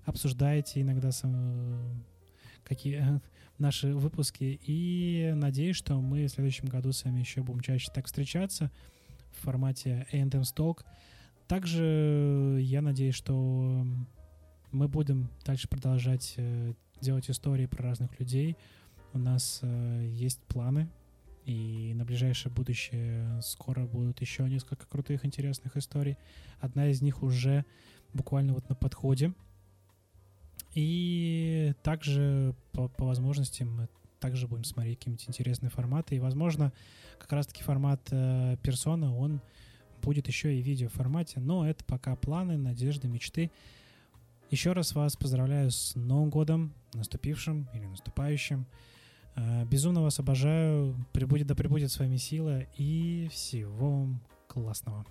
обсуждаете иногда сам- какие э, *laughs* наши выпуски. И надеюсь, что мы в следующем году с вами еще будем чаще так встречаться в формате A&M Talk. Также я надеюсь, что мы будем дальше продолжать э, делать истории про разных людей. У нас э, есть планы, и на ближайшее будущее скоро будут еще несколько крутых, интересных историй. Одна из них уже буквально вот на подходе. И также по, по возможности мы также будем смотреть какие-нибудь интересные форматы. И, возможно, как раз-таки формат э, персона, он будет еще и в видео формате. Но это пока планы, надежды, мечты. Еще раз вас поздравляю с Новым годом, наступившим или наступающим. Э, Безумно вас обожаю. Прибудет, да пребудет с вами сила. И всего классного.